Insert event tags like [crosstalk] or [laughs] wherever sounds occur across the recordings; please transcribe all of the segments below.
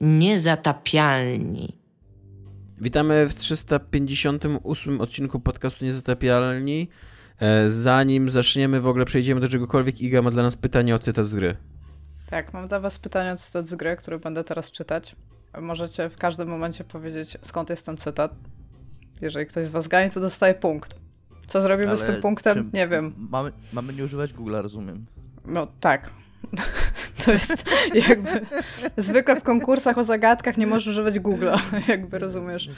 Niezatapialni. Witamy w 358 odcinku podcastu Niezatapialni. E, zanim zaczniemy, w ogóle przejdziemy do czegokolwiek, Iga ma dla nas pytanie o cytat z gry. Tak, mam dla was pytanie o cytat z gry, który będę teraz czytać. Możecie w każdym momencie powiedzieć, skąd jest ten cytat. Jeżeli ktoś z was gani, to dostaje punkt. Co zrobimy Ale z tym punktem? Nie wiem. Mamy, mamy nie używać Google'a, rozumiem. No tak. [laughs] To jest jakby. Zwykle w konkursach o zagadkach nie możesz używać Google'a, [laughs] jakby rozumiesz.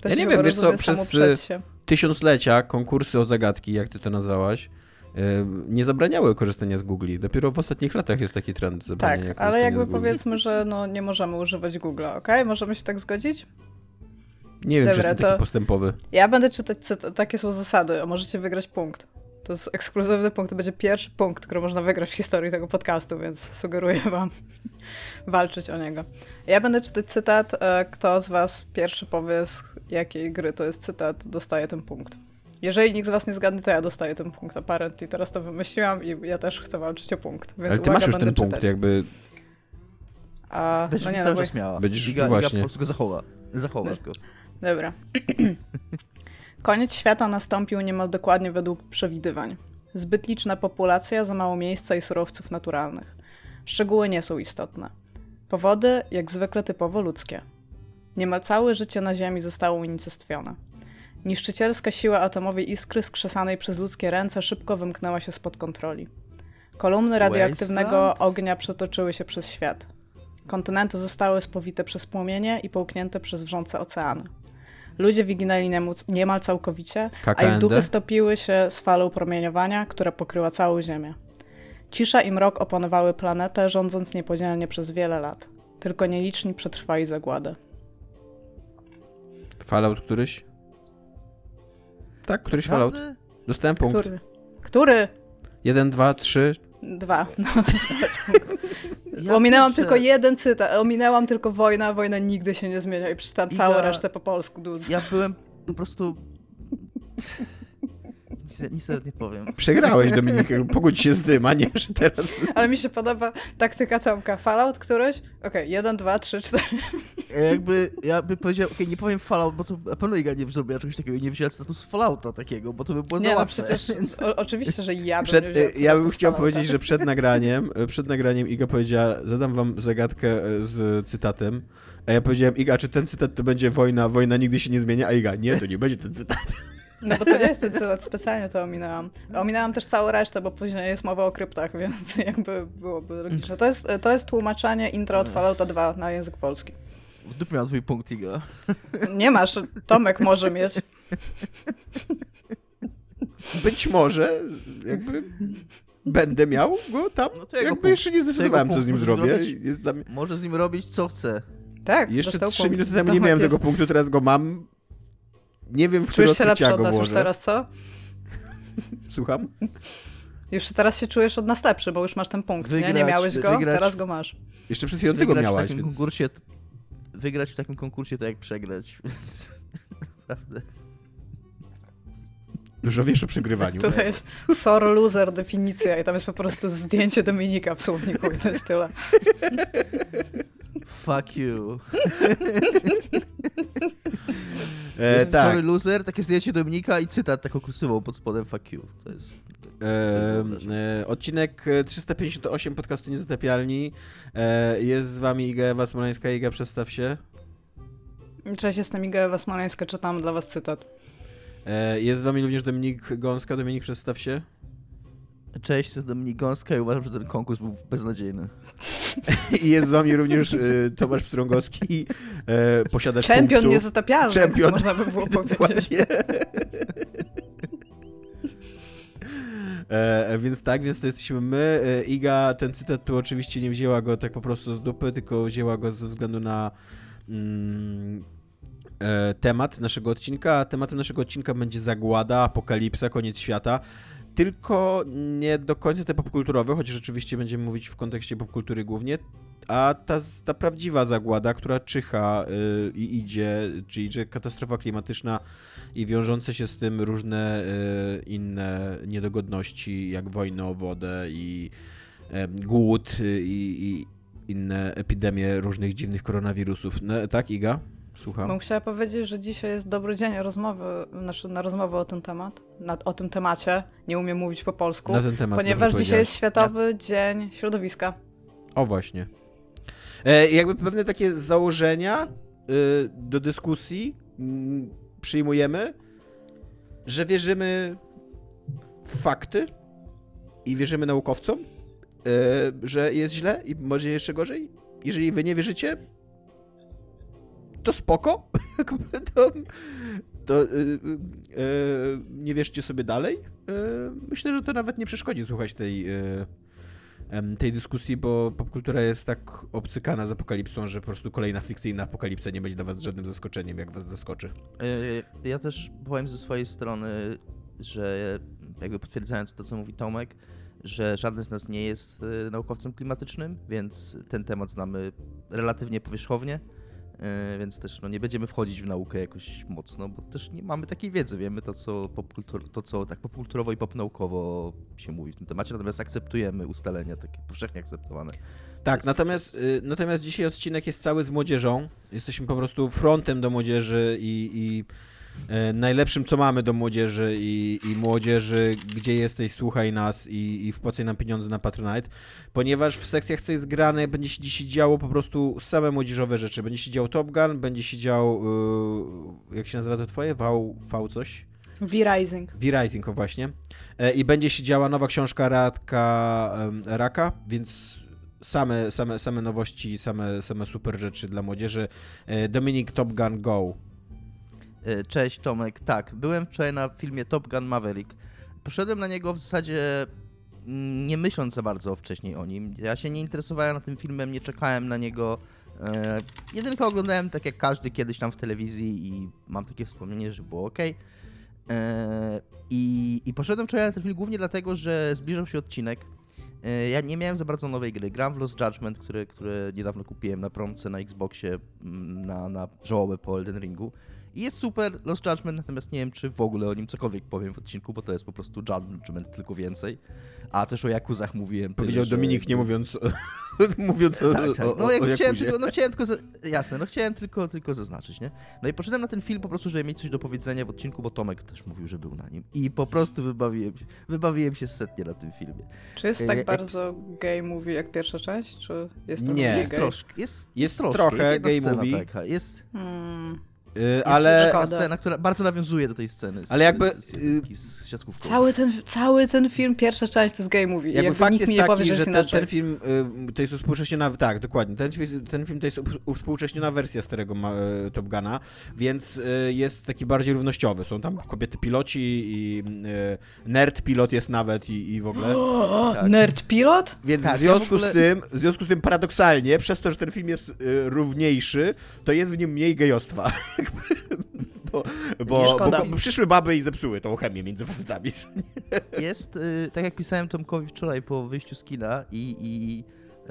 To Ja nie wiem, wiesz co, przez, przez się. Tysiąclecia konkursy o zagadki, jak ty to nazwałaś, e, nie zabraniały korzystania z Google. Dopiero w ostatnich latach jest taki trend Tak, ale jakby powiedzmy, że no nie możemy używać Google'a, okej? Możemy się tak zgodzić? Nie wiem, czy Dobra, jestem taki postępowy. Ja będę czytać, takie są zasady, a możecie wygrać punkt. To jest ekskluzywny punkt, to będzie pierwszy punkt, który można wygrać w historii tego podcastu, więc sugeruję wam [laughs] walczyć o niego. Ja będę czytać cytat, e, kto z was pierwszy powie z jakiej gry to jest cytat, dostaje ten punkt. Jeżeli nikt z was nie zgadnie, to ja dostaję ten punkt, apparently. Teraz to wymyśliłam i ja też chcę walczyć o punkt, więc Ale ty uwaga, masz już będę ten punkt, czytać. jakby A, Będziesz no no nie, no cały bo... czas miała. Będziesz- Iga, Iga właśnie. po prostu go zachowa. Zachowasz go. Dobra. [clears throat] [clears throat] Koniec świata nastąpił niemal dokładnie według przewidywań. Zbyt liczna populacja, za mało miejsca i surowców naturalnych. Szczegóły nie są istotne. Powody, jak zwykle, typowo ludzkie. Niemal całe życie na Ziemi zostało unicestwione. Niszczycielska siła atomowej iskry skrzesanej przez ludzkie ręce szybko wymknęła się spod kontroli. Kolumny radioaktywnego ognia przetoczyły się przez świat. Kontynenty zostały spowite przez płomienie i połknięte przez wrzące oceany. Ludzie wyginęli niemal całkowicie, a ich duchy stopiły się z falą promieniowania, która pokryła całą Ziemię. Cisza i mrok opanowały planetę, rządząc niepodzielnie przez wiele lat. Tylko nieliczni przetrwali zagładę. Fallout któryś? Tak, któryś Fallout. Dostałem punkt. Który? Który? Jeden, dwa, trzy. Dwa. [laughs] No, Ja ominęłam pieprzę. tylko jeden cytat. Ominęłam tylko wojna, wojna nigdy się nie zmienia i przeczytałam całą resztę po polsku, dudes. Ja byłem po prostu... Nic, nic nawet nie powiem. Przegrałeś, Dominik. Pogódź się z tym, a nie, że teraz... Ale mi się podoba taktyka Tomka. Fallout któryś? Okej, jeden, dwa, trzy, cztery. Ja jakby, ja bym powiedział, okej, nie powiem Fallout, bo to na pewno Iga nie zrobiła czegoś takiego i nie wzięła statusu Fallouta takiego, bo to by było za Nie, no łatwe. przecież [laughs] o, oczywiście, że ja bym Przed, nie e, ja bym chciał powiedzieć, że przed nagraniem, e, przed nagraniem Iga powiedziała, zadam wam zagadkę e, z cytatem, a ja powiedziałem, Iga, czy ten cytat to będzie wojna, wojna nigdy się nie zmienia, a Iga, nie, to nie będzie ten cytat. No bo to nie jest ten cytat, specjalnie to ominęłam. Ominęłam też całą resztę, bo później jest mowa o kryptach, [laughs] więc jakby byłoby logiczne. To jest, to jest tłumaczenie intro od Fallouta 2 na język polski. W dupie miał twój punkt, Iga. [laughs] Nie masz, Tomek może mieć. Być może, jakby, będę miał go tam, No to jakby punkt. jeszcze nie zdecydowałem, co z nim zrobię. mnie... Może z nim robić co chce. Tak, Jeszcze trzy minuty temu nie miałem jest- tego punktu, teraz go mam. Nie wiem, w Czujesz się lepszy od nas już teraz, co? [laughs] Słucham? Już teraz się czujesz od nas lepszy, bo już masz ten punkt, nie? Nie Wygrać- miałeś go, wygrać- teraz go masz. Jeszcze przed chwilą tego Wygrać w takim więc... konkursie... to- Wygrać w takim konkursie to jak przegrać, [laughs] więc... Naprawdę. Dużo wiesz o przegrywaniu. To, to jest sore loser definicja i tam jest po prostu zdjęcie Dominika w słowniku i to jest tyle. Fuck you. [laughs] E, jest tak. sorry loser, takie zdjęcie Dominika i cytat taką kursywą pod spodem fuck you. To jest... E, e, odcinek e, 358 podcastu Niezatapialni. E, jest z wami Iga Ewa Smoleńska. Iga, przedstaw się. Cześć, jestem Iga Ewa Smoleńska, czytam dla was cytat. E, jest z wami również Dominik Gąska. Dominik, przedstaw się. Cześć, jestem Dominik Gąska i uważam, że ten konkurs był beznadziejny. [laughs] I jest z wami również e, Tomasz Pstrągowski, e, posiadacz Czempion punktu. niezatapialny, Czempion. można by było [laughs] powiedzieć. E, więc tak, więc to jesteśmy my. E, Iga ten cytat tu oczywiście nie wzięła go tak po prostu z dupy, tylko wzięła go ze względu na mm, e, temat naszego odcinka. A tematem naszego odcinka będzie zagłada, apokalipsa, koniec świata. Tylko nie do końca te popkulturowe, chociaż oczywiście będziemy mówić w kontekście popkultury głównie, a ta, ta prawdziwa zagłada, która czyha y, i idzie, czyli że katastrofa klimatyczna i wiążące się z tym różne y, inne niedogodności, jak wojny o wodę i głód y, i, i inne epidemie różnych dziwnych koronawirusów. No, tak, Iga? Słucham. Bym chciała powiedzieć, że dzisiaj jest dobry dzień rozmowy, znaczy na rozmowę o tym temat, na, o tym temacie. Nie umiem mówić po polsku. Na ten temat. Ponieważ dzisiaj jest Światowy Dzień Środowiska. O właśnie. E, jakby pewne takie założenia y, do dyskusji y, przyjmujemy, że wierzymy w fakty i wierzymy naukowcom, y, że jest źle i może jeszcze gorzej. Jeżeli wy nie wierzycie, to spoko. [laughs] to, to y, y, nie wierzcie sobie dalej. myślę, że to nawet nie przeszkodzi słuchać tej tej dyskusji, bo popkultura jest tak obcykana z apokalipsą, że po prostu kolejna fikcyjna apokalipsa nie będzie dla was żadnym zaskoczeniem, jak was zaskoczy. E, ja też powiem ze swojej strony, że jakby potwierdzając to, co mówi Tomek, że żaden z nas nie jest e, naukowcem klimatycznym, więc ten temat znamy relatywnie powierzchownie. E, więc też no, nie będziemy wchodzić w naukę jakoś mocno, bo też nie mamy takiej wiedzy. Wiemy to, co, popkultur, to, co tak popkulturowo i popnaukowo się mówi w tym temacie, natomiast akceptujemy ustalenia takie powszechnie akceptowane. Tak, jest, natomiast, jest... natomiast dzisiaj odcinek jest cały z młodzieżą. Jesteśmy po prostu frontem do młodzieży i, i najlepszym, co mamy do młodzieży i, i młodzieży, gdzie jesteś, słuchaj nas i, i wpłacaj nam pieniądze na Patronite, ponieważ w sekcjach, co jest grane, będzie się działo po prostu same młodzieżowe rzeczy. Będzie się działo Top Gun, będzie się działo, yy, jak się nazywa to twoje? V, v coś? V-Rising. V-Rising, o właśnie. E, I będzie się działa nowa książka Radka Raka, więc same, same, same nowości, same, same super rzeczy dla młodzieży. E, Dominik Top Gun Go E, cześć Tomek, tak, byłem wczoraj na filmie Top Gun Maverick. Poszedłem na niego w zasadzie mm, nie myśląc za bardzo wcześniej o nim. Ja się nie interesowałem na tym filmem, nie czekałem na niego. E, jedynkę oglądałem tak jak każdy kiedyś tam w telewizji i mam takie wspomnienie, że było ok. E, i, I poszedłem wczoraj na ten film głównie dlatego, że zbliżał się odcinek. E, ja nie miałem za bardzo nowej gry. Gram w Lost Judgment, które, które niedawno kupiłem na promce na Xboxie mm, na, na żołobę po Elden Ringu. I jest super Lost Judgment, natomiast nie wiem, czy w ogóle o nim cokolwiek powiem w odcinku, bo to jest po prostu Judgment, tylko więcej. A też o Jakuzach mówiłem. Powiedział tyle, Dominik, że... nie mówiąc, [laughs] mówiąc o, tak, tak. No, o, jak o chciałem tylko, no chciałem tylko, jasne, no chciałem tylko, tylko zaznaczyć, nie? No i poszedłem na ten film po prostu, żeby mieć coś do powiedzenia w odcinku, bo Tomek też mówił, że był na nim. I po prostu wybawiłem się, wybawiłem się setnie na tym filmie. Czy jest tak e, bardzo gay movie jak pierwsza część, czy jest to Nie, jest gay? troszkę, jest, jest, jest troszkę, trochę jest gay scena, movie. Taka, jest... Hmm. Yy, ale taka scena, która bardzo nawiązuje do tej sceny. Z, ale jakby z, z, z cały, ten, cały ten film, pierwsza część to jest gay movie. Jakby, jakby fakt nikt jest mi nie taki, powie, że, że jest ten, inaczej. ten film y, to jest uspółcześniona, tak, dokładnie. Ten, ten film to jest uspółcześniona wersja starego y, Top Guna, więc y, jest taki bardziej równościowy. Są tam kobiety piloci i y, nerd pilot jest nawet i, i w ogóle. [gasps] tak. Nerd pilot? Więc tak, w, związku ja w ogóle... z tym, w związku z tym paradoksalnie, przez to, że ten film jest y, równiejszy, to jest w nim mniej gejostwa. [laughs] [laughs] bo, bo, bo, bo, przyszły baby i zepsuły tą chemię między facetami. [laughs] Jest, y, tak jak pisałem Tomkowi wczoraj po wyjściu z kina i, i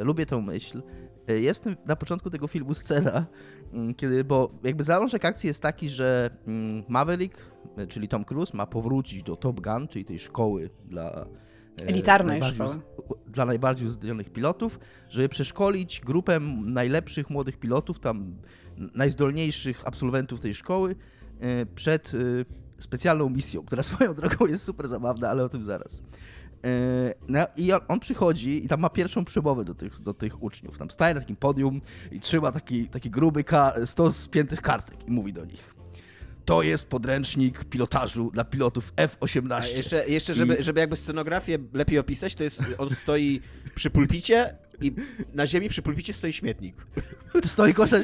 lubię tą myśl, y, jest na początku tego filmu scena, mm, kiedy, bo jakby zalążek akcji jest taki, że Maverick, y, czyli Tom Cruise, ma powrócić do Top Gun, czyli tej szkoły dla elitarnej szkoły. Dla najbardziej uzdolnionych pilotów, żeby przeszkolić grupę najlepszych młodych pilotów, tam najzdolniejszych absolwentów tej szkoły, E, przed e, specjalną misją, która [laughs] swoją drogą jest super zabawna, ale o tym zaraz. No, I on, on, przychodzi i tam ma pierwszą przemowę do tych, do tych uczniów. Tam staje na takim podium i trzyma taki, taki gruby stos spiętych kartek i mówi do nich. To jest podręcznik pilotażu dla pilotów F-18. A jeszcze, jeszcze żeby, I... żeby jakby scenografię lepiej opisać, to jest, on stoi przy pulpicie i na ziemi przy pulpicie stoi śmietnik. To stoi kosza,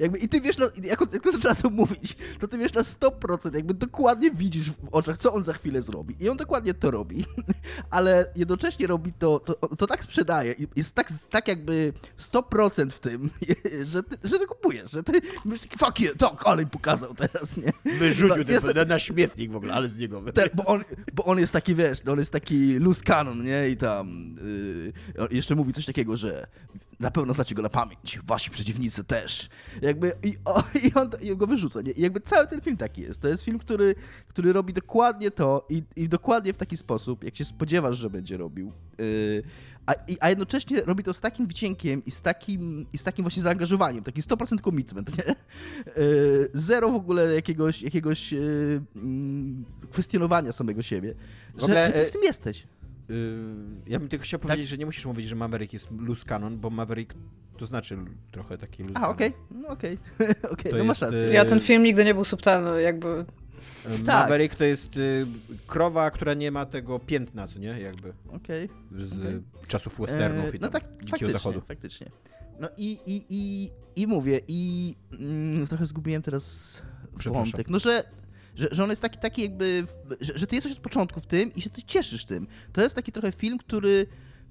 jakby I ty wiesz, no, jak, on, jak on zaczyna to mówić, to ty wiesz na 100%, jakby dokładnie widzisz w oczach, co on za chwilę zrobi. I on dokładnie to robi, [laughs] ale jednocześnie robi to, to, to tak sprzedaje jest tak, tak jakby 100% w tym, [laughs] że ty, że ty kupujesz, że ty myślisz, fuck yeah, tak, ale pokazał teraz, nie? Wyrzucił no, jest, na, na śmietnik w ogóle, ale z niego. Te, bo, on, bo on jest taki, wiesz, no, on jest taki loose cannon, nie? I tam yy, jeszcze mówi coś takiego, że na pewno znacie go na pamięć, wasi przeciwnicy też. Jakby i, o, [laughs] i on i go wyrzuca. Nie? I jakby cały ten film taki jest. To jest film, który, który robi dokładnie to i, i dokładnie w taki sposób, jak się spodziewasz, że będzie robił. Yy, a, a, jednocześnie robi to z takim wdziękiem i z takim, i z takim właśnie zaangażowaniem, taki 100% commitment, nie? Yy, zero w ogóle jakiegoś, jakiegoś yy, kwestionowania samego siebie. Że, ogóle, że ty w tym jesteś. Y, ja bym tylko chciał tak? powiedzieć, że nie musisz mówić, że Maverick jest loose canon, bo Maverick to znaczy trochę taki loose A, okej, okay. no okej, [laughs] okay. okay. no masz rację. Ja ten film nigdy nie był subtelny, jakby... Y, tak. Maverick to jest y, krowa, która nie ma tego piętna, co nie? Jakby. Okej. Z okay. czasów westernów i no tak, dzikiego zachodu. faktycznie. No i, i, i, i mówię, i mm, trochę zgubiłem teraz wątek. No, że że, że on jest taki, taki jakby, że, że ty jesteś od początku w tym i się ty cieszysz tym. To jest taki trochę film, który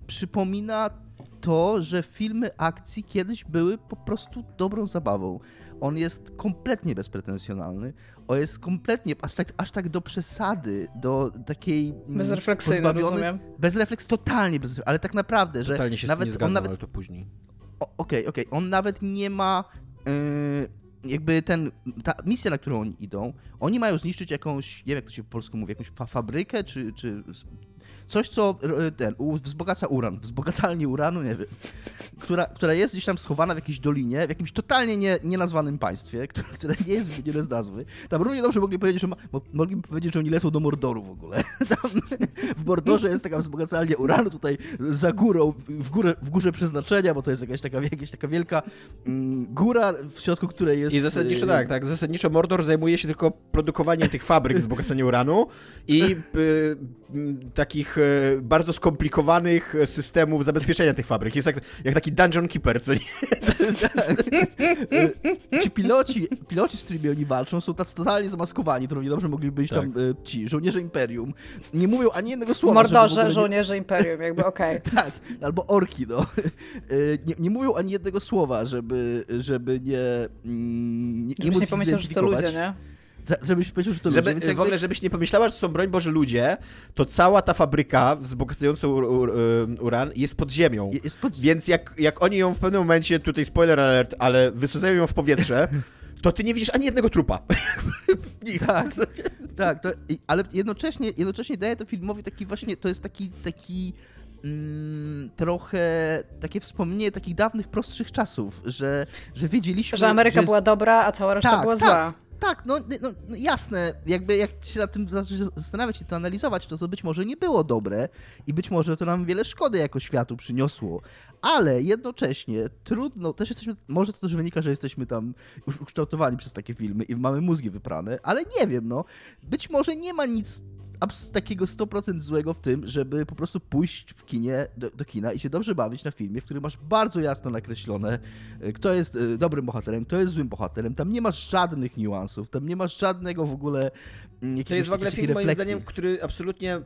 przypomina to, że filmy akcji kiedyś były po prostu dobrą zabawą. On jest kompletnie bezpretensjonalny. On jest kompletnie, aż tak, aż tak do przesady, do takiej... Mm, Bezrefleksyjny, rozumiem. Bezrefleks, totalnie bezrefleks, ale tak naprawdę, że totalnie się nawet nie zgadzam, on nawet... ale to później. Okej, okej. Okay, okay. On nawet nie ma... Yy jakby ten, ta misja, na którą oni idą, oni mają zniszczyć jakąś, nie wiem jak to się po polsku mówi, jakąś fa fabrykę, czy, czy Coś, co e, ten, wzbogaca uran, wzbogacalnie uranu, nie wiem, która, która jest gdzieś tam schowana w jakiejś dolinie, w jakimś totalnie nie, nienazwanym państwie, [laughs] które, które nie jest wymienione z nazwy. Tam równie dobrze mogli powiedzieć, że ma, mogliby powiedzieć, że oni lecą do Mordoru w ogóle. [laughs] Tam w Mordorze jest taka wzbogacalnie uranu, tutaj za górą, w, górę, w górze przeznaczenia, bo to jest jakaś taka, jakaś taka wielka mm, góra, w środku której jest... I zasadniczo y, tak, tak, zasadniczo Mordor zajmuje się tylko produkowaniem tych fabryk wzbogacania uranu i y, takich E, bardzo skomplikowanych systemów zabezpieczenia tych fabryk. Jest jak, jak taki dungeon keeper, co nie? [laughs] Ci piloci, piloci, z którymi oni walczą, są tacy totalnie zamaskowani, to równie dobrze mogli być tak. tam e, ci żołnierze Imperium. Nie mówią ani jednego słowa. W Mordorze nie... żołnierze Imperium, jakby [laughs] okej. Okay. tak, albo orki, no. E, nie, nie mówią ani jednego słowa, żeby, żeby nie... Mm, nie, nie, nie pomyślał, że to ludzie, nie? Żebyś powiedział, że to Żeby, ludzie. W ogóle, żebyś nie pomyślała, że są broń Boże ludzie, to cała ta fabryka wzbogacająca ur, ur, uran jest pod ziemią. Jest pod... Więc jak, jak oni ją w pewnym momencie, tutaj spoiler alert, ale wysadzają ją w powietrze, [laughs] to ty nie widzisz ani jednego trupa. [laughs] tak, tak to, ale jednocześnie, jednocześnie daje to filmowi taki właśnie, to jest taki, taki mm, trochę takie wspomnienie takich dawnych, prostszych czasów, że, że wiedzieliśmy... Że Ameryka że jest... była dobra, a cała reszta tak, była tak. zła. Tak, no, no, no, jasne, jakby jak się nad tym zastanawiać i to analizować, to to być może nie było dobre i być może to nam wiele szkody jako światu przyniosło, ale jednocześnie trudno, też jesteśmy, może to też wynika, że jesteśmy tam już ukształtowani przez takie filmy i mamy mózgi wyprane, ale nie wiem, no, być może nie ma nic takiego 100% złego w tym, żeby po prostu pójść w kinie, do, do, kina i się dobrze bawić na filmie, w którym masz bardzo jasno nakreślone, e, kto jest e, dobrym bohaterem, kto jest złym bohaterem. Tam nie masz żadnych niuansów, tam nie masz żadnego w ogóle To jest w ogóle film, moim zdaniem, który absolutnie e,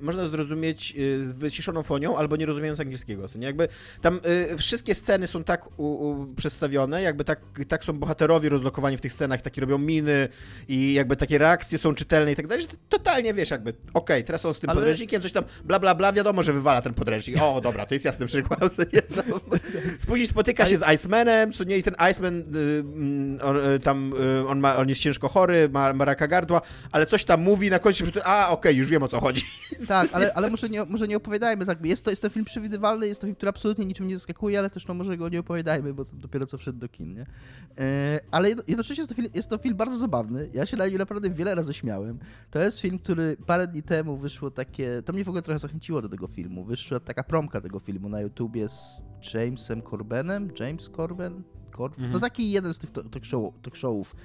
można zrozumieć z wyciszoną fonią albo nie rozumiejąc angielskiego. Nie? Jakby tam y, wszystkie sceny są tak u, u, przedstawione, jakby tak, tak są bohaterowie rozlokowani w tych scenach, takie robią miny i jakby takie reakcje są czytelne i tak dalej, że totalnie wiesz, jakby, okej, okay, teraz on z tym Ale... podręcznikiem, coś tam, bla, bla, bla, wiadomo, że wywala ten podręcznik. O, dobra, to jest jasny przykład. [laughs] No. Później spotyka się z Icemanem, co nie, i ten Iceman, y, mm, y, tam, y, on, ma, on jest ciężko chory, ma, ma raka gardła, ale coś tam mówi na końcu, a, okej, okay, już wiem o co chodzi. Tak, ale, [laughs] ale może, nie, może nie opowiadajmy, tak, jest to, jest to film przewidywalny, jest to film, który absolutnie niczym nie zaskakuje, ale też no może go nie opowiadajmy, bo to dopiero co wszedł do kin, nie? E, ale jednocześnie jest to, film, jest to film bardzo zabawny, ja się na nim naprawdę wiele razy śmiałem. To jest film, który parę dni temu wyszło takie, to mnie w ogóle trochę zachęciło do tego filmu, wyszła taka promka tego filmu na YouTubie z Jamesem Corbenem, James Corben, Cor no mhm. no taki jeden z tych talk, show, talk showów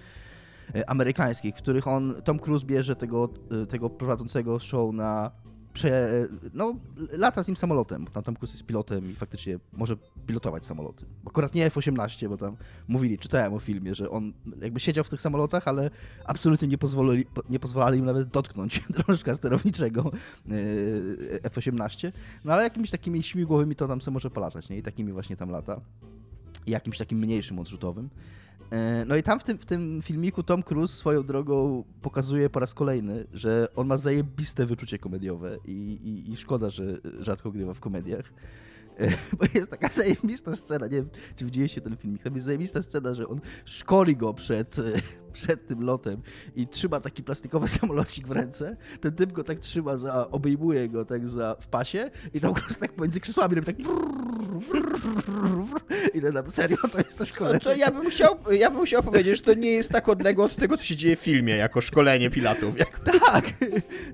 amerykańskich, w których on, Tom Cruise bierze tego, e, tego prowadzącego show na prze, no, lata z nim samolotem, bo tam, tam Cruise jest pilotem i faktycznie może pilotować samoloty. Akurat nie F-18, bo tam mówili, czytałem o filmie, że on jakby siedział w tych samolotach, ale absolutnie nie pozwolili, nie pozwalali im nawet dotknąć [laughs] drążka sterowniczego e, F-18, no ale jakimiś takimi śmigłowymi to tam sobie może polatać, nie? I takimi właśnie tam lata. I jakimś takim mniejszym odrzutowym. E, no i tam w tym, w tym filmiku Tom Cruise swoją drogą pokazuje po raz kolejny, że on ma zajebiste wyczucie komediowe i, i, i szkoda, że rzadko grywa w komediach. bo jest taka zajebista scena, nie wiem, czy widzieliście ten filmik, tam jest zajebista scena, że on szkoli go przed, przed tym lotem i trzyma taki plastikowy [laughs] samolocik w ręce, ten typ go tak trzyma, za, obejmuje go tak za, w pasie i tam go tak pomiędzy krzesłami robi tak i na serio to jest to szkolenie. No to ja bym, chciał, ja bym chciał powiedzieć, że to nie jest tak odległe od tego, co się dzieje w filmie, jako szkolenie pilotów. Jak... [laughs] Tak,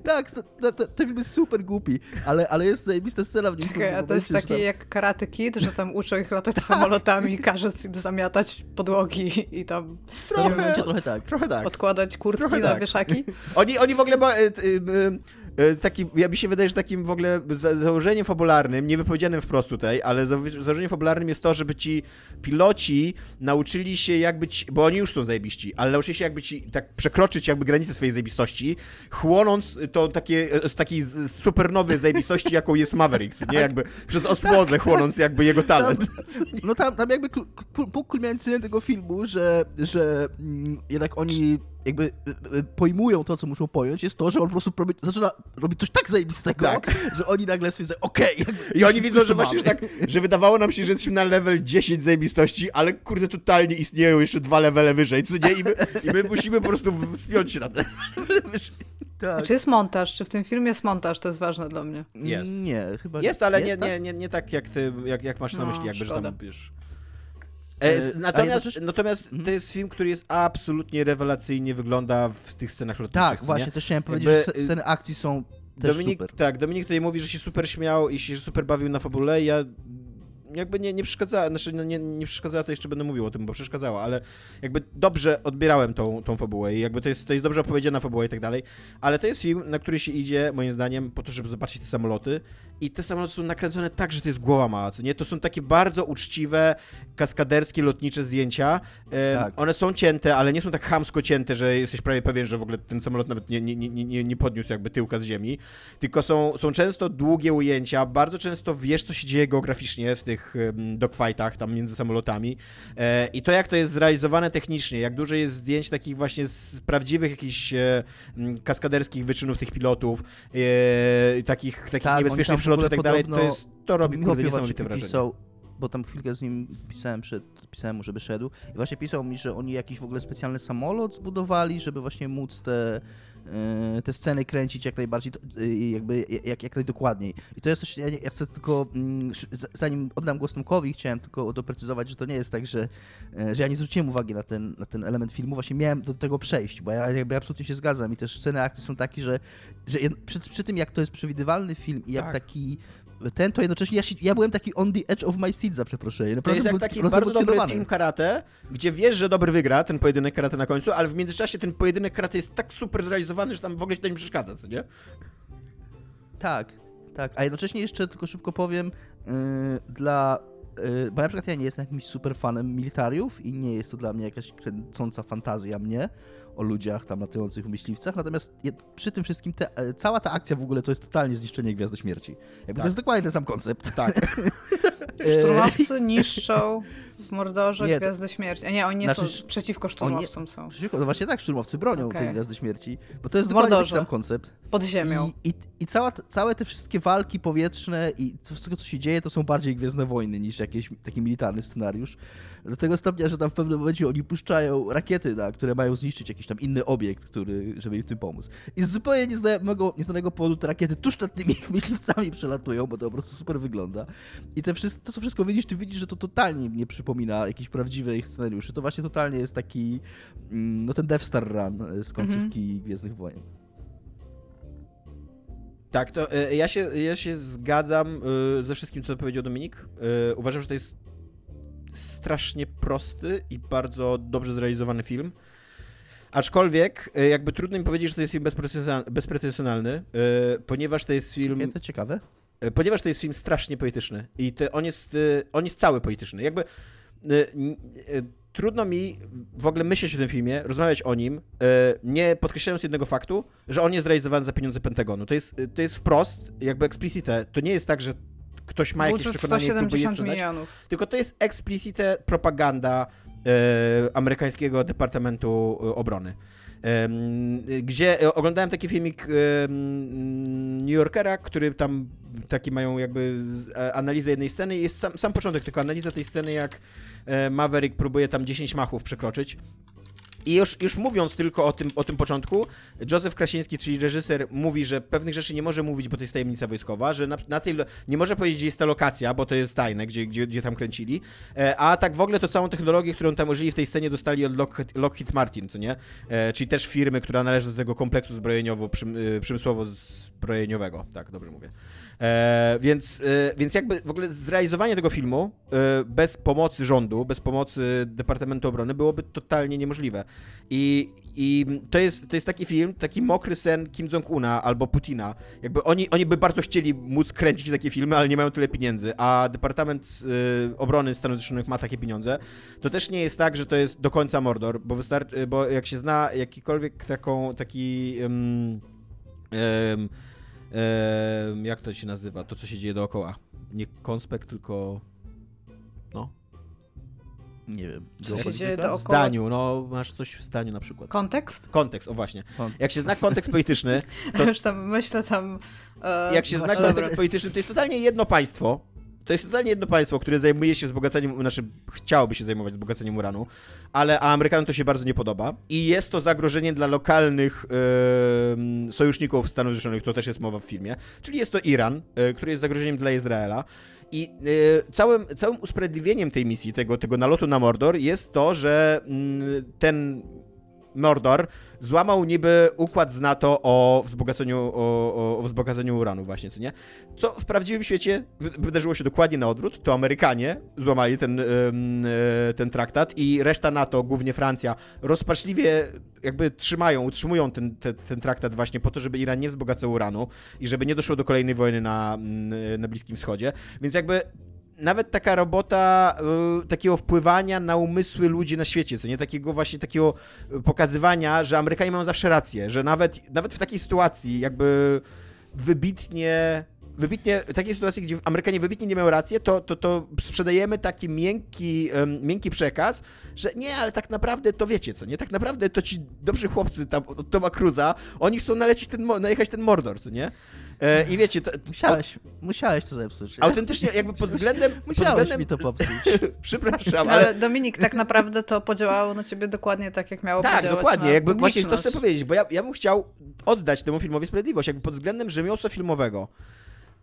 tak, to, to, ten film jest super głupi, ale, ale jest zajebista scena w nim. Czekaj, a to jest takie tam... jak Karate Kid, że tam uczą ich latać [laughs] tak. samolotami, każe im zamiatać podłogi i tam... Trochę, trochę tak. Trochę tak. Odkładać kurtki trochę na tak. wieszaki. Oni, oni w ogóle... Bo, y, y, E, taki, ja mi się wydaje, że takim w ogóle założeniem fabularnym, nie wypowiedzianym wprost tutaj, ale założeniem fabularnym jest to, żeby ci piloci nauczyli się jak być, bo oni już są zajebiści, ale nauczyli się jakby ci tak przekroczyć jakby granice swojej zajebistości, chłonąc to takie, z takiej supernowej zajebistości, jaką jest Mavericks, nie? Jakby przez osmozę chłonąc jakby jego talent. Tam, no tam, tam jakby punkt kulminacyjny tego filmu, że, że mm, jednak oni jakby y, y, pojmują to, co muszą pojąć, jest to, że on po prostu robi, zaczyna robić coś tak zajebistego, tak. [laughs] że oni nagle sobie okej. Okay, I oni widzą, że właśnie, że tak, że wydawało nam się, że jesteśmy na level 10 zajebistości, ale kurde, totalnie istnieją jeszcze dwa levele wyżej, co nie? I my, i my musimy po prostu wspiąć się na ten wyżej. Tak. Czy jest montaż? Czy w tym filmie jest montaż? To jest ważne dla mnie. Jest. Nie, chyba Jest, ale jest, nie, tak? nie, nie, nie tak, jak ty, jak, jak masz na no, myśli, jakby, szkoda. że tam, wiesz... E, e, natomiast, natomiast mhm. to jest film, który jest absolutnie rewelacyjnie wygląda w tych scenach lotniczych. Tak, właśnie, nie? też chciałem powiedzieć, Jakby, że sceny akcji są też Dominik, super. Tak, Dominik tutaj mówi, że się super śmiał i się super bawił na fabule. Ja jakby nie, nie przeszkadzała, znaczy no nie, nie przeszkadzała, to jeszcze będę mówił o tym, bo przeszkadzała, ale jakby dobrze odbierałem tą, tą fabułę i jakby to jest, to jest dobrze opowiedziana fabuła i tak dalej, ale to jest film, na który się idzie, moim zdaniem, po to, żeby zobaczyć te samoloty i te samoloty są nakręcone tak, że to jest głowa mała, co nie? To są takie bardzo uczciwe, kaskaderskie, lotnicze zdjęcia. Tak. One są cięte, ale nie są tak chamsko cięte, że jesteś prawie pewien, że w ogóle ten samolot nawet nie, nie, nie, nie, nie podniósł jakby tyłka z ziemi, tylko są, są często długie ujęcia, bardzo często wiesz, co się dzieje geograficznie w tych dogfightach tam między samolotami e, i to, jak to jest zrealizowane technicznie, jak dużo jest zdjęć takich właśnie z prawdziwych jakichś e, kaskaderskich wyczynów tych pilotów, e, takich, takich tak, niebezpiecznych i tak dalej, to, jest, to robi kurde niesamowite wrażenie. Pisał, bo tam chwilkę z nim pisałem, przed, pisałem mu, żeby szedł i właśnie pisał mi, że oni jakiś w ogóle specjalny samolot zbudowali, żeby właśnie móc te te sceny kręcić jak najbardziej, e, jakby jak, jak najdokładniej. I to jest coś, ja, ja chcę tylko, mm, zanim oddam głos Tomkowi, chciałem tylko doprecyzować, że to nie jest tak, że, e, że ja nie zwróciłem uwagi na ten, na ten element filmu, właśnie miałem do tego przejść, bo ja jakby absolutnie się zgadzam i też sceny akcji są takie, że, że przy, przy tym jak to jest przewidywalny film i jak tak. taki ten, to jednocześnie ja, się, ja byłem taki on the edge of my seat za przeproszenie. Naprawdę to jest jak taki bardzo dobry film karate, gdzie wiesz, że dobry wygra ten pojedynek karate na końcu, ale w międzyczasie ten pojedynek karate jest tak super zrealizowany, że tam w ogóle się to nie przeszkadza, co nie? Tak, tak. A jednocześnie jeszcze tylko szybko powiem, yy, dla yy, bo na przykład ja nie jestem jakimś super fanem militariów i nie jest to dla mnie jakaś kręcąca fantazja mnie, o ludziach tam latających w myśliwcach, natomiast przy tym wszystkim te, e, cała ta akcja w ogóle to jest totalnie zniszczenie Gwiazdy Śmierci. Jakby tak. To jest dokładnie ten sam koncept. Tak. [laughs] Szturmowcy [laughs] niszczą w Mordorze nie, Gwiazdy Śmierci. A nie, oni nie znaczy, są przeciwko szturmowcom są. Przeciwko, no właśnie tak, szturmowcy bronią okay. tej Gwiazdy Śmierci, bo to jest w dokładnie Mordorze. ten sam koncept. Pod ziemią. I, i, i cała, całe te wszystkie walki powietrzne i wszystko, co się dzieje, to są bardziej Gwiezdne Wojny niż jakiś taki militarny scenariusz. Do tego stopnia, że tam w pewnym momencie oni puszczają rakiety, na, które mają zniszczyć jakiś tam inny obiekt, który, żeby im w tym pomóc. I z zupełnie nieznanego, nieznanego powodu te rakiety tuż nad tymi [laughs] myśliwcami przelatują, bo to po prostu super wygląda. I te wszystko, to, co wszystko widzisz, ty widzisz, że to totalnie nie przypomina jakichś prawdziwych scenariuszy. To właśnie totalnie jest taki, mm, no ten Death Star Run e, z końcówki mhm. Gwiezdnych Wojen. Tak, to y, ja, się, ja się zgadzam y, ze wszystkim, co powiedział Dominik. Y, uważam, że to jest strasznie prosty i bardzo dobrze zrealizowany film. Aczkolwiek, jakby trudno mi powiedzieć, że to jest film bezpretensjonalny, ponieważ to jest film... Jakie to ciekawe. E, ponieważ to jest film strasznie poetyczny i to, on, jest, on jest cały poetyczny. Jakby trudno mi w ogóle myśleć o tym filmie, rozmawiać o nim, nie podkreślając jednego faktu, że on jest zrealizowany za pieniądze Pentagonu. To jest, to jest wprost, jakby explicite. To nie jest tak, że ktoś ma jakieś przekonanie 170 milionów. Tylko to jest explicite propaganda e, amerykańskiego Departamentu e, Obrony. Gdzie e, oglądałem taki filmik New Yorkera, który tam taki mają jakby e, analizę jednej sceny jest sam, sam początek, tylko analiza tej sceny, jak e, Maverick próbuje tam 10 machów przekroczyć. I już, już mówiąc tylko o tym, o tym początku, Józef Krasiński, czyli reżyser, mówi, że pewnych rzeczy nie może mówić, bo to jest tajemnica wojskowa, że na, na tej, nie może powiedzieć, gdzie jest ta lokacja, bo to jest tajne, gdzie, gdzie, gdzie tam kręcili, e, a tak w ogóle to całą technologię, którą tam użyli w tej scenie, dostali od Lockheed, Lockheed Martin, co nie? E, czyli też firmy, która należy do tego kompleksu zbrojeniowo-przemysłowo-zbrojeniowego, tak, dobrze mówię. E, więc, e, więc jakby w ogóle zrealizowanie tego filmu e, bez pomocy rządu, bez pomocy Departamentu Obrony byłoby totalnie niemożliwe. I, i to, jest, to jest taki film, taki mokry sen Kim Jong-una albo Putina. Jakby oni, oni by bardzo chcieli móc kręcić takie filmy, ale nie mają tyle pieniędzy, a Departament Obrony Stanów Zjednoczonych ma takie pieniądze. To też nie jest tak, że to jest do końca Mordor, bo bo jak się zna jakikolwiek taką, taki... Um, um, jak to się nazywa? To, co się dzieje dookoła. Nie konspekt, tylko... No. Nie wiem. Co się dzieje dookoła? W zdaniu, no masz coś w zdaniu na przykład. Kontekst? Kontekst, o właśnie. Jak się zna kontekst polityczny, to... [laughs] Już tam myślę tam... E... Jak się zna kontekst polityczny, to jest totalnie jedno państwo, to jest totalnie jedno państwo, które zajmuje się wzbogaceniem, znaczy chciałoby się zajmować wzbogaceniem uranu, ale a Amerykanom to się bardzo nie podoba i jest to zagrożenie dla lokalnych yy, sojuszników Stanów Zjednoczonych, to też jest mowa w filmie, czyli jest to Iran, yy, który jest zagrożeniem dla Izraela. I yy, całym, całym usprawiedliwieniem tej misji, tego, tego nalotu na Mordor jest to, że yy, ten Mordor złamał niby układ z NATO o wzbogaceniu, o, o wzbogaceniu uranu właśnie, co nie? Co w prawdziwym świecie wydarzyło się dokładnie na odwrót, to Amerykanie złamali ten, e, ten traktat i reszta NATO, głównie Francja, rozpaczliwie jakby trzymają, utrzymują ten, ten, ten traktat właśnie po to, żeby Iran nie wzbogacał uranu i żeby nie doszło do kolejnej wojny na, na Bliskim Wschodzie. Więc jakby nawet taka robota y, takiego wpływania na umysły ludzi na świecie, co nie takiego właśnie takiego pokazywania, że Amerykanie mają zawsze rację, że nawet, nawet w takiej sytuacji jakby wybitnie wybitnie, w takiej sytuacji, gdzie Amerykanie wybitnie nie mają racji, to, to, to sprzedajemy taki miękki, um, miękki przekaz, że nie, ale tak naprawdę to wiecie co, nie? Tak naprawdę to ci dobrzy chłopcy tam od Toma Cruza, oni chcą nalecieć ten, najechać ten Mordor, co nie? E, I wiecie, to, musiałeś, o, musiałeś to zepsuć. Autentycznie, jakby pod [laughs] względem. Musiałeś pod względem, mi to popsuć. [laughs] Przepraszam. Ale... ale Dominik, tak naprawdę to podziałało na ciebie dokładnie tak, jak miało tak, podziałać. Tak, dokładnie. Jakby właśnie to chcę powiedzieć, bo ja, ja bym chciał oddać temu filmowi sprawiedliwość, jakby pod względem rzemiosła filmowego.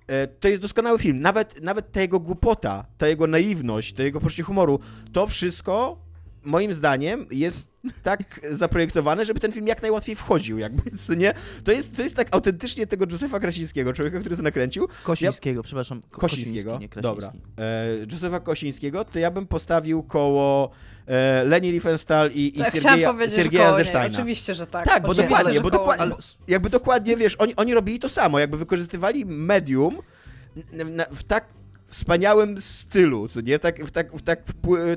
E, to jest doskonały film. Nawet, nawet ta jego głupota, ta jego naiwność, to jego poczucie humoru, to wszystko moim zdaniem jest tak [laughs] zaprojektowane, żeby ten film jak najłatwiej wchodził, jakby, [laughs] co nie? To jest, to jest tak autentycznie tego Józefa Krasińskiego, człowieka, który to nakręcił. Kosińskiego, ja... przepraszam. Ko Kosińskiego, nie dobra. E, Józefa Kosińskiego, to ja bym postawił koło e, Leni Riefenstahl i, i tak, Siergieja, Siergieja Oczywiście, że tak. Tak, bo dokładnie, bo dokładnie, ale... jakby dokładnie, wiesz, oni, oni robili to samo, jakby wykorzystywali medium w tak wspaniałym stylu, co nie? Tak, tak, tak,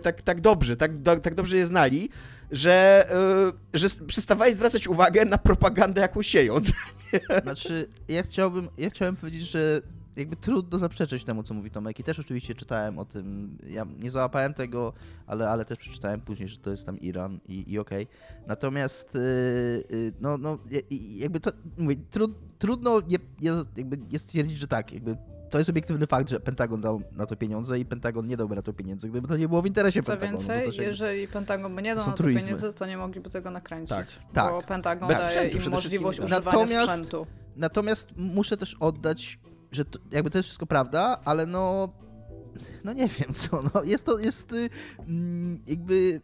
tak, tak dobrze, tak, tak dobrze je znali, że, yy, że przestawali zwracać uwagę na propagandę, jaką sieją. [laughs] Znaczy, ja chciałbym, ja chciałem powiedzieć, że jakby trudno zaprzeczyć temu, co mówi Tomek i też oczywiście czytałem o tym, ja nie załapałem tego, ale, ale też przeczytałem później, że to jest tam Iran i, i okej. Okay. Natomiast yy, no, no jakby to, mówię, trud, trudno je, jakby jest stwierdzić, że tak, jakby to jest obiektywny fakt, że Pentagon dał na to pieniądze i Pentagon nie dałby na to pieniędzy, gdyby to nie było w interesie Co Pentagonu. Co więcej, jeżeli Pentagon by nie dał na to truizmy. pieniędzy, to nie mogliby tego nakręcić. Tak, tak. Bo Pentagon Bez daje sprzętu, im możliwość używania natomiast, sprzętu. Natomiast muszę też oddać, że to, jakby to jest wszystko prawda, ale no no nie wiem co, no jest to, jest mm, jakby...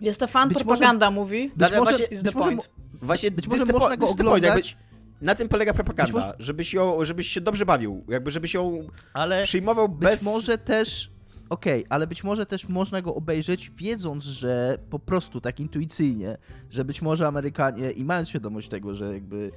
Jest to fan propaganda, może, mówi. Być może, może, być może, właśnie, być może można go oglądać na tym polega propaganda, może... żebyś, ją, żebyś się dobrze bawił, jakby żebyś ją ale przyjmował bez... Być może też, okej, okay, ale być może też można go obejrzeć wiedząc, że po prostu tak intuicyjnie, że być może Amerykanie i mając świadomość tego, że jakby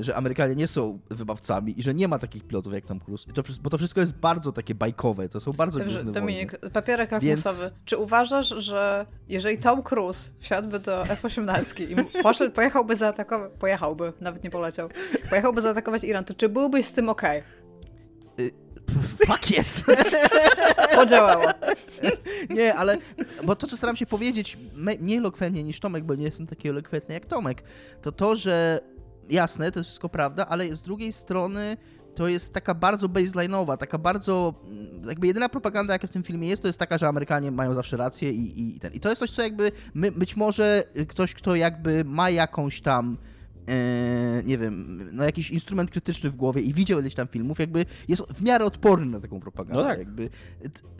że Amerykanie nie są wybawcami i że nie ma takich pilotów jak Tom Cruise. To, bo to wszystko jest bardzo takie bajkowe, to są bardzo Także, Dominik, wojny. papierek lakmusowy. Więc... Czy uważasz, że jeżeli Tom Cruise wsiadłby do F-18 i poszedł, pojechałby zaatakować, pojechałby, nawet nie poleciał, pojechałby zaatakować Iran, to czy byłbyś z tym? Okay? Fuck yes! [laughs] Podziałało. Nie, ale, bo to, co staram się powiedzieć mniej elokwentnie niż Tomek, bo nie jestem taki elokwentny jak Tomek, to to, że jasne, to jest wszystko prawda, ale z drugiej strony to jest taka bardzo baseline'owa, taka bardzo, mm, jakby jedyna propaganda, jaka w tym filmie jest, to jest taka, że Amerykanie mają zawsze rację i, i, i ten. I to jest coś, co jakby my, być może ktoś, kto jakby ma jakąś tam nie wiem, no jakiś instrument krytyczny w głowie i widział ileś tam filmów, jakby jest w miarę odporny na taką propagandę. No tak. Jakby,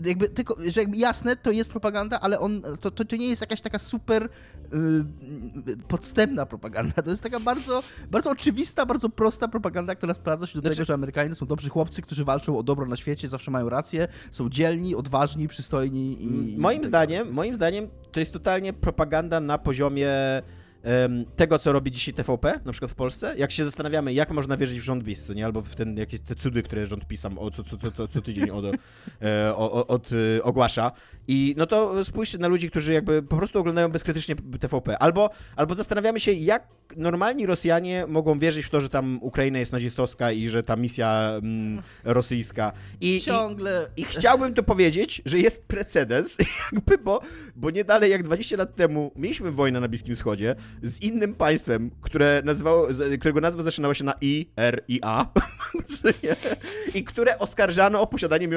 jakby tylko, że jakby jasne, to jest propaganda, ale on, to, to, to nie jest jakaś taka super y, podstępna propaganda. To jest taka bardzo, bardzo oczywista, bardzo prosta propaganda, która sprawdza się do znaczy... tego, że Amerykanie są dobrzy chłopcy, którzy walczą o dobro na świecie, zawsze mają rację, są dzielni, odważni, przystojni i... Moim zdaniem, moim zdaniem to jest totalnie propaganda na poziomie tego, co robi dzisiaj TVP, na przykład w Polsce, jak się zastanawiamy, jak można wierzyć w rząd PiS, nie? Albo w ten, jakieś te cudy, które rząd PiS o, co, co, co, co tydzień od, [laughs] e, od, e, ogłasza. I no to spójrzcie na ludzi, którzy jakby po prostu oglądają bezkrytycznie TVP. Albo, albo zastanawiamy się, jak normalni Rosjanie mogą wierzyć w to, że tam Ukraina jest nazistowska i że ta misja mm, rosyjska. I, Ciągle. I, I, chciałbym to powiedzieć, że jest precedens, [laughs] jakby, bo, bo nie dalej jak 20 lat temu mieliśmy wojnę na Bliskim Wschodzie, z innym państwem, które nazywało, którego nazwa zaczynała się na I, R i A [laughs] i które oskarżano o posiadanie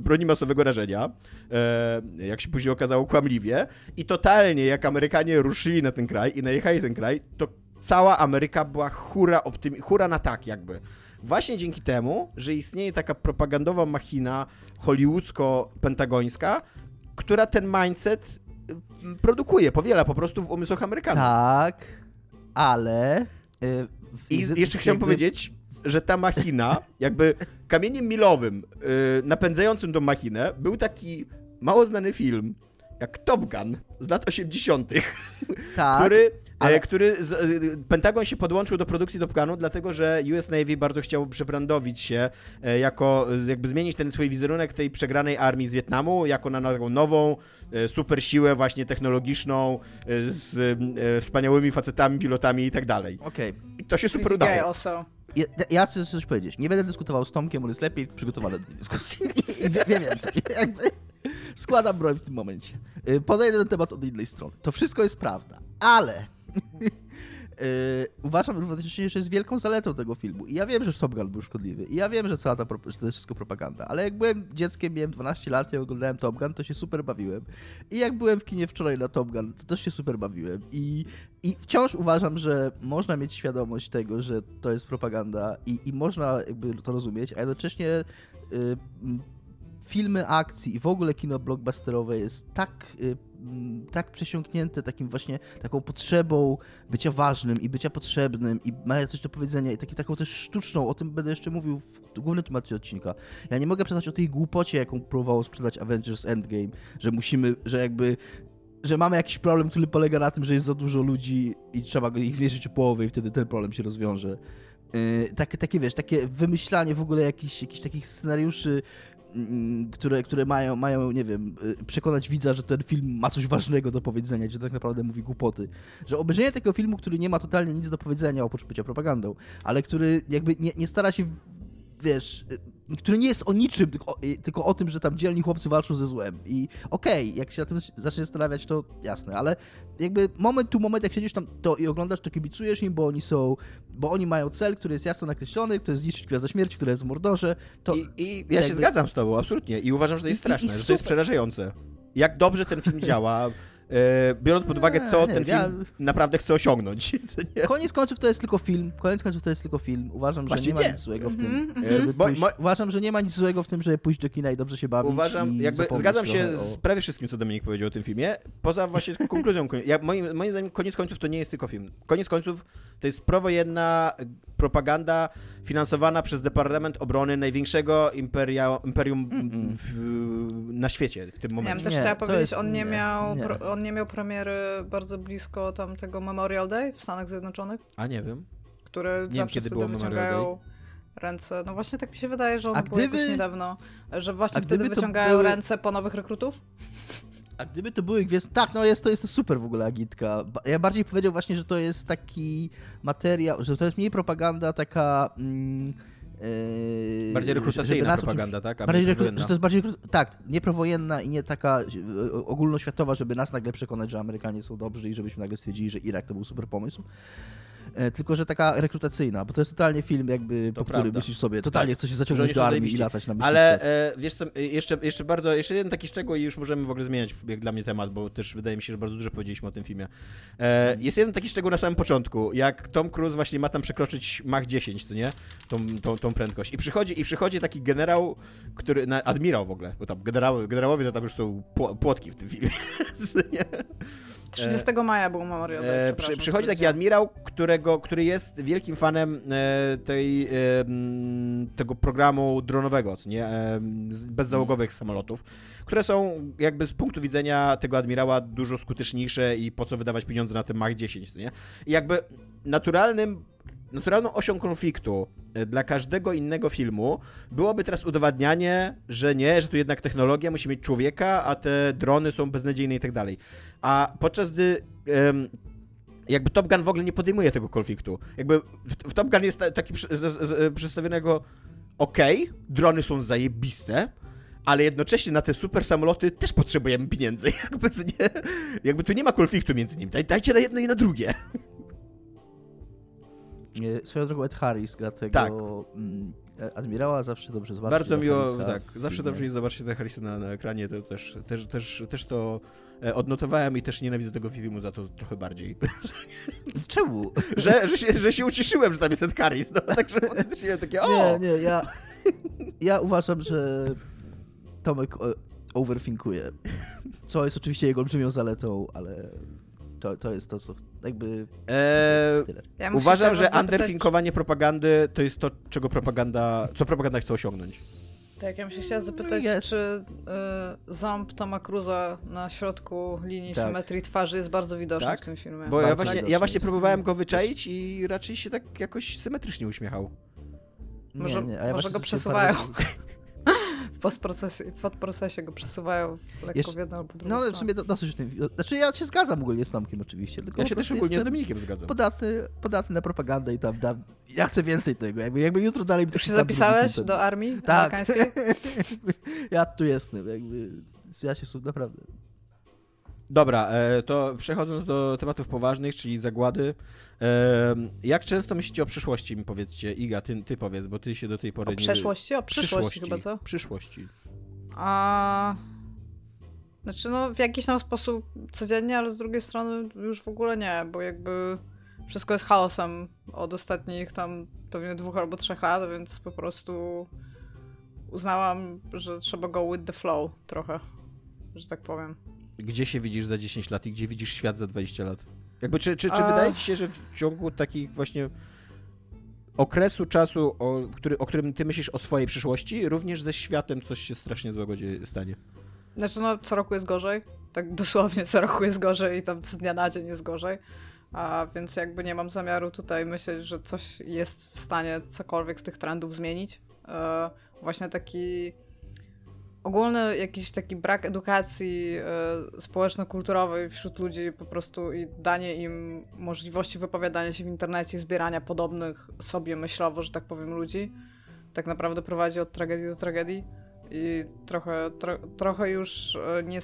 broni masowego rażenia, e, jak się później okazało kłamliwie i totalnie jak Amerykanie ruszyli na ten kraj i najechali ten kraj, to cała Ameryka była hura, optymi- hura na tak jakby. Właśnie dzięki temu, że istnieje taka propagandowa machina hollywoodzko-pentagońska, która ten mindset produkuje, powiela po prostu w umysłach Amerykanów. Tak, ale... Yy, I jeszcze chciałem jakby... powiedzieć, że ta machina, [laughs] jakby kamieniem milowym yy, napędzającym tą machinę był taki mało znany film, jak Top Gun z lat 80., tak, który, ale... E, który z, e, Pentagon się podłączył do produkcji Top Gunu, dlatego że US Navy bardzo chciał przebrandowić się e, jako, jakby zmienić ten swój wizerunek tej przegranej armii z Wietnamu, jako na taką nową, super siłę właśnie technologiczną, z wspaniałymi facetami, pilotami i tak dalej. Okej. Okay. I to się super udało. Ja, ja chcę coś powiedzieć. Nie będę dyskutował z Tomkiem, on jest lepiej przygotowany do tej dyskusji. [laughs] I wie, wie więcej. [laughs] Jakby składam broń w tym momencie. Podejdę ten temat od innej strony. To wszystko jest prawda, ale [laughs] uważam równocześnie, że jest wielką zaletą tego filmu. I ja wiem, że Top Gun był szkodliwy. I ja wiem, że cała ta że to jest wszystko propaganda. Ale jak byłem dzieckiem, miałem 12 lat i oglądałem Top Gun, to się super bawiłem. I jak byłem w kinie wczoraj na Top Gun, to też się super bawiłem. I, i wciąż uważam, że można mieć świadomość tego, że to jest propaganda i, i można jakby to rozumieć, a jednocześnie yy, filmy akcji i w ogóle kino blockbusterowe jest tak, y, tak przesiąknięte takim właśnie taką potrzebą bycia ważnym i bycia potrzebnym i ma coś do powiedzenia i taki, taką też sztuczną, o tym będę jeszcze mówił w głównym temacie odcinka. Ja nie mogę przestać o tej głupocie, jaką próbowało sprzedać Avengers Endgame, że musimy, że jakby że mamy jakiś problem, który polega na tym, że jest za dużo ludzi i trzeba ich zmierzyć o połowę i wtedy ten problem się rozwiąże. Yy, takie, takie, wiesz, takie wymyślanie w ogóle jakichś, jakichś takich scenariuszy Mm, które, które mają, mają, nie wiem, y, przekonać widza, że ten film ma coś ważnego do powiedzenia, że tak naprawdę mówi głupoty. Że obejrzenie takiego filmu, który nie ma totalnie nic do powiedzenia oprócz bycia propagandą, ale który jakby nie, nie stara się, wiesz, y, który nie jest o niczym, tylko o, tylko o tym, że tam dzielni chłopcy walczą ze złem. I okej, okay, jak się na tym zacznie zastanawiać, to jasne, ale jakby moment tu moment, jak siedzisz tam to i oglądasz, to kibicujesz im, bo oni są, bo oni mają cel, który jest jasno nakreślony, to jest zniszczyć Gwiazdę Śmierci, która jest w Mordorze. To I, i ja jakby... się zgadzam z tobą, absolutnie. I uważam, że to jest straszne, i, i że to jest przerażające. Jak dobrze ten film działa, [laughs] biorąc pod uwagę, co nie, ten film ja... naprawdę chce osiągnąć. [laughs] Koniec końców to jest tylko film. Koniec końców to jest tylko film. Uważam, Właśnie że nie, nie, ma nic złego w tym. -hmm. żeby pójść... Uważam, że nie ma nic złego w tym, żeby pójść do kina i dobrze się bawić. Uważam, jakby zgadzam się o... z prawie wszystkim, co Dominik powiedział o tym filmie. Poza właśnie konkluzją. Ja, moim, moim zdaniem koniec końców to nie jest tylko film. Koniec końców to jest prowojenna propaganda finansowana przez Departament Obrony największego imperia, imperium mm -mm. W, na świecie w tym momencie. Ja bym też nie, chciała powiedzieć, jest, on nie, nie miał nie. Pro, on nie miał premiery bardzo blisko tam tego Memorial Day w Stanach Zjednoczonych. A nie wiem. Które nie zawsze wiem, wtedy wyciągają ręce. No właśnie tak mi się wydaje, że on był jakoś niedawno, że właśnie wtedy wyciągają były... ręce po nowych rekrutów. A gdyby to były gwiazdy... Tak, no jest to, jest to super w ogóle agitka. Ja bardziej powiedział właśnie, że to jest taki materiał, że to jest mniej propaganda taka... Mm, Yy, Bardziej rekrutacyjna propaganda, tak? A bardziej rekru- że to jest bardziej, tak, nie prowojenna i nie taka e, ogólnoświatowa, żeby nas nagle przekonać, że Amerykanie są dobrzy i żebyśmy nagle stwierdzili, że Irak to był super pomysł. E, Tylko, że taka rekrutacyjna, bo to jest totalnie film jakby, To po którym prawda. myślisz sobie, totalnie Tak. chcesz się zaciągnąć do armii i latać na myśliwce. Ale e, wiesz co, e, jeszcze, jeszcze bardzo, jeszcze jeden taki szczegół i już możemy w ogóle zmieniać jak dla mnie temat, bo też wydaje mi się, że bardzo dużo powiedzieliśmy o tym filmie. E, jest jeden taki szczegół na samym początku, jak Tom Cruise właśnie ma tam przekroczyć Mach 10, co nie? Tą, tą, tą prędkość. I przychodzi, I przychodzi taki generał, który, na, admirał w ogóle, bo tam generały, generałowie to tam już są pło- płotki w tym filmie. [laughs] nie? 30 maja był Memorial Day, E, przy, przepraszam, przychodzi taki admirał, którego, który jest wielkim fanem e, tej, e, tego programu dronowego, nie? E, bezzałogowych samolotów, które są jakby z punktu widzenia tego admirała dużo skuteczniejsze i po co wydawać pieniądze na ten Mach 10, co nie? I jakby naturalnym Naturalną osią konfliktu e, dla każdego innego filmu byłoby teraz udowadnianie, że nie, że tu jednak technologia musi mieć człowieka, a te drony są beznadziejne i tak dalej. A podczas gdy em, jakby Top Gun w ogóle nie podejmuje tego konfliktu. Jakby w, Top Gun jest ta- taki przedstawionego okej, drony są zajebiste, ale jednocześnie na te super samoloty też potrzebujemy pieniędzy. [laughs] Jakby, nie, jakby tu nie ma konfliktu między nimi. Daj, dajcie na jedno i na drugie. E, Swoją drogą Ed Harris gra tego Tak. mm, e, admirała, zawsze dobrze zobaczyć. Bardzo Eda miło, Harrisa tak. Zawsze dobrze jest zobaczyć te Harrisona na ekranie, to też, też, też, też to e, odnotowałem i też nienawidzę tego filmu za to trochę bardziej. [laughs] Czemu? [laughs] że, że, się, że się ucieszyłem, że tam jest Ed Harris, no także faktycznie miałem takie o! Nie, nie, ja, ja uważam, że Tomek overthinkuje. Co jest oczywiście jego olbrzymią zaletą, ale to, to jest to, co jakby Eee, tyle. Ja uważam, że underfinkowanie propagandy to jest to, czego propaganda, co propaganda chce osiągnąć. Tak, ja bym się chciała zapytać, Jest. czy y, ząb Toma Cruza na środku linii Tak. symetrii twarzy jest bardzo widoczny Tak? w tym filmie. Bo ja właśnie, ja właśnie próbowałem go wyczaić i raczej się tak jakoś symetrycznie uśmiechał. Nie, Może- nie, a ja może go przesuwają. parę- W postprocesie, w podprocesie go przesuwają lekko Jeszcze- w jedną albo drugą No ale w sumie do, dosyć tym. Znaczy ja się zgadzam ogólnie z Tomkiem oczywiście, tylko Ja się też ogólnie z Dominikiem zgadzam. podatny, podatny na propagandę i tam, tam ja chcę więcej tego. Jakby, jakby jutro dalej by Już się zapisałeś to- do armii Tak. amerykańskiej? [laughs] ja tu jestem, jakby ja się naprawdę. Dobra, e, to przechodząc do tematów poważnych, czyli zagłady. E, jak często myślicie o przyszłości, mi powiedzcie? Iga, ty, ty powiedz, bo ty się do tej pory O nie... przeszłości? O przyszłości chyba, co? Przyszłości. A... Znaczy no w jakiś tam sposób codziennie, ale z drugiej strony już w ogóle nie, bo jakby wszystko jest chaosem od ostatnich tam pewnie dwóch albo trzech lat, więc po prostu uznałam, że trzeba go with the flow trochę, że tak powiem. Gdzie się widzisz za 10 lat i gdzie widzisz świat za 20 lat? Jakby, czy, czy, czy A- wydaje ci się, że w ciągu takich właśnie okresu czasu, o, który, o którym ty myślisz o swojej przyszłości, również ze światem coś się strasznie złego dzieje, stanie? Znaczy no co roku jest gorzej, tak dosłownie co roku jest gorzej i tam z dnia na dzień jest gorzej. A więc jakby nie mam zamiaru tutaj myśleć, że coś jest w stanie cokolwiek z tych trendów zmienić. E, właśnie taki ogólny jakiś taki brak edukacji e, społeczno-kulturowej wśród ludzi po prostu i danie im możliwości wypowiadania się w internecie, zbierania podobnych sobie myślowo, że tak powiem, ludzi, tak naprawdę prowadzi od tragedii do tragedii. I trochę, tro, trochę już e, nie.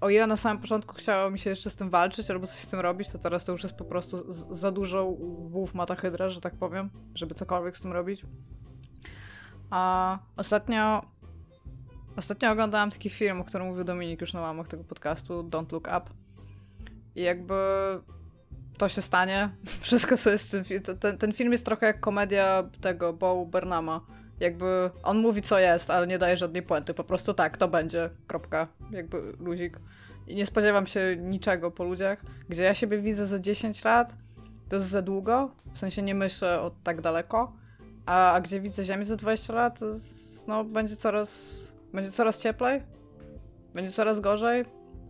O ile na samym początku chciało mi się jeszcze z tym walczyć albo coś z tym robić, to teraz to już jest po prostu za dużo łbów mata hydra, że tak powiem, żeby cokolwiek z tym robić. A ostatnio. Ostatnio oglądałam taki film, o którym mówił Dominik już na łamach tego podcastu, Don't Look Up. I jakby to się stanie. [laughs] Wszystko, co jest w tym. Ten, ten film jest trochę jak komedia tego Bo Burnhama. Jakby on mówi, co jest, ale nie daje żadnej puenty. Po prostu tak, to będzie. Kropka. Jakby luzik. I nie spodziewam się niczego po ludziach. Gdzie ja siebie widzę za 10 lat, to jest za długo. W sensie nie myślę o tak daleko. A, a gdzie widzę Ziemię za 20 lat, to jest, no, będzie coraz, będzie coraz cieplej. Będzie coraz gorzej.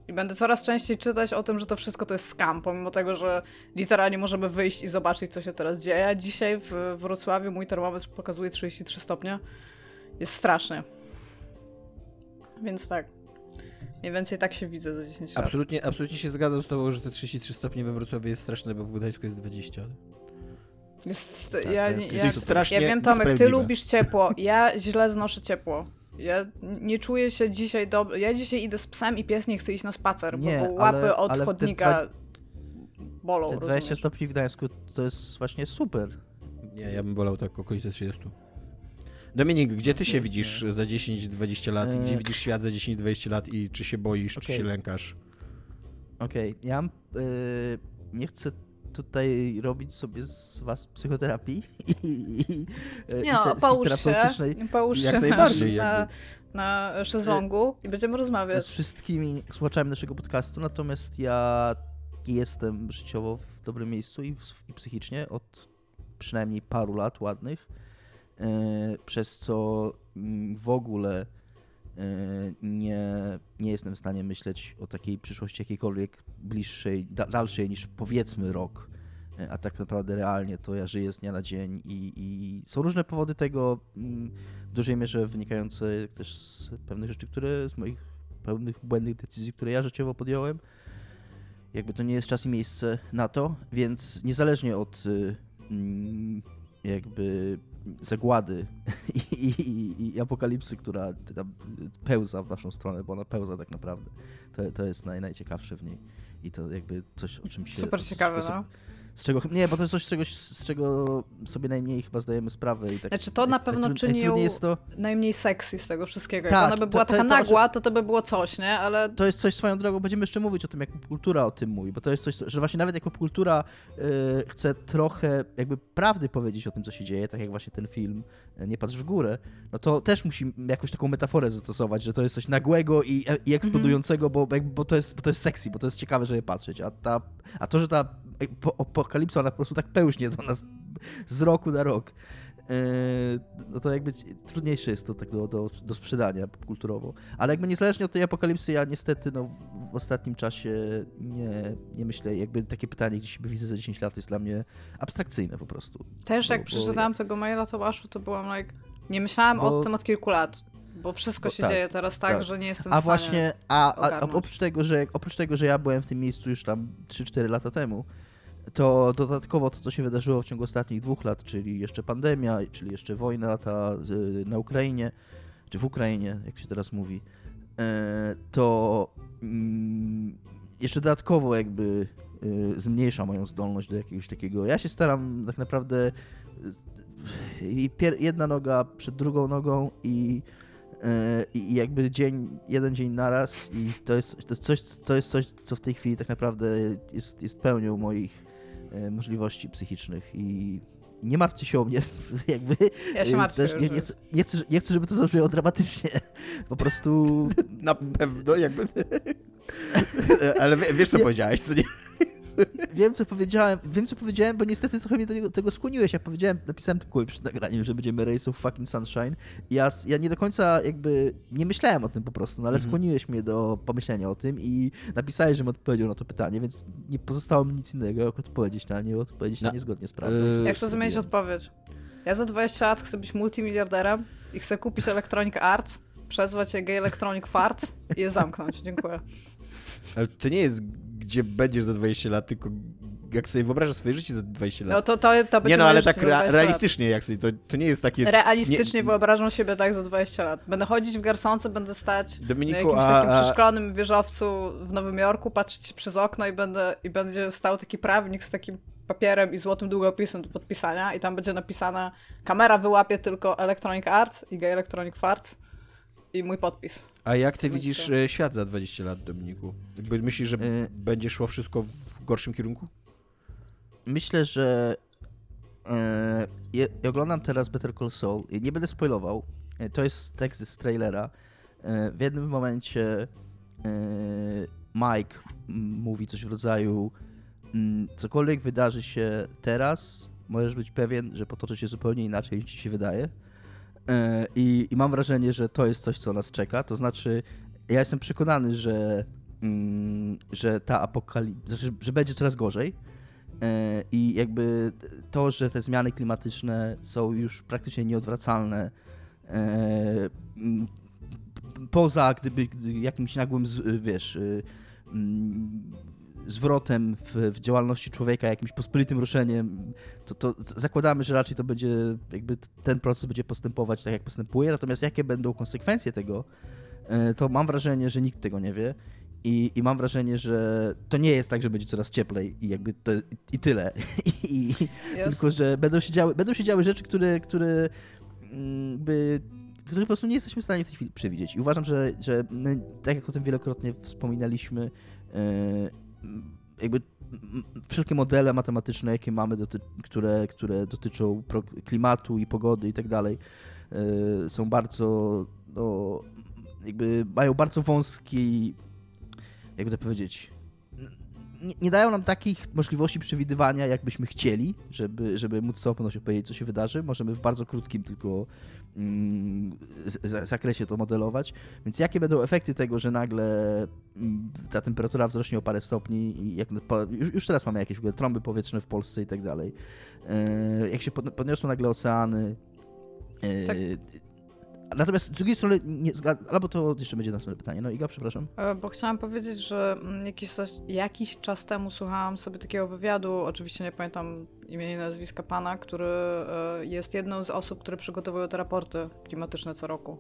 I będę coraz częściej czytać o tym, że to wszystko to jest skam, pomimo tego, że literalnie możemy wyjść i zobaczyć, co się teraz dzieje. Dzisiaj w Wrocławiu mój termometr pokazuje 33 stopnie. Jest strasznie. Więc tak. Mniej więcej tak się widzę za 10 lat. Absolutnie, absolutnie się zgadzam z tobą, że te 33 stopnie we Wrocławiu jest straszne, bo w Gdańsku jest 20. Jest, Tak, ja, jest- ja, jest strasznie ja wiem, Tomek, ty lubisz ciepło. Ja źle znoszę ciepło. Ja nie czuję się dzisiaj dobrze. Ja dzisiaj idę z psem i pies nie chce iść na spacer, Nie, bo łapy ale- od ale chodnika bolą, Te 20 rozumiesz? stopni w Gdańsku to jest właśnie super. Nie, ja bym wolał tak okolice 30. Dominik, gdzie ty się Nie, widzisz za 10-20 lat? E, Gdzie widzisz świat za 10-20 lat i czy się boisz, czy Okej. się lękasz? Okej, ja y, nie chcę tutaj robić sobie z was psychoterapii i, i, i Nie no, połóż się, terapeutycznej połóż Jak się na, najbardziej, na, jakby. na szezlongu i będziemy rozmawiać. z wszystkimi słuchaczami naszego podcastu, natomiast ja jestem życiowo w dobrym miejscu i, i psychicznie od przynajmniej paru lat ładnych, y, przez co mm, w ogóle nie, nie jestem w stanie myśleć o takiej przyszłości jakiejkolwiek bliższej, da, dalszej niż powiedzmy rok. Y, A tak naprawdę realnie to ja żyję z dnia na dzień i, i są różne powody tego, mm, w dużej mierze wynikające też z pewnych rzeczy, które z moich pełnych błędnych decyzji, które ja życiowo podjąłem. Jakby to nie jest czas i miejsce na to, więc niezależnie od y, mm, jakby zagłady [laughs] i, i, i apokalipsy, która pełza w naszą stronę, bo ona pełza tak naprawdę. To, to jest naj, najciekawsze w niej. I to jakby coś, o czym się... Super ciekawe, no. Z czego, nie, bo to jest coś, z czego, z czego sobie najmniej chyba zdajemy sprawę. I tak, Znaczy, to na naj- pewno najtrud- czyni ją- to, Najmniej sexy z tego wszystkiego. Jak Tak, ona by to- była to- taka to- nagła, to to by było coś, nie? Ale to jest coś swoją drogą, będziemy jeszcze mówić o tym, jak popkultura o tym mówi, bo to jest coś, że właśnie nawet jak popkultura y, chce trochę jakby prawdy powiedzieć o tym, co się dzieje, tak jak właśnie ten film Nie patrz w górę, no to też musi jakąś taką metaforę zastosować, że to jest coś nagłego i, i eksplodującego, bo, jakby, bo, to jest, bo to jest sexy, bo to jest ciekawe, żeby patrzeć, a, ta, a to, że ta po- apokalipsa, ona po prostu tak pełźnie do nas z roku na rok, no to jakby trudniejsze jest to tak do, do, do sprzedania popkulturowo. Ale jakby niezależnie od tej apokalipsy, ja niestety no, w ostatnim czasie nie, nie myślę, jakby takie pytanie, gdzie siebie widzę za 10 lat jest dla mnie abstrakcyjne po prostu. też Bo- jak bo przeczytałam tego maila Tomaszu, to byłam like... Nie myślałam Bo- o tym od kilku lat, bo wszystko Bo się tak, dzieje teraz tak, tak. że nie jestem A w stanie... właśnie, a, ogarnąć. oprócz, tego, że, oprócz tego, że ja byłem w tym miejscu już tam 3-4 lata temu, to dodatkowo to, co się wydarzyło w ciągu ostatnich dwóch lat, czyli jeszcze pandemia, czyli jeszcze wojna ta na Ukrainie, czy w Ukrainie, jak się teraz mówi, e, to mm, jeszcze dodatkowo jakby e, zmniejsza moją zdolność do jakiegoś takiego. Ja się staram tak naprawdę e, i jedna noga przed drugą nogą i i jakby dzień, jeden dzień naraz i to jest, to jest, coś, to jest coś, co w tej chwili tak naprawdę jest, jest pełnią moich możliwości psychicznych i nie martwcie się o mnie, [laughs] jakby Ja się e, martwię, też nie, nie, chcę, nie, chcę, nie chcę, żeby to zabrzmiało dramatycznie, [laughs] po prostu [laughs] Na pewno, jakby... Ale wie- wiesz, co Nie- powiedziałeś, co nie? [laughs] wiem co powiedziałem, wiem co powiedziałem, bo niestety trochę mnie do tego, tego skłoniłeś, ja powiedziałem, napisałem tylko przed nagraniem, że będziemy Race of fucking Sunshine ja, ja nie do końca jakby, nie myślałem o tym po prostu, no ale Mhm. skłoniłeś mnie do pomyślenia o tym i napisałeś, żebym odpowiedział na to pytanie, więc nie pozostało mi nic innego, jak odpowiedzieć na nie, odpowiedzieć No, na nie zgodnie z prawdą. yy, Jak chcę zmienić odpowiedź? Ja za 20 lat chcę być multimiliarderem i chcę kupić Electronic Arts, przezwać je Gay Electronic Farts i je zamknąć. Dziękuję. Ale to nie jest, gdzie będziesz za 20 lat, tylko jak sobie wyobrażasz swoje życie za 20 lat. No to, to, to będzie nie no, ale tak za rea- 20 lat. realistycznie, jak sobie, to, to nie jest takie... Realistycznie nie- wyobrażam siebie tak za 20 lat. Będę chodzić w garsonce, będę stać na Dominiku, jakimś a, takim a, przeszklonym wieżowcu w Nowym Jorku, patrzeć przez okno i, będę, i będzie stał taki prawnik z takim papierem i złotym długopisem do podpisania i tam będzie napisane kamera wyłapie tylko Electronic Arts i Gay Electronic Farts i mój podpis. A jak ty widzisz e, świat za 20 lat, Dominiku? Jakby myślisz, że Y- będzie szło wszystko w gorszym kierunku? Myślę, że e, ja, oglądam teraz Better Call Saul i nie będę spoilował. To jest tekst z trailera. W jednym momencie Mike m, mówi coś w rodzaju mm, cokolwiek wydarzy się teraz, możesz być pewien, że potoczy się zupełnie inaczej niż ci się wydaje. E, I, I mam wrażenie, że to jest coś, co nas czeka. To znaczy, ja jestem przekonany, że, mm, że ta apokalipsa, że, będzie coraz gorzej. E, I jakby to, że te zmiany klimatyczne są już praktycznie nieodwracalne, e, poza gdyby gdy jakimś nagłym, wiesz, y, mm, zwrotem w, w, działalności człowieka, jakimś pospolitym ruszeniem, to, to zakładamy, że raczej to będzie, jakby ten proces będzie postępować tak, jak postępuje, natomiast jakie będą konsekwencje tego, e, to mam wrażenie, że nikt tego nie wie. I, I, mam wrażenie, że to nie jest tak, że będzie coraz cieplej i jakby to, i tyle. [laughs] I, tylko, że będą się działy, będą się działy rzeczy, które, które mm, by których po prostu nie jesteśmy w stanie w tej chwili przewidzieć. I uważam, że, że my, tak jak o tym wielokrotnie wspominaliśmy, e, jakby wszelkie modele matematyczne, jakie mamy, doty które, które dotyczą klimatu i pogody i tak dalej, e, są bardzo, no, jakby mają bardzo wąski, jakby to powiedzieć, nie, nie, dają nam takich możliwości przewidywania, jakbyśmy chcieli, żeby, żeby móc z całą pewnością powiedzieć, co się wydarzy. Możemy w bardzo krótkim tylko mm, zakresie to modelować. Więc jakie będą efekty tego, że nagle mm, ta temperatura wzrośnie o parę stopni i jak, już, już teraz mamy jakieś w ogóle trąby powietrzne w Polsce i tak dalej. E, jak się podniosą nagle oceany, e, tak. Natomiast z drugiej strony, nie albo to jeszcze będzie następne pytanie. No Iga, przepraszam. E, bo chciałam powiedzieć, że mm, jakiś, jakiś czas temu słuchałam sobie takiego wywiadu, oczywiście nie pamiętam imienia i nazwiska pana, który e, jest jedną z osób, które przygotowują te raporty klimatyczne co roku.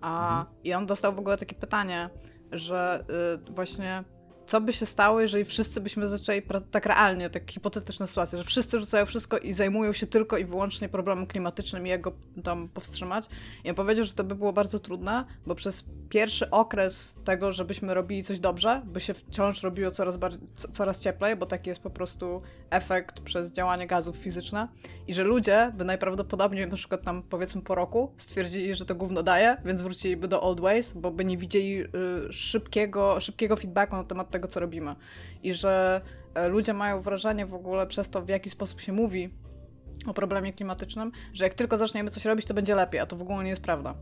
A, mhm. I on dostał w ogóle takie pytanie, że y, właśnie co by się stało, jeżeli wszyscy byśmy zaczęli, tak realnie, tak hipotetyczna sytuacja, że wszyscy rzucają wszystko i zajmują się tylko i wyłącznie problemem klimatycznym i jak go tam powstrzymać. I on powiedział, że to by było bardzo trudne, bo przez pierwszy okres tego, żebyśmy robili coś dobrze, by się wciąż robiło coraz, bardziej, coraz cieplej, bo taki jest po prostu efekt przez działanie gazów fizyczne i że ludzie by najprawdopodobniej na przykład tam powiedzmy po roku stwierdzili, że to gówno daje, więc wróciliby do old ways, bo by nie widzieli y, szybkiego, szybkiego feedbacku na temat tego, co robimy. I że e, ludzie mają wrażenie w ogóle przez to, w jaki sposób się mówi o problemie klimatycznym, że jak tylko zaczniemy coś robić, to będzie lepiej, a to w ogóle nie jest prawda.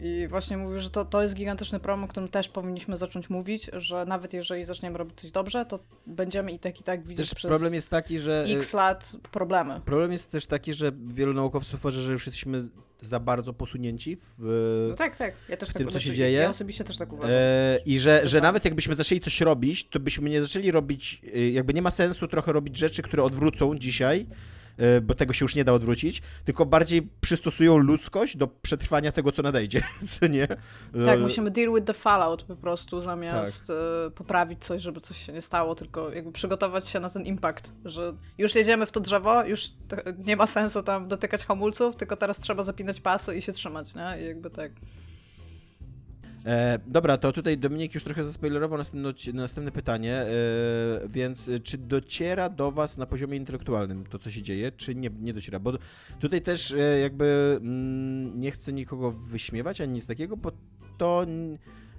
I właśnie mówił, że to, to jest gigantyczny problem, o którym też powinniśmy zacząć mówić, że nawet jeżeli zaczniemy robić coś dobrze, to będziemy i tak i tak widzieć też przez problem jest taki, że x lat problemy. Problem jest też taki, że wielu naukowców uważa, że już jesteśmy za bardzo posunięci w, no tak, tak. Ja też w tak, tym, co się dzieje. Ja osobiście też tak uważam. E, I że, że nawet jakbyśmy zaczęli coś robić, to byśmy nie zaczęli robić, y, jakby nie ma sensu trochę robić rzeczy, które odwrócą dzisiaj, bo tego się już nie da odwrócić, tylko bardziej przystosują ludzkość do przetrwania tego, co nadejdzie, [laughs] co nie? Tak, musimy deal with the fallout po prostu, zamiast tak. E, poprawić coś, żeby coś się nie stało, tylko jakby przygotować się na ten impact, że już jedziemy w to drzewo, już nie ma sensu tam dotykać hamulców, tylko teraz trzeba zapinać pasy i się trzymać, nie? I jakby tak. E, dobra, to tutaj Dominik już trochę zaspoilerował następne, następne pytanie, e, więc e, czy dociera do was na poziomie intelektualnym to, co się dzieje, czy nie, nie dociera? Bo tutaj też e, jakby mm, nie chcę nikogo wyśmiewać, ani nic takiego, bo to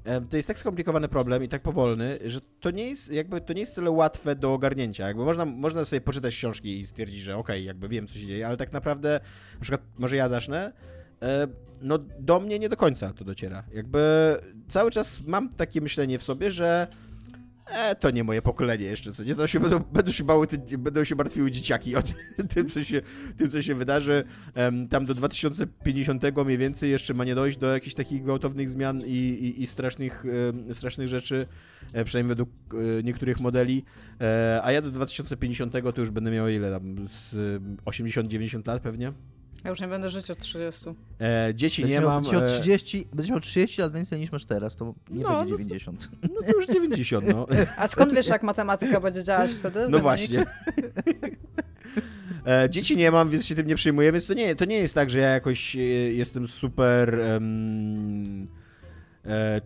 e, to jest tak skomplikowany problem i tak powolny, że to nie jest jakby to nie jest tyle łatwe do ogarnięcia. Jakby można, można sobie poczytać książki i stwierdzić, że okej, okay, jakby wiem co się dzieje, ale tak naprawdę na przykład może ja zacznę. E, no do mnie nie do końca to dociera. Jakby cały czas mam takie myślenie w sobie, że e, to nie moje pokolenie jeszcze, co nie? To się będą, będą, się bały, będą się martwiły dzieciaki o [laughs] tym, co się, tym, co się wydarzy. Tam do 2050 mniej więcej jeszcze ma nie dojść do jakichś takich gwałtownych zmian i, i, i strasznych, strasznych rzeczy, e, przynajmniej według e, niektórych modeli. A ja do 2050 to już będę miał ile tam, z 80-90 lat pewnie. Ja już nie będę żyć od 30. E, dzieci będziesz nie mam. Miał, e... 30, będziesz miał 30 lat więcej niż masz teraz, to nie no, będzie 90. No, no to już 90, no. A skąd wiesz, jak matematyka będzie działać wtedy? No właśnie. E, dzieci nie mam, więc się tym nie przyjmuję, więc to nie, to nie jest tak, że ja jakoś e, jestem super. Um, E,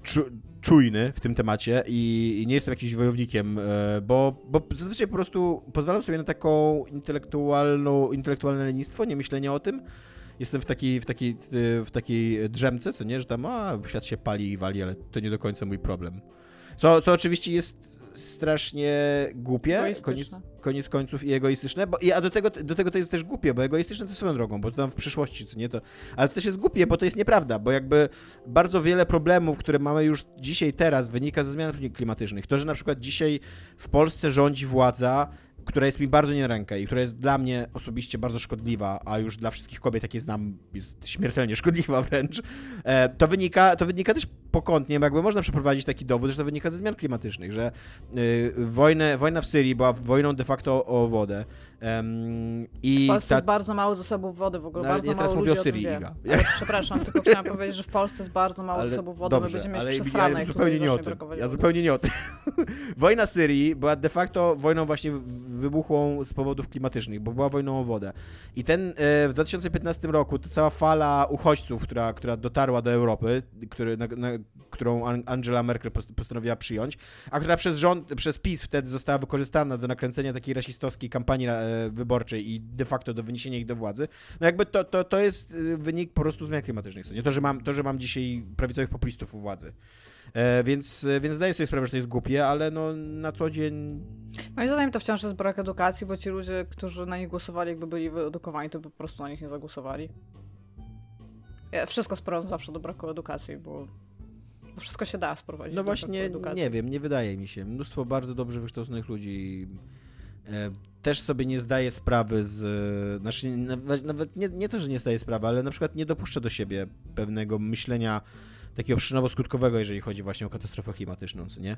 czujny w tym temacie i nie jestem jakimś wojownikiem, e, bo, bo zazwyczaj po prostu pozwalam sobie na taką intelektualną, intelektualne lenistwo, nie myślenie o tym. Jestem w takiej, w takiej, w takiej drzemce, co nie, że tam a, świat się pali i wali, ale to nie do końca mój problem. Co, co oczywiście jest strasznie głupie, koniec, koniec końców i egoistyczne, bo, i, a do tego, do tego to jest też głupie, bo egoistyczne to swoją drogą, bo to tam w przyszłości, co nie to, ale to też jest głupie, bo to jest nieprawda, bo jakby bardzo wiele problemów, które mamy już dzisiaj, teraz, wynika ze zmian klimatycznych. To, że na przykład dzisiaj w Polsce rządzi władza, która jest mi bardzo nie rękę i która jest dla mnie osobiście bardzo szkodliwa, a już dla wszystkich kobiet, jakie znam, jest śmiertelnie [laughs] szkodliwa wręcz, e, to wynika, to wynika też pokątnie, jakby można przeprowadzić taki dowód, że to wynika ze zmian klimatycznych, że y, wojna w Syrii była wojną de facto o wodę. Um, i w Polsce ta... jest bardzo mało zasobów wody, w ogóle no, bardzo ja teraz mało mówię o Syrii, Iga. [laughs] Przepraszam, tylko chciałam powiedzieć, że w Polsce jest bardzo mało ale, zasobów wody, dobrze, my będziemy mieć ale przesrane, ja zupełnie nie o tym. Ja zupełnie nie o tym. Wojna Syrii była de facto wojną właśnie wybuchłą z powodów klimatycznych, bo była wojną o wodę. I ten e, w 2015 roku, ta cała fala uchodźców, która, która dotarła do Europy, który, na, na, którą Angela Merkel postanowiła przyjąć, a która przez rząd, przez PiS wtedy została wykorzystana do nakręcenia takiej rasistowskiej kampanii e, wyborczej i de facto do wyniesienia ich do władzy, no jakby to, to, to jest e, wynik po prostu zmian klimatycznych. Nie to, że mam, to, że mam dzisiaj prawicowych populistów u władzy. E, więc, więc zdaję sobie sprawę, że to jest głupie, ale no na co dzień... Moim zdaniem to wciąż jest brak edukacji, bo ci ludzie, którzy na nich głosowali, jakby byli wyedukowani, to by po prostu na nich nie zagłosowali. Ja wszystko sprowadzam zawsze do braku edukacji, bo bo wszystko się da sprowadzić. No właśnie, nie wiem, nie wydaje mi się. Mnóstwo bardzo dobrze wykształconych ludzi e, też sobie nie zdaje sprawy z. Znaczy, nawet, nawet nie, nie to, że nie zdaje sprawy, ale na przykład nie dopuszcza do siebie pewnego myślenia takiego przyczynowo-skutkowego, jeżeli chodzi właśnie o katastrofę klimatyczną, co nie?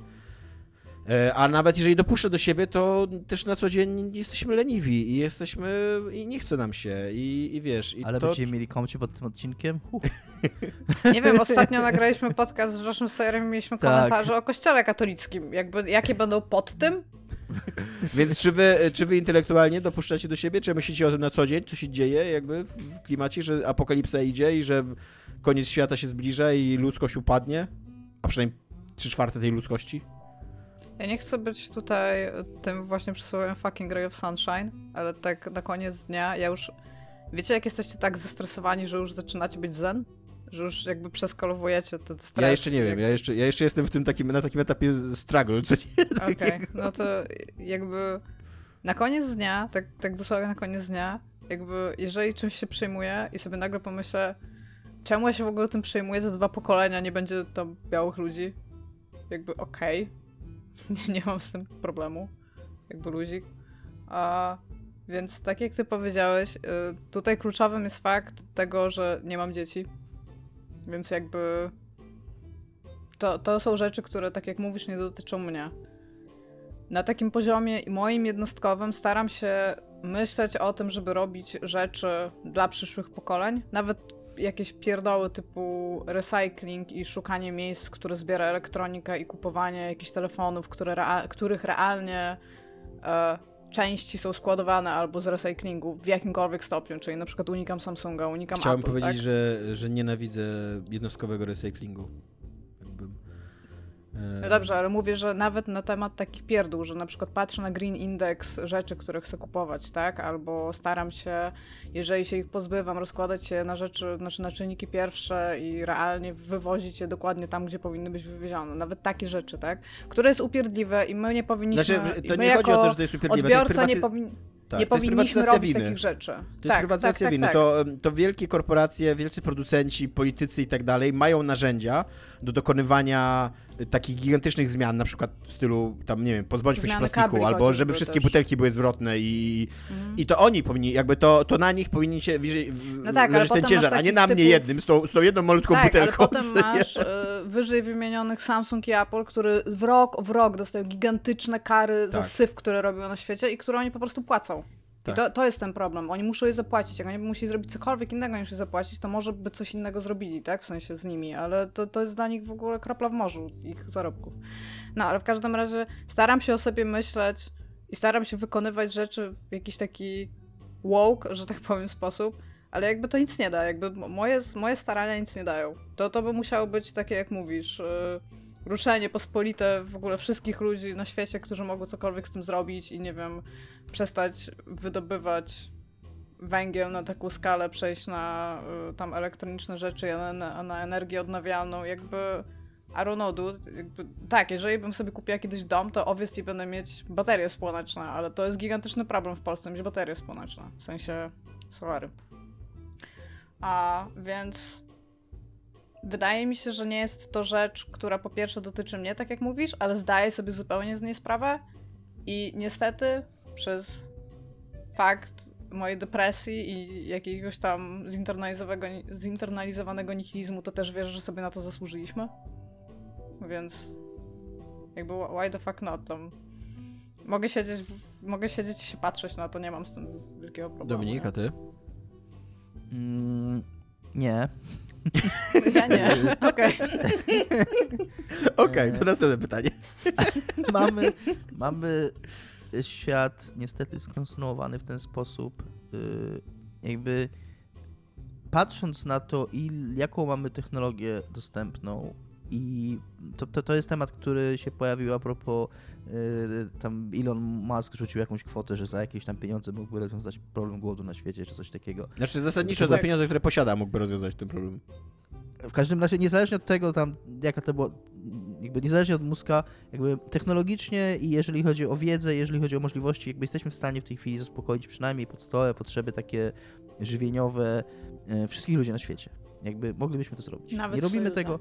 E, a nawet jeżeli dopuszczę do siebie, to też na co dzień jesteśmy leniwi i jesteśmy. i nie chce nam się. I, i wiesz. I Ale to... będziemy mieli komcie pod tym odcinkiem? Nie wiem, ostatnio nagraliśmy podcast z waszym serem i mieliśmy tak. komentarze o kościele katolickim. Jakby, jakie będą pod tym? [laughs] Więc czy wy, czy wy intelektualnie dopuszczacie do siebie? Czy myślicie o tym na co dzień, co się dzieje jakby w klimacie, że apokalipsa idzie i że koniec świata się zbliża i ludzkość upadnie? A przynajmniej trzy czwarte tej ludzkości? Ja nie chcę być tutaj tym właśnie przysłowiem fucking ray of sunshine, ale tak na koniec dnia ja już... Wiecie, jak jesteście tak zestresowani, że już zaczynacie być zen? Że już jakby przeskalowujecie ten stres. Ja jeszcze nie wiem, ja jeszcze, ja jeszcze jestem w tym takim, na takim etapie struggle, co nie? Okej, okay, no to jakby na koniec dnia, tak, tak dosłownie na koniec dnia, jakby jeżeli czymś się przejmuję i sobie nagle pomyślę, czemu ja się w ogóle tym przejmuję, za dwa pokolenia nie będzie tam białych ludzi, jakby okej, okay [laughs] nie, nie mam z tym problemu. Jakby luzik. A, więc tak jak ty powiedziałeś, y, tutaj kluczowym jest fakt tego, że nie mam dzieci. Więc jakby to, to są rzeczy, które, tak jak mówisz, nie dotyczą mnie. Na takim poziomie moim jednostkowym staram się myśleć o tym, żeby robić rzeczy dla przyszłych pokoleń. Nawet jakieś pierdoły typu recycling i szukanie miejsc, które zbiera elektronika i kupowanie jakichś telefonów, które rea których realnie e, części są składowane albo z recyklingu w jakimkolwiek stopniu, czyli na przykład unikam Samsunga, unikam Chciałem Apple, powiedzieć, tak? że, że nienawidzę jednostkowego recyklingu. No dobrze, ale mówię, że nawet na temat takich pierdół, że na przykład patrzę na Green Index rzeczy, które chcę kupować, tak? Albo staram się, jeżeli się ich pozbywam, rozkładać je na rzeczy, znaczy na czynniki pierwsze i realnie wywozić je dokładnie tam, gdzie powinny być wywiezione. Nawet takie rzeczy, tak? Które jest upierdliwe i my nie powinniśmy... Znaczy, to nie chodzi o to, że to jest upierdliwe. Odbiorca jest nie powinien... Tak, nie powinniśmy robić winy. takich rzeczy. To jest tak, prywatyzacja tak, winy. Tak, to, to wielkie korporacje, wielcy producenci, politycy i tak dalej mają narzędzia do dokonywania takich gigantycznych zmian, na przykład w stylu tam, nie wiem, pozbądźmy się plastiku, albo żeby wszystkie też. butelki były zwrotne i, mhm. i to oni powinni, jakby to, to na nich powinni się no tak, leżeć ten ciężar, a nie na mnie typów... jednym, z tą, z tą jedną malutką tak, butelką. ale potem masz y, wyżej wymienionych Samsung i Apple, który w rok w rok dostają gigantyczne kary tak. za syf, które robią na świecie i które oni po prostu płacą. Tak. I to, to jest ten problem. Oni muszą je zapłacić. Jak oni by musieli zrobić cokolwiek innego niż je zapłacić, to może by coś innego zrobili, tak? W sensie z nimi, ale to, to jest dla nich w ogóle kropla w morzu ich zarobków. No, ale w każdym razie staram się o sobie myśleć i staram się wykonywać rzeczy w jakiś taki woke, że tak powiem, sposób, ale jakby to nic nie da. Jakby moje, moje starania nic nie dają. To, to by musiało być takie, jak mówisz. Yy, ruszenie pospolite w ogóle wszystkich ludzi na świecie, którzy mogą cokolwiek z tym zrobić i nie wiem, przestać wydobywać węgiel na taką skalę, przejść na y, tam elektroniczne rzeczy, a na, na energię odnawialną, jakby Aronodu, tak, jeżeli bym sobie kupiła kiedyś dom, to obviously będę mieć baterie słoneczne, ale to jest gigantyczny problem w Polsce, mieć baterie słoneczne, w sensie solary. A więc Wydaje mi się, że nie jest to rzecz, która po pierwsze dotyczy mnie, tak jak mówisz, ale zdaję sobie zupełnie z niej sprawę i niestety przez fakt mojej depresji i jakiegoś tam zinternalizowanego, nihilizmu, to też wierzę, że sobie na to zasłużyliśmy. więc jakby why the fuck not, tam mogę siedzieć, mogę siedzieć i się patrzeć na to, nie mam z tym wielkiego problemu. Dominika, ty? Mm, nie. Ja nie, [laughs] okej. Okej, to następne pytanie. [laughs] mamy, mamy świat niestety skonstruowany w ten sposób, y, jakby patrząc na to, il, jaką mamy technologię dostępną i to, to, to jest temat, który się pojawił a propos y, tam Elon Musk rzucił jakąś kwotę, że za jakieś tam pieniądze mógłby rozwiązać problem głodu na świecie, czy coś takiego. Znaczy zasadniczo za pieniądze, które posiada, mógłby rozwiązać ten problem. W każdym razie, niezależnie od tego, tam, jaka to było, jakby niezależnie od Muska, jakby technologicznie i jeżeli chodzi o wiedzę, jeżeli chodzi o możliwości, jakby jesteśmy w stanie w tej chwili zaspokoić przynajmniej podstawowe potrzeby takie żywieniowe e, wszystkich ludzi na świecie. Jakby moglibyśmy to zrobić. Nawet nie robimy tego.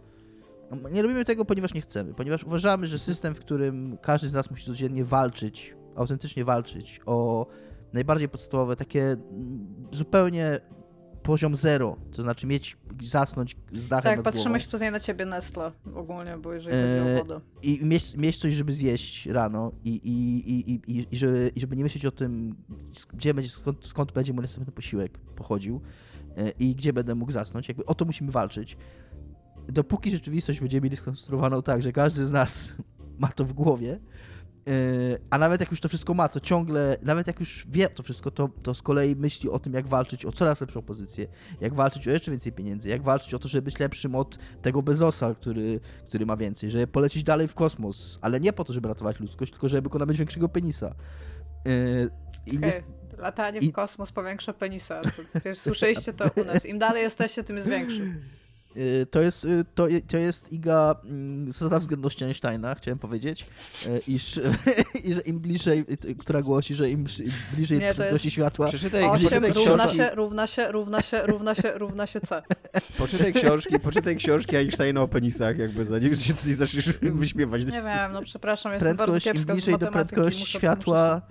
Nie robimy tego, ponieważ nie chcemy, ponieważ uważamy, że system, w którym każdy z nas musi codziennie walczyć, autentycznie walczyć o najbardziej podstawowe, takie mm, zupełnie poziom zero, to znaczy mieć, zasnąć z dachem Tak, nad patrzymy głową się tutaj na ciebie, Nestle, ogólnie, bo jeżeli Eee, chodzi o wodę. i mieć, mieć coś, żeby zjeść rano i, i, i, i, i, i, żeby, i żeby nie myśleć o tym, gdzie będzie, skąd, skąd będzie mój następny posiłek pochodził e, i gdzie będę mógł zasnąć, jakby o to musimy walczyć. Dopóki rzeczywistość będziemy mieli skonstruowaną tak, że każdy z nas ma to w głowie, e, a nawet jak już to wszystko ma, to ciągle, nawet jak już wie to wszystko, to, to z kolei myśli o tym, jak walczyć o coraz lepszą pozycję, jak walczyć o jeszcze więcej pieniędzy, jak walczyć o to, żeby być lepszym od tego Bezosa, który, który ma więcej, żeby polecieć dalej w kosmos, ale nie po to, żeby ratować ludzkość, tylko żeby nabyć większego penisa. Yy, i Okej, jest, Latanie i- w kosmos powiększa penisa. To, wiesz, słyszeliście to u nas. Im dalej jesteście, tym jest większy. [laughs] yy, to, jest, yy, to, je- to jest Iga mm, zasada względności Einsteina, chciałem powiedzieć, iż, [laughs] i że im bliżej, która głosi, że im, im bliżej Nie, prędkości światła, Przeczytaj, 8 przeczytaj, równa się, równa się, równa się, równa się, równa się C. poczytaj książki, poczytaj książki Einsteina o penisach, jakby zanim się tutaj zaczniesz wyśmiewać. Nie wiem, no przepraszam, jestem bardzo Prędkość, im kiepska z bliżej do prędkości światła,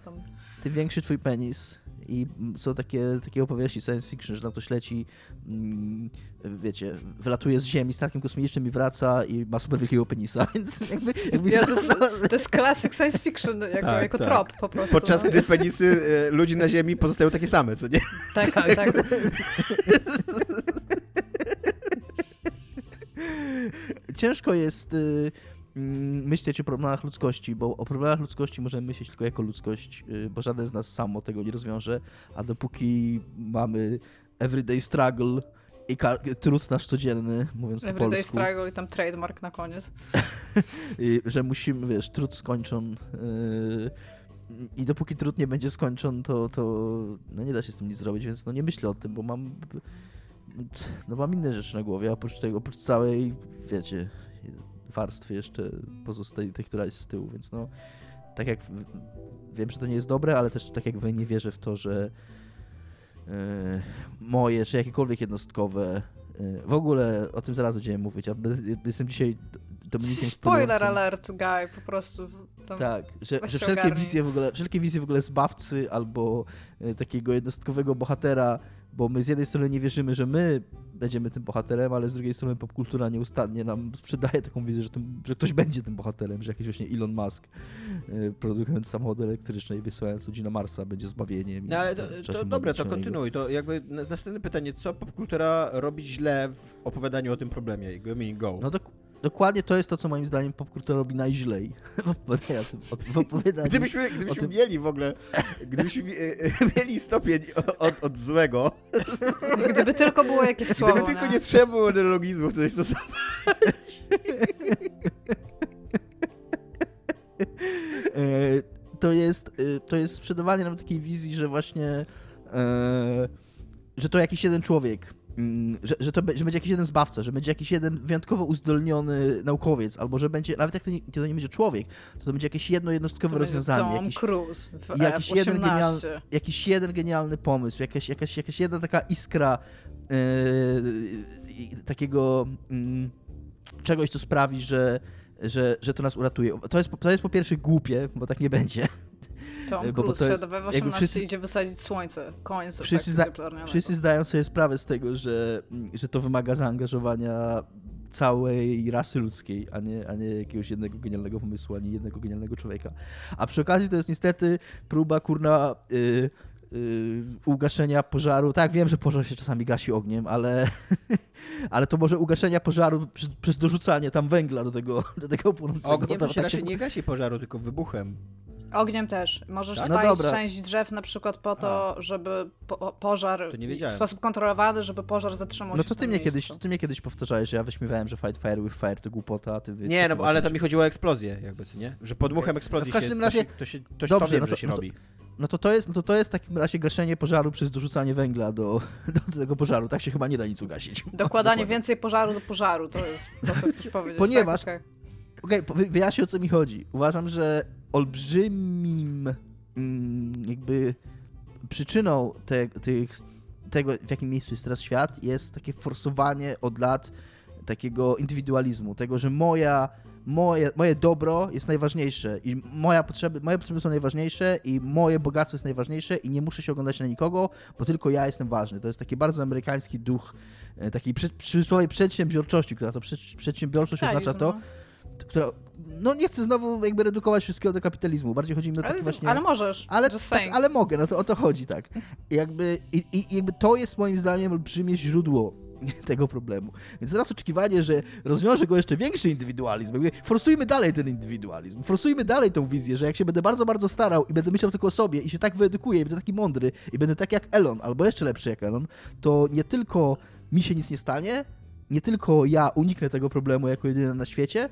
tym większy twój penis. I są takie, takie opowieści science fiction, że tam ktoś leci, mm, wiecie, wylatuje z Ziemi statkiem kosmicznym i wraca i ma super wielkiego penisa, [laughs] więc jakby... jakby Ja, to, jest, to jest classic science fiction jako, Tak, jako tak. trop po prostu. Podczas no. gdy penisy e, ludzi na Ziemi pozostają takie same, co nie? Tak, tak. [laughs] Ciężko jest y, myśleć o problemach ludzkości, bo o problemach ludzkości możemy myśleć tylko jako ludzkość, y, bo żaden z nas samo tego nie rozwiąże, a dopóki mamy everyday struggle i trud nasz codzienny, mówiąc po Everyday polsku, struggle i tam trademark na koniec. [laughs] że musimy, wiesz, trud skończon y, i dopóki trud nie będzie skończon, to, to no nie da się z tym nic zrobić, więc no nie myślę o tym, bo mam no mam inne rzeczy na głowie, oprócz tego, oprócz całej, wiecie, warstwy jeszcze pozostałej, tej, która jest z tyłu, więc no tak jak w- wiem, że to nie jest dobre, ale też tak jak wy nie wierzę w to, że e, moje, czy jakiekolwiek jednostkowe e, w ogóle o tym zaraz będziemy mówić, a jestem dzisiaj Dominikiem Spoiler alert, guy, po prostu. Tak, że, że wszelkie wizje w ogóle, wszelkie wizje w ogóle zbawcy albo e, takiego jednostkowego bohatera, bo my z jednej strony nie wierzymy, że my będziemy tym bohaterem, ale z drugiej strony popkultura nieustannie nam sprzedaje taką wizję, że, tym, że ktoś będzie tym bohaterem, że jakiś właśnie Elon Musk e, produkując samochody elektryczne i wysyłając ludzi na Marsa będzie zbawieniem. No ale to, to dobra, to kontynuuj. To jakby na- następne pytanie, co popkultura robi źle w opowiadaniu o tym problemie? Go, go. No dok- dokładnie to jest to, co moim zdaniem popkultura robi najźlej w opowiadaniu. Gdybyśmy, gdybyśmy mieli w ogóle, gdybyśmy e, e, mieli stopień od, od złego, Gdyby tylko było jakieś słowo, gdyby tylko nie? nie trzeba było neologizmów tutaj stosować. [laughs] E, to jest, e, to jest sprzedawanie nam takiej wizji, że właśnie e, że to jakiś jeden człowiek, że, że, to, że będzie jakiś jeden zbawca, że będzie jakiś jeden wyjątkowo uzdolniony naukowiec, albo że będzie, nawet jak to nie, to nie będzie człowiek, to to będzie jakieś jedno jednostkowe To rozwiązanie, Tom jakiś, Cruise w jakiś jeden F-18. genialny- jakiś jeden genialny pomysł, jakaś, jakaś, jakaś jedna taka iskra e, i- takiego mm, czegoś, co sprawi, że, że, że to nas uratuje. To jest, to jest po pierwsze głupie, bo tak nie będzie. Tom bo- bo to jest- jakby 18 wszyscy- idzie wysadzić słońce. Koniec Wszyscy cieplarnianego. Wszyscy zdają sobie sprawę z tego, że, że to wymaga zaangażowania całej rasy ludzkiej, a nie, a nie jakiegoś jednego genialnego pomysłu, ani jednego genialnego człowieka. A przy okazji to jest niestety próba, kurna, yy, yy, ugaszenia pożaru. Tak, wiem, że pożar się czasami gasi ogniem, ale, [laughs] ale to może ugaszenia pożaru przez, przez dorzucanie tam węgla do tego, do tego płonącego. Ogniem to się tak raczej nie gasi pożaru, tylko wybuchem. Ogniem też. Możesz Tak? No spalić dobra. część drzew na przykład po to, żeby po, pożar To nie w sposób kontrolowany, żeby pożar zatrzymał No się to w ty mnie, miejscu. kiedyś, ty mnie kiedyś powtarzałeś, że ja wyśmiewałem, że fight fire with fire to głupota, a ty... Nie, no ale to właśnie- mi chodziło o eksplozję, jakby, co nie? Że podmuchem eksplozji No w każdym się, razie- to się, to się, to, Dobrze, to wiem, no że to- się no to- robi. No to to jest, no to to jest w takim razie gaszenie pożaru przez dorzucanie węgla do, [laughs] do tego pożaru. Tak się chyba nie da nic ugasić. [laughs] Dokładanie więcej pożaru do pożaru, to jest to, co chcesz powiedzieć. Ponieważ- tak, okej. Okej, okay, wyjaśnię o co mi chodzi. Uważam, że olbrzymim mm, jakby przyczyną te, tych, tego, w jakim miejscu jest teraz świat, jest takie forsowanie od lat takiego indywidualizmu, tego, że moja, moje, moje dobro jest najważniejsze i moja potrzeby, moje potrzeby są najważniejsze i moje bogactwo jest najważniejsze i nie muszę się oglądać na nikogo, bo tylko ja jestem ważny. To jest taki bardzo amerykański duch e, takiej przy, przysłowie przedsiębiorczości, która to przedsiębiorczość oznacza Kapitalizm, to, no. która, no nie chcę znowu jakby redukować wszystkiego do kapitalizmu, bardziej chodzi mi o taki Ale, właśnie... ale możesz. Ale, tak, ale mogę, no to o to chodzi, tak. I jakby, i, i jakby to jest moim zdaniem olbrzymie źródło [laughs] tego problemu. Więc teraz oczekiwanie, że rozwiąże go jeszcze większy indywidualizm, jakby forsujmy dalej ten indywidualizm, forsujmy dalej tą wizję, że jak się będę bardzo, bardzo starał i będę myślał tylko o sobie i się tak wyedukuję i będę taki mądry i będę tak jak Elon, albo jeszcze lepszy jak Elon, to nie tylko mi się nic nie stanie, nie tylko ja uniknę tego problemu jako jedyny na świecie,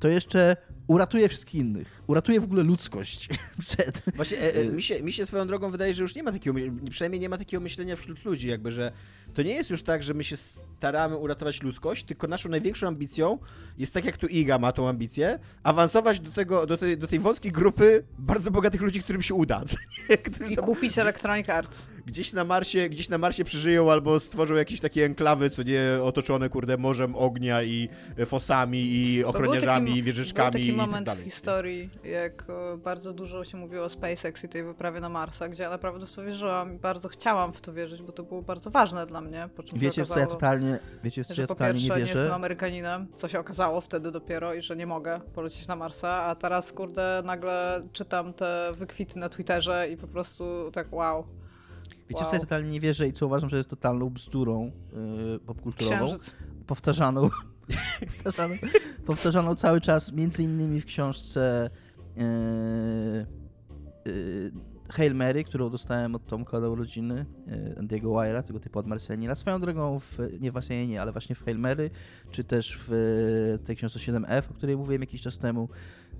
to jeszcze uratuję wszystkich innych. Uratuję w ogóle ludzkość [laughs] przed... Właśnie e, e, mi, się, mi się swoją drogą wydaje, że już nie ma takiego, przynajmniej nie ma takiego myślenia wśród ludzi, jakby, że to nie jest już tak, że my się staramy uratować ludzkość, tylko naszą największą ambicją jest tak jak tu Iga ma tą ambicję, awansować do, tego, do, tej, do tej wąskiej grupy bardzo bogatych ludzi, którym się uda. [laughs] I tam kupić Electronic Arts. Gdzieś na Marsie, gdzieś na Marsie przeżyją albo stworzą jakieś takie enklawy, co nie otoczone, kurde, morzem ognia i fosami i ochroniarzami taki- i wieżyczkami Był taki i tak moment w dalej. historii, jak e, bardzo dużo się mówiło o SpaceX i tej wyprawie na Marsa, gdzie ja naprawdę w to wierzyłam i bardzo chciałam w to wierzyć, bo to było bardzo ważne dla mnie. Po czym Wiecie, w co ja okazało, totalnie, wiecie, co że ja po totalnie pierwsze nie nie jestem wierzę? Amerykaninem, co się okazało wtedy dopiero i że nie mogę polecieć na Marsa, a teraz kurde nagle czytam te wykwity na Twitterze i po prostu tak wow, Wiecie, w co Wow. ja totalnie nie wierzę i co uważam, że jest totalną bzdurą yy, popkulturową? księżyc. Powtarzaną, [laughs] powtarzaną, powtarzaną cały czas, między innymi w książce yy, yy, Hail Mary, którą dostałem od Tomka do urodziny, yy, Andiego Wire'a, tego typu od Marsenila. Swoją drogą, w, nie w Asjanie, ale właśnie w Hail Mary, czy też w tej książce 7F, o której mówiłem jakiś czas temu.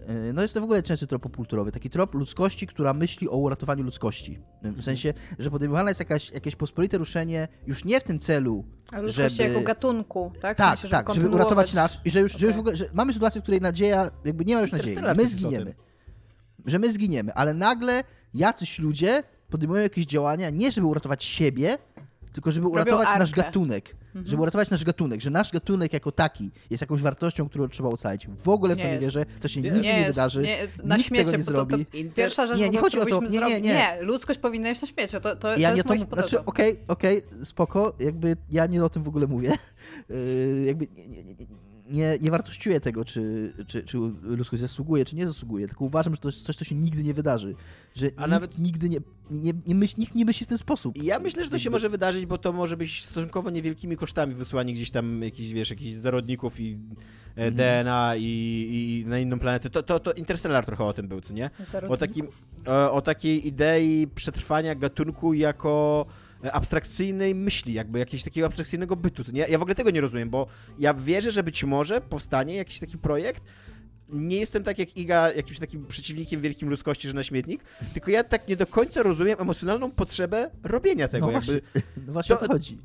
Yy, No jest to w ogóle częsty trop popkulturowy, taki trop ludzkości, która myśli o uratowaniu ludzkości. W sensie, że podejmowane jest jakaś, jakieś pospolite ruszenie już nie w tym celu, Ale ludzkości żeby- jako gatunku, tak? W tak, sensie, tak, żeby uratować nas i że już, że już w ogóle, że mamy sytuację, w której nadzieja, jakby nie ma już nadziei, my zginiemy. Że my zginiemy, ale nagle jacyś ludzie podejmują jakieś działania nie żeby uratować siebie, tylko żeby uratować nasz arkę. gatunek. Mhm. Żeby uratować nasz gatunek, że nasz gatunek jako taki jest jakąś wartością, którą trzeba ocalić. W ogóle w Nie to nie jest. wierzę, to się Nie nigdy nie, jest, wydarzy. Nie, na nikt śmiecie, tego nie bo to, to zrobi. Pierwsza rzecz, Nie, nie chodzi o to. Nie, nie, nie. nie. ludzkość powinna iść na śmiecie, to, to, to Ja nie jest to, moja mu- znaczy, okej, okej, spoko, jakby ja nie o tym w ogóle mówię. Yy, [laughs] jakby nie, nie, nie, nie, nie wartościuję tego, czy, czy, czy ludzkość zasługuje, czy nie zasługuje, tylko uważam, że to jest coś, co się nigdy nie wydarzy. Że A nikt nawet- nigdy nie, nie, nie myśl, nikt nie myśli w ten sposób. I ja myślę, że to się może wydarzyć, bo to może być stosunkowo niewielkimi kosztami wysłanie gdzieś tam jakichś, wiesz, jakichś zarodników i e, Mhm. DNA i, i na inną planetę. To, to, to Interstellar trochę o tym był, co nie? O, takim, o, o takiej idei przetrwania gatunku jako abstrakcyjnej myśli, jakby jakiegoś takiego abstrakcyjnego bytu. nie? Ja w ogóle tego nie rozumiem, bo ja wierzę, że być może powstanie jakiś taki projekt. Nie jestem tak jak Iga, jakimś takim przeciwnikiem wielkim ludzkości, że na śmietnik, tylko ja tak nie do końca rozumiem emocjonalną potrzebę robienia tego. no, jakby, właśnie, [laughs] no właśnie to- o to chodzi.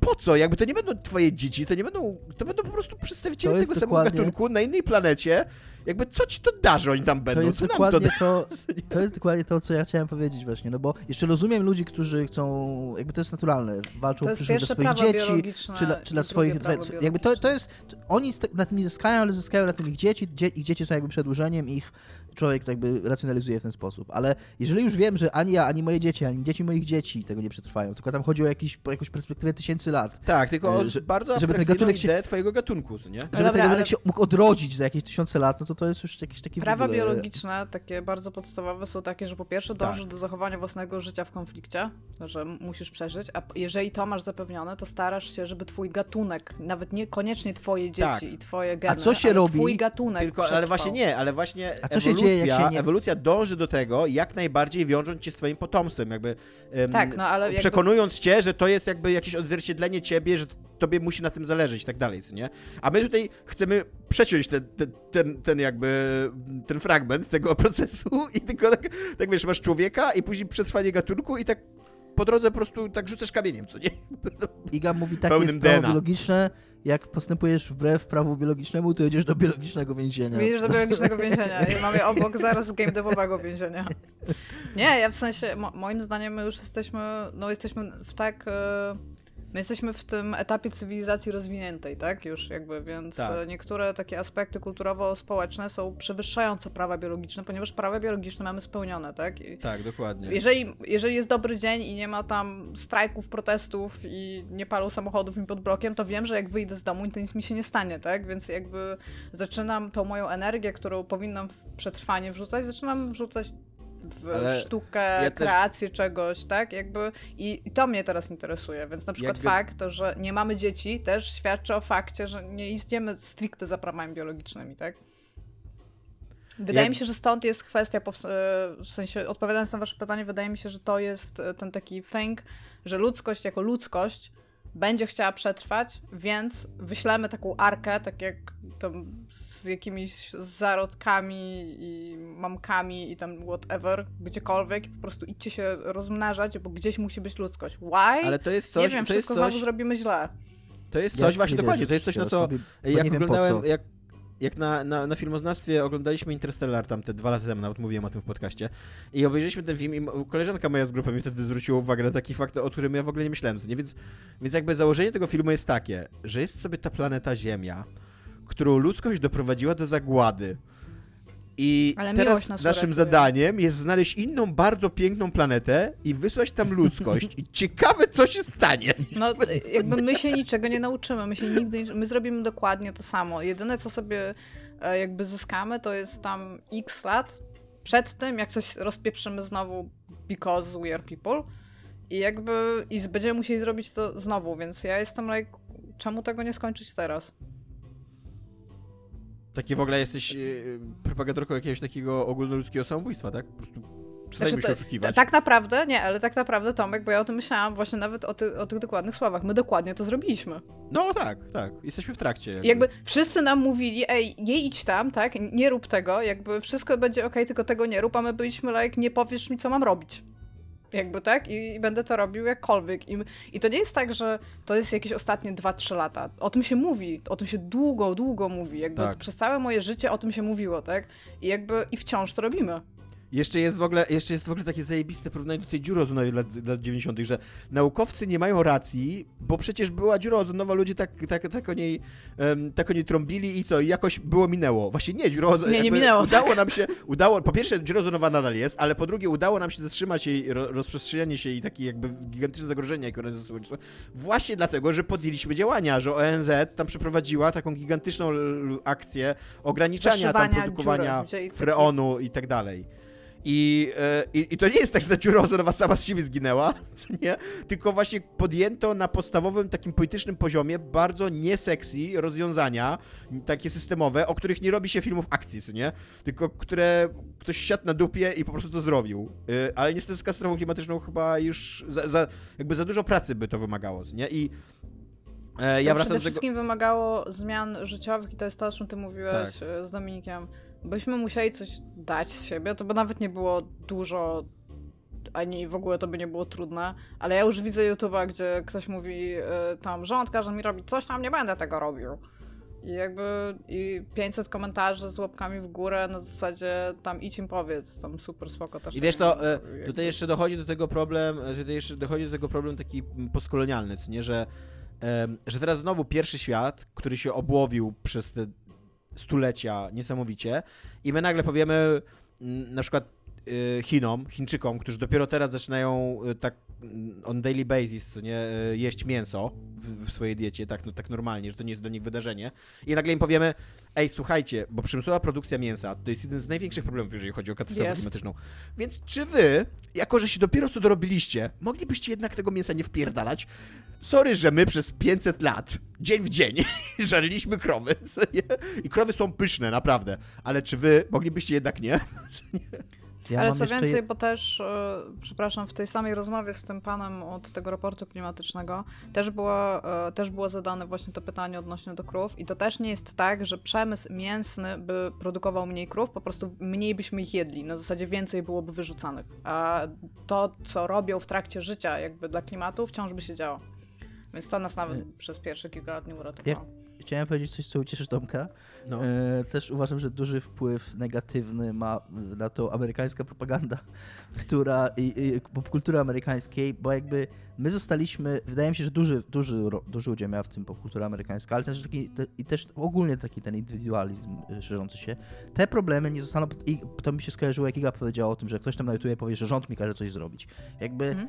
po co? Jakby to nie będą twoje dzieci, to nie będą, to będą po prostu przedstawiciele tego samego gatunku na innej planecie. Jakby co ci to da, że oni tam będą? To jest, Co nam dokładnie da? to, [laughs] to jest dokładnie to, co ja chciałem powiedzieć właśnie, no bo jeszcze rozumiem ludzi, którzy chcą, jakby to jest naturalne, walczą To o jest przyszłość dla swoich dzieci, czy dla, czy dla swoich, jakby to, to jest, oni na tym nie zyskają, ale zyskają na tym ich dzieci, dzie, ich dzieci są jakby przedłużeniem ich, człowiek tak jakby racjonalizuje w ten sposób. Ale jeżeli już wiem, że ani ja, ani moje dzieci, ani dzieci moich dzieci tego nie przetrwają, tylko tam chodzi o jakiś, po jakąś perspektywę tysięcy lat. Tak, tylko E, że- bardzo żeby ten gatunek się- ideę twojego gatunku, nie? Żeby dobra, ten gatunek ale- się mógł odrodzić za jakieś tysiące lat, no to to jest już jakiś taki Prawa ogóle... biologiczne, takie bardzo podstawowe, są takie, że po pierwsze dążysz Tak. do zachowania własnego życia w konflikcie, że musisz przeżyć, a jeżeli to masz zapewnione, to starasz się, żeby twój gatunek, nawet niekoniecznie twoje dzieci Tak. i twoje geny, co się robi? twój gatunek Tylko, ale właśnie nie, ale właśnie A co się ewolucja, dzieje, jak się nie- ewolucja dąży do tego, jak najbardziej wiążąc cię z twoim potomstwem, jakby em, Tak, no ale jakby- przekonując cię, że to jest jakby jakieś odzwierciedlenie ciebie, że tobie musi na tym zależeć i tak dalej, nie? A my tutaj chcemy przeciąć ten, ten, ten, ten jakby, ten fragment tego [laughs] procesu i tylko tak, tak wiesz, masz człowieka i później przetrwanie gatunku i tak po drodze po prostu tak rzucasz kamieniem, co nie? Iga mówi, tak pełnym jest prawo DNA. biologiczne, jak postępujesz wbrew prawu biologicznemu, to jedziesz do biologicznego więzienia. Widzisz do biologicznego więzienia. Ja mamy [laughs] obok zaraz game devowego więzienia. Nie, ja w sensie, mo moim zdaniem my już jesteśmy, no jesteśmy w tak... e, My jesteśmy w tym etapie cywilizacji rozwiniętej, tak? Już jakby, więc Tak. e, niektóre takie aspekty kulturowo-społeczne są przewyższające prawa biologiczne, ponieważ prawa biologiczne mamy spełnione, tak? I Tak, dokładnie. jeżeli, jeżeli jest dobry dzień i nie ma tam strajków, protestów i nie palą samochodów mi pod blokiem, to wiem, że jak wyjdę z domu, to nic mi się nie stanie, tak? Więc jakby zaczynam tą moją energię, którą powinnam w przetrwanie wrzucać, zaczynam wrzucać w Ale sztukę, ja też- kreację czegoś, tak? Jakby i, i to mnie teraz interesuje, więc na przykład Jakby- fakt, to, że nie mamy dzieci też świadczy o fakcie, że nie istniemy stricte za prawami biologicznymi, tak? Wydaje Jak- mi się, że stąd jest kwestia, e, w sensie odpowiadając na wasze pytanie, wydaje mi się, że to jest e, ten taki thing, że ludzkość jako ludzkość będzie chciała przetrwać, więc wyślemy taką arkę, tak jak tam z jakimiś zarodkami i mamkami i tam whatever, gdziekolwiek, po prostu idźcie się rozmnażać, bo gdzieś musi być ludzkość. Why? Ale to jest coś, nie wiem, to jest wszystko coś, znowu zrobimy źle. to jest Ja coś właśnie nie dokładnie, to jest coś, na teraz co jak oglądałem, co. jak, jak na, na, na filmoznawstwie oglądaliśmy Interstellar tam te dwa lata temu, nawet mówiłem o tym w podcaście i obejrzeliśmy ten film i koleżanka moja z grupy mi wtedy zwróciła uwagę na taki fakt, o którym ja w ogóle nie myślałem, nie? Więc, więc jakby założenie tego filmu jest takie, że jest sobie ta planeta Ziemia, którą ludzkość doprowadziła do zagłady. I Ale teraz naszym uratuje. zadaniem jest znaleźć inną, bardzo piękną planetę i wysłać tam ludzkość. I ciekawe, co się stanie. No, jakby my się niczego nie nauczymy, my się nigdy, nie- my zrobimy dokładnie to samo. Jedyne, co sobie e, jakby zyskamy, to jest tam x lat przed tym, jak coś rozpieprzymy znowu because we are people i jakby, i będziemy musieli zrobić to znowu, więc ja jestem like, czemu tego nie skończyć teraz? Takie w ogóle jesteś yy, propagatorką jakiegoś takiego ogólnoludzkiego samobójstwa, tak? Po prostu przestajmy Znaczy, się oszukiwać. Tak naprawdę, nie, ale tak naprawdę Tomek, bo ja o tym myślałam właśnie nawet o, ty, o tych dokładnych słowach. My dokładnie to zrobiliśmy. No tak, tak. Jesteśmy w trakcie. Jakby. Jakby wszyscy nam mówili, ej, nie idź tam, tak, nie rób tego, jakby wszystko będzie okej, tylko tego nie rób, a my byliśmy like, nie powiesz mi, co mam robić. Jakby tak? I, i będę to robił jakkolwiek. I, I to nie jest tak, że to jest jakieś ostatnie 2-3 lata. O tym się mówi, o tym się długo, długo mówi. Jakby Tak. przez całe moje życie o tym się mówiło, tak? I jakby i wciąż to robimy. Jeszcze jest w ogóle, jeszcze jest w ogóle takie zajebiste porównanie do tej dziury ozonowej lat, lat 90., że naukowcy nie mają racji, bo przecież była dziura ozonowa, ludzie tak, tak, tak, o, niej, em, tak o niej trąbili i co, i jakoś było minęło. Właśnie nie, dziura ozonowa. Nie, nie minęło, Udało nam się, udało, po pierwsze dziura ozonowa nadal jest, ale po drugie udało nam się zatrzymać jej ro, rozprzestrzenianie się i takie jakby gigantyczne zagrożenie, jakie one. Właśnie dlatego, że podjęliśmy działania, że ONZ tam przeprowadziła taką gigantyczną akcję ograniczania tam produkowania dziury, freonu i tak dalej. I, e, i, I to nie jest tak, że ta dziura ozonowa sama z siebie zginęła, [laughs] nie? Tylko właśnie podjęto na podstawowym takim politycznym poziomie bardzo niesexy rozwiązania, takie systemowe, o których nie robi się filmów akcji, nie? Tylko które ktoś siadł na dupie i po prostu to zrobił. E, ale niestety z katastrofą klimatyczną chyba już za, za, jakby za dużo pracy by to wymagało, nie? I e, ja to wracam przede do tego... wszystkim wymagało zmian życiowych i to jest to, o czym ty mówiłeś Tak. z Dominikiem. Byśmy musieli coś dać z siebie, to by nawet nie było dużo, ani w ogóle to by nie było trudne, ale ja już widzę YouTube'a, gdzie ktoś mówi e, tam, rząd każe mi robić coś tam, nie będę tego robił. I jakby i 500 komentarzy z łapkami w górę na zasadzie tam idź im powiedz, tam super spoko też. I tak wiesz, to e, jakby- tutaj jeszcze dochodzi do tego problem, e, tutaj jeszcze dochodzi do tego problem taki postkolonialny, co nie, że, że teraz znowu pierwszy świat, który się obłowił przez te stulecia niesamowicie i my nagle powiemy, na przykład y, Chinom, Chińczykom, którzy dopiero teraz zaczynają y, tak on daily basis, nie, y, jeść mięso w, w swojej diecie, tak, no, tak normalnie, że to nie jest do nich wydarzenie. I nagle im powiemy, ej, słuchajcie, bo przemysłowa produkcja mięsa to jest jeden z największych problemów, jeżeli chodzi o katastrofę Jest. klimatyczną. Więc czy wy, jako że się dopiero co dorobiliście, moglibyście jednak tego mięsa nie wpierdalać? Sorry, że my przez 500 lat, dzień w dzień, [laughs] żarliśmy krowy? I krowy są pyszne, naprawdę. Ale czy wy moglibyście jednak nie? [laughs] Ja Ale co więcej, je- bo też, e, przepraszam, w tej samej rozmowie z tym panem od tego raportu klimatycznego też było, e, też było zadane właśnie to pytanie odnośnie do krów i to też nie jest tak, że przemysł mięsny by produkował mniej krów, po prostu mniej byśmy ich jedli, na zasadzie więcej byłoby wyrzucanych. A to, co robią w trakcie życia jakby dla klimatu, wciąż by się działo. Więc to nas nawet Y- przez pierwsze kilka lat nie uratowało. Chciałem powiedzieć coś, co ucieszy Tomka. No. E, też uważam, że duży wpływ negatywny ma na to amerykańska propaganda, [laughs] która i, i popkultura amerykańskiej, bo jakby my zostaliśmy, wydaje mi się, że duży, duży, duży udział miała w tym popkultura amerykańska, ale też taki, te, i też ogólnie taki ten indywidualizm e, szerzący się. Te problemy nie zostaną, i to mi się skojarzyło, jak Iga powiedziała o tym, że ktoś tam na YouTube powie, że rząd mi każe coś zrobić. Jakby Mhm.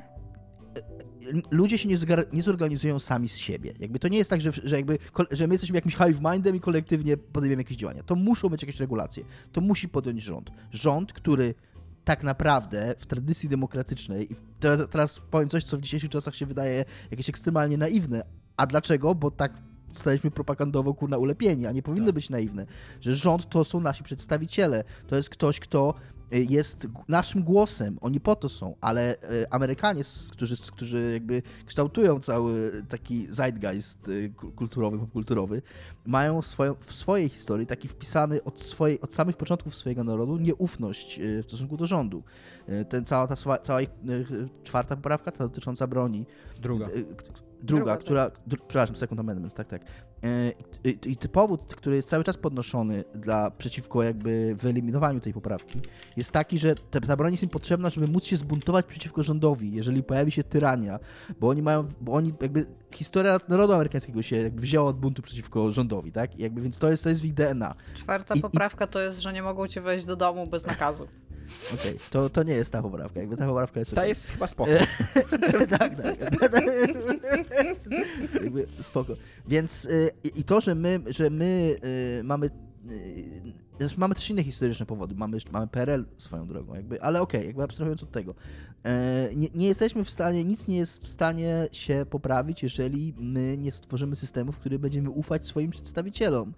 Ludzie się nie, nie zorganizują sami z siebie. Jakby to nie jest tak, że, że, jakby, że my jesteśmy jakimś hive mindem i kolektywnie podejmiemy jakieś działania. To muszą być jakieś regulacje. To musi podjąć rząd. Rząd, który tak naprawdę w tradycji demokratycznej, i teraz powiem coś, co w dzisiejszych czasach się wydaje jakieś ekstremalnie naiwne. A dlaczego? Bo tak staliśmy propagandowo kurna ulepieni, a nie powinny Tak. być naiwne. Że rząd to są nasi przedstawiciele. To jest ktoś, kto jest g- naszym głosem. Oni po to są, ale y, Amerykanie, którzy, którzy jakby kształtują cały taki zeitgeist y, ku- kulturowy, popkulturowy, mają w, swoją, w swojej historii taki wpisany od, swojej, od samych początków swojego narodu nieufność y, w stosunku do rządu. Y, Ten, cała ta cała ich, y, czwarta poprawka, ta dotycząca broni, Druga. Y, Druga, Druga, tak. która. Dr, przepraszam, second amendment, tak, tak. E, I, I powód, który jest cały czas podnoszony dla, przeciwko jakby wyeliminowaniu tej poprawki, jest taki, że ta, broń jest im potrzebna, żeby móc się zbuntować przeciwko rządowi, jeżeli pojawi się tyrania, bo oni mają, bo oni jakby, historia narodu amerykańskiego się jakby wzięła od buntu przeciwko rządowi, tak? I jakby, więc to jest, to jest w DNA. Czwarta I- i- poprawka to jest, że nie mogą ci wejść do domu bez nakazu. Okej, to, to nie jest ta poprawka, jakby ta poprawka jest Ta jest chyba spoko. [laughs] tak, tak. [laughs] Jakby spoko. Więc y, i to, że my, że my y, mamy. y, Mamy też inne historyczne powody. Mamy, mamy PRL swoją drogą, jakby, ale okej, jakby abstrahując od tego. E, nie, nie jesteśmy w stanie, nic nie jest w stanie się poprawić, jeżeli my nie stworzymy systemu, w którym będziemy ufać swoim przedstawicielom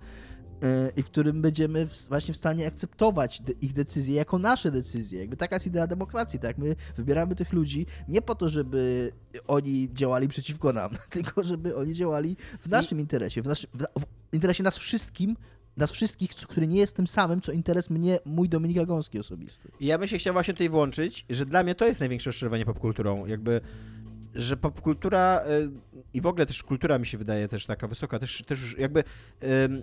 i w którym będziemy właśnie w stanie akceptować ich decyzje jako nasze decyzje. Jakby taka jest idea demokracji, tak? My wybieramy tych ludzi nie po to, żeby oni działali przeciwko nam, [laughs] tylko żeby oni działali w naszym interesie, w, naszy, w, w interesie nas wszystkim, nas wszystkich, który nie jest tym samym, co interes mnie, mój Dominika Gąski osobisty. Ja bym się chciał właśnie tutaj włączyć, że dla mnie to jest największe rozczarowanie popkulturą. Jakby, że popkultura y, i w ogóle też kultura mi się wydaje też taka wysoka, też, też już jakby, ym,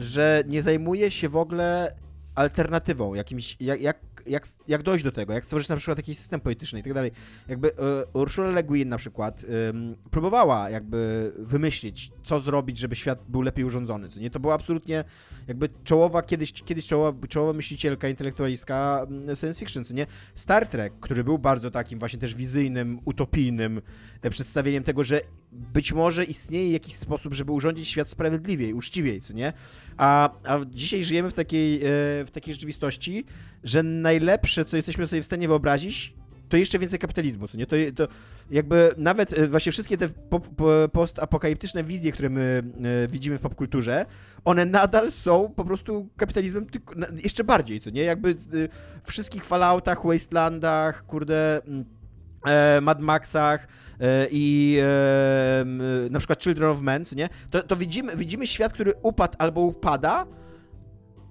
że nie zajmuje się w ogóle alternatywą, jakimś, jak, jak, jak, jak dojść do tego, jak stworzyć na przykład jakiś system polityczny i tak dalej. Jakby y, Ursula Le Guin na przykład ym, próbowała jakby wymyślić, co zrobić, żeby świat był lepiej urządzony, co nie? To była absolutnie jakby czołowa, kiedyś, kiedyś czołowa, czołowa myślicielka, intelektualistka mm, science fiction, co nie? Star Trek, który był bardzo takim właśnie też wizyjnym, utopijnym e, przedstawieniem tego, że być może istnieje jakiś sposób, żeby urządzić świat sprawiedliwiej, uczciwiej, co nie? A, a dzisiaj żyjemy w takiej, e, w takiej rzeczywistości, że najlepsze, co jesteśmy sobie w stanie wyobrazić, to jeszcze więcej kapitalizmu, co nie? To, to jakby nawet e, właśnie wszystkie te po, po, postapokaliptyczne wizje, które my e, widzimy w popkulturze, one nadal są po prostu kapitalizmem tylko, jeszcze bardziej, co nie? Jakby wszystkich Falloutach, Wastelandach, kurde, mm, Mad Maxach i e, m, na przykład Children of Men, nie? To, to widzimy, widzimy świat, który upadł albo upada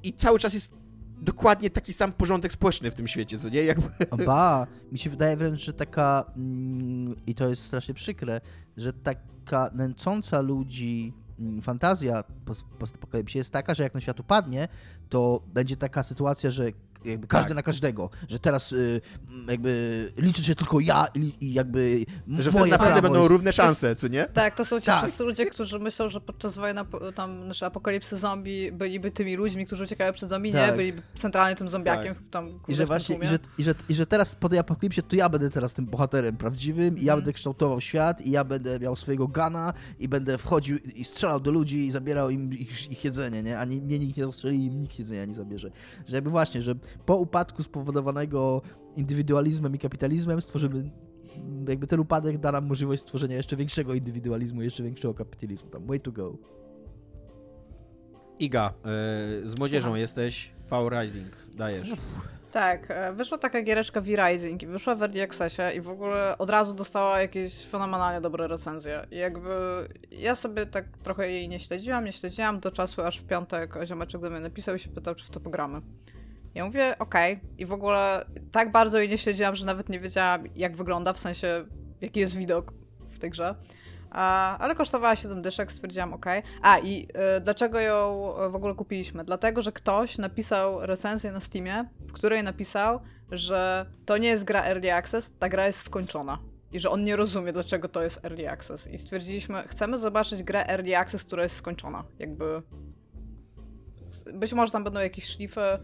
i cały czas jest dokładnie taki sam porządek społeczny w tym świecie, co nie? Jakby... Ba, mi się wydaje wręcz, że taka, mm, i to jest strasznie przykre, że taka nęcąca ludzi mm, fantazja post- postapokalipsie jest taka, że jak na świat upadnie, to będzie taka sytuacja, że jakby każdy Tak. na każdego, że teraz y, jakby liczy się tylko ja i, i jakby Że moje wtedy naprawdę prawo będą jest- równe szanse, co nie? Tak, to są ci Tak. wszyscy ludzie, którzy myślą, że podczas wojny, tam, znaczy apokalipsy zombie byliby tymi ludźmi, którzy uciekają przed zombie, nie? Tak. Byliby centralnie tym zombiakiem Tak. w tam, kurde, I że właśnie, i że, i, że, i że teraz po tej apokalipsie to ja będę teraz tym bohaterem prawdziwym i ja Mhm. będę kształtował świat i ja będę miał swojego gana i będę wchodził i strzelał do ludzi i zabierał im ich, ich jedzenie, nie? Ani mnie nikt nie zastrzeli, im nikt jedzenia nie zabierze. Że jakby właśnie, że po upadku spowodowanego indywidualizmem i kapitalizmem stworzymy jakby ten upadek da nam możliwość stworzenia jeszcze większego indywidualizmu, jeszcze większego kapitalizmu. Tam way to go. Iga, e, z młodzieżą jesteś, V-Rising, dajesz. Tak, e, wyszła taka giereczka V-Rising i wyszła w Early Accessie i w ogóle od razu dostała jakieś fenomenalnie dobre recenzje. I jakby ja sobie tak trochę jej nie śledziłam, nie śledziłam do czasu, aż w piątek ziomeczek do mnie napisał i się pytał, czy w to pogramy. Ja mówię, okej. I w ogóle tak bardzo jej nie śledziłam, że nawet nie wiedziałam, jak wygląda, w sensie, jaki jest widok w tej grze. A, ale kosztowała 7 dyszek, stwierdziłam ok. A i y, dlaczego ją y, w ogóle kupiliśmy? Dlatego, że ktoś napisał recenzję na Steamie, w której napisał, że to nie jest gra Early Access, ta gra jest skończona. I że on nie rozumie, dlaczego to jest Early Access. I stwierdziliśmy, chcemy zobaczyć grę Early Access, która jest skończona. Jakby. Być może tam będą jakieś szlify.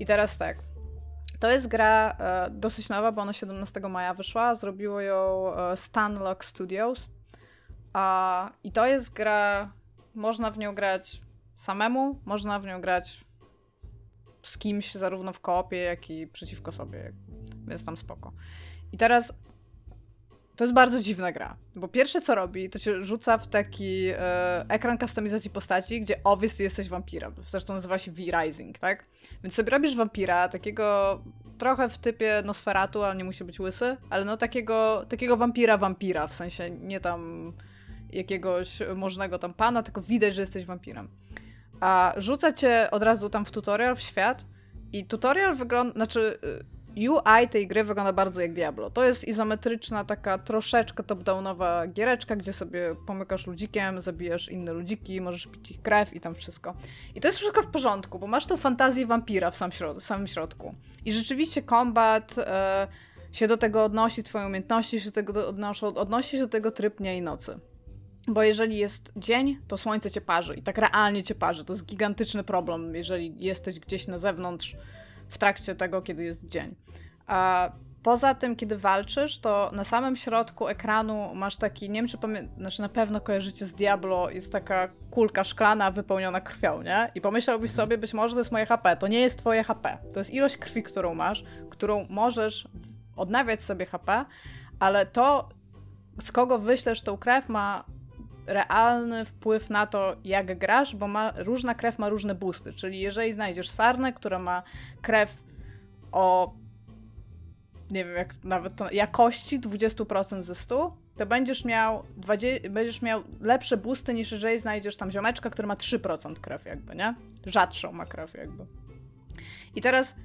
I teraz tak. To jest gra e, dosyć nowa, bo ona 17 maja wyszła. Zrobiło ją e, Stanlock Studios. A, I to jest gra, można w nią grać samemu, można w nią grać z kimś, zarówno w koopie, jak i przeciwko sobie, więc tam spoko. I teraz to jest bardzo dziwna gra, bo pierwsze co robi, to cię rzuca w taki e, ekran kustomizacji postaci, gdzie obviously jesteś wampirem. Zresztą nazywa się V-Rising, tak? Więc sobie robisz wampira, takiego trochę w typie Nosferatu, ale nie musi być łysy, ale no takiego, takiego wampira wampira, w sensie nie tam jakiegoś możnego tam pana, tylko widać, że jesteś wampirem. A rzuca cię od razu tam w tutorial, w świat i tutorial wygląda, znaczy y, UI tej gry wygląda bardzo jak Diablo. To jest izometryczna, taka troszeczkę top-downowa giereczka, gdzie sobie pomykasz ludzikiem, zabijasz inne ludziki, możesz pić ich krew i tam wszystko. I to jest wszystko w porządku, bo masz tą fantazję wampira w sam środ- samym środku. I rzeczywiście kombat e, się do tego odnosi, twoje umiejętności się do tego odnoszą, odnosi się do tego tryb dnia i nocy. Bo jeżeli jest dzień, to słońce cię parzy i tak realnie cię parzy. To jest gigantyczny problem, jeżeli jesteś gdzieś na zewnątrz w trakcie tego, kiedy jest dzień. A poza tym, kiedy walczysz, to na samym środku ekranu masz taki, nie wiem czy pamię- znaczy na pewno kojarzycie z Diablo, jest taka kulka szklana wypełniona krwią, nie? I pomyślałbyś sobie, być może to jest moje HP. To nie jest twoje HP. To jest ilość krwi, którą masz, którą możesz odnawiać sobie HP, ale to, z kogo wyślesz tą krew, ma realny wpływ na to, jak grasz, bo ma, różna krew ma różne boosty. Czyli jeżeli znajdziesz sarnę, która ma krew o nie wiem, jak nawet to, jakości 20% ze 100, to będziesz miał, 20, będziesz miał lepsze boosty niż jeżeli znajdziesz tam ziomeczka, który ma 3% krew jakby, nie? Rzadszą ma krew jakby. I teraz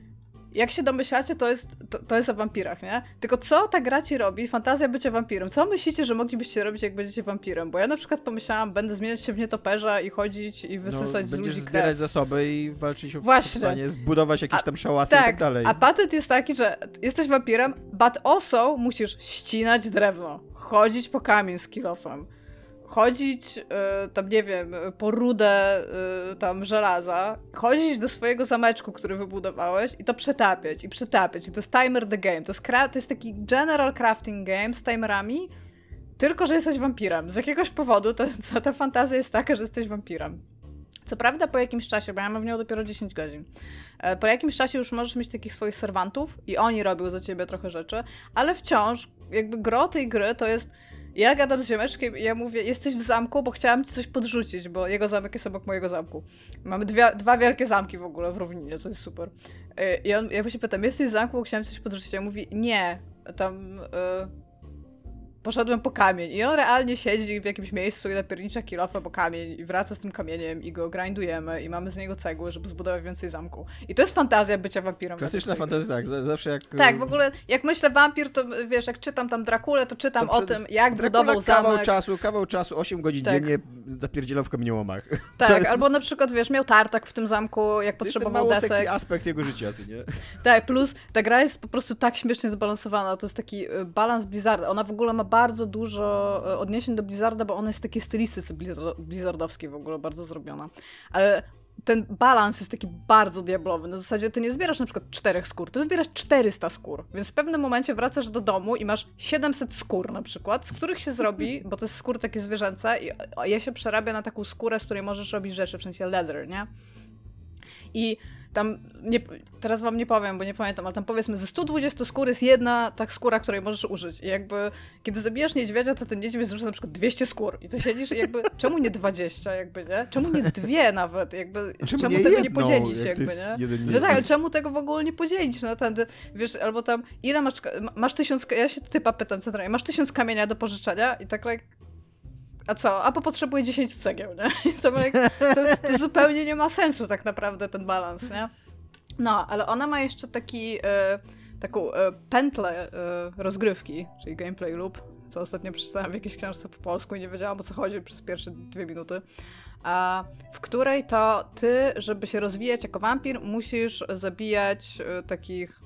jak się domyślacie, to jest, to, to jest o wampirach, nie? Tylko co ta gra ci robi? Fantazja bycia wampirem. Co myślicie, że moglibyście robić, jak będziecie wampirem? Bo ja na przykład pomyślałam, będę zmieniać się w nietoperza i chodzić i wysysać z No, będziesz ludzi zbierać krew. zasoby i walczyć o Właśnie. stanie, zbudować jakieś A- tam szałasy i tak Tak, dalej. a patent jest taki, że jesteś wampirem, but also musisz ścinać drewno, chodzić po kamień z kilofem, chodzić e, tam, nie wiem, po rudę e, tam żelaza, chodzić do swojego zameczku, który wybudowałeś i to przetapiać, i przetapiać. I to jest timer the game. To jest, to jest taki general crafting game z timerami, tylko, że jesteś wampirem. Z jakiegoś powodu to, to, ta fantazja jest taka, że jesteś wampirem. Co prawda po jakimś czasie, bo ja mam w nią dopiero 10 godzin, e, po jakimś czasie już możesz mieć takich swoich serwantów i oni robią za ciebie trochę rzeczy, ale wciąż jakby gro tej gry to jest ja gadam z ziomeczkiem i ja mówię, jesteś w zamku, bo chciałam ci coś podrzucić, bo jego zamek jest obok mojego zamku. Mamy dwie, dwa wielkie zamki w ogóle w równinie, co jest super. E, I on, ja się pytam, jesteś w zamku, bo chciałam ci coś podrzucić. Ja mówi, nie, tam... e, poszedłem po kamień i on realnie siedzi w jakimś miejscu i napiernicza kilofę po kamień i wraca z tym kamieniem i go grindujemy i mamy z niego cegły, żeby zbudować więcej zamku. I to jest fantazja bycia wampirem. Klasyczna fantazja, tak, zawsze jak... Tak, w ogóle jak myślę wampir, to wiesz, jak czytam tam Drakulę, to czytam to o tym, jak Dracula budował kawał zamek. czasu, kawał czasu, 8 godzin tak. dziennie zapierdzielał w kamieniołomach. Tak, [laughs] albo na przykład, wiesz, miał tartak w tym zamku, jak to potrzebował jest ten desek. aspekt jego życia, nie? Tak, plus ta gra jest po prostu tak śmiesznie zbalansowana, to jest taki y, balans Blizzarda. Ona w ogóle ma bardzo dużo y, odniesień do Blizzarda, bo ona jest w takiej stylistyce blizzardowskiej w ogóle bardzo zrobiona. Ale ten balans jest taki bardzo diablowy. Na zasadzie ty nie zbierasz na przykład czterech skór, ty zbierasz 400 skór. Więc w pewnym momencie wracasz do domu i masz 700 skór na przykład, z których się zrobi, bo to jest skór takie zwierzęce i je się przerabia na taką skórę, z której możesz robić rzeczy, w sensie leather, nie? I tam, nie, teraz wam nie powiem, bo nie pamiętam, ale tam powiedzmy ze 120 skór jest jedna tak skóra, której możesz użyć. I jakby, kiedy zabijasz niedźwiedzia, to ten niedźwiedź zrzuca na przykład 200 skór. I ty siedzisz i jakby, [laughs] czemu nie 20 jakby, nie? Czemu nie dwie nawet, jakby, czemu, czemu nie tego jedną, nie podzielić jakby, nie? No tak, ale czemu tego w ogóle nie podzielić? No ten, wiesz, albo tam, ile masz, masz tysiąc, ja się typa pytam centralnie, masz tysiąc kamienia do pożyczenia i tak like, a co? A po potrzebuje 10 cegieł, nie? [laughs] To, to, to, zupełnie nie ma sensu tak naprawdę ten balans, nie? No, ale ona ma jeszcze taki, e, taką e, pętlę e, rozgrywki, czyli gameplay loop, co ostatnio przeczytałam w jakiejś książce po polsku i nie wiedziałam o co chodzi przez pierwsze dwie minuty, a, w której to ty, żeby się rozwijać jako wampir, musisz zabijać takich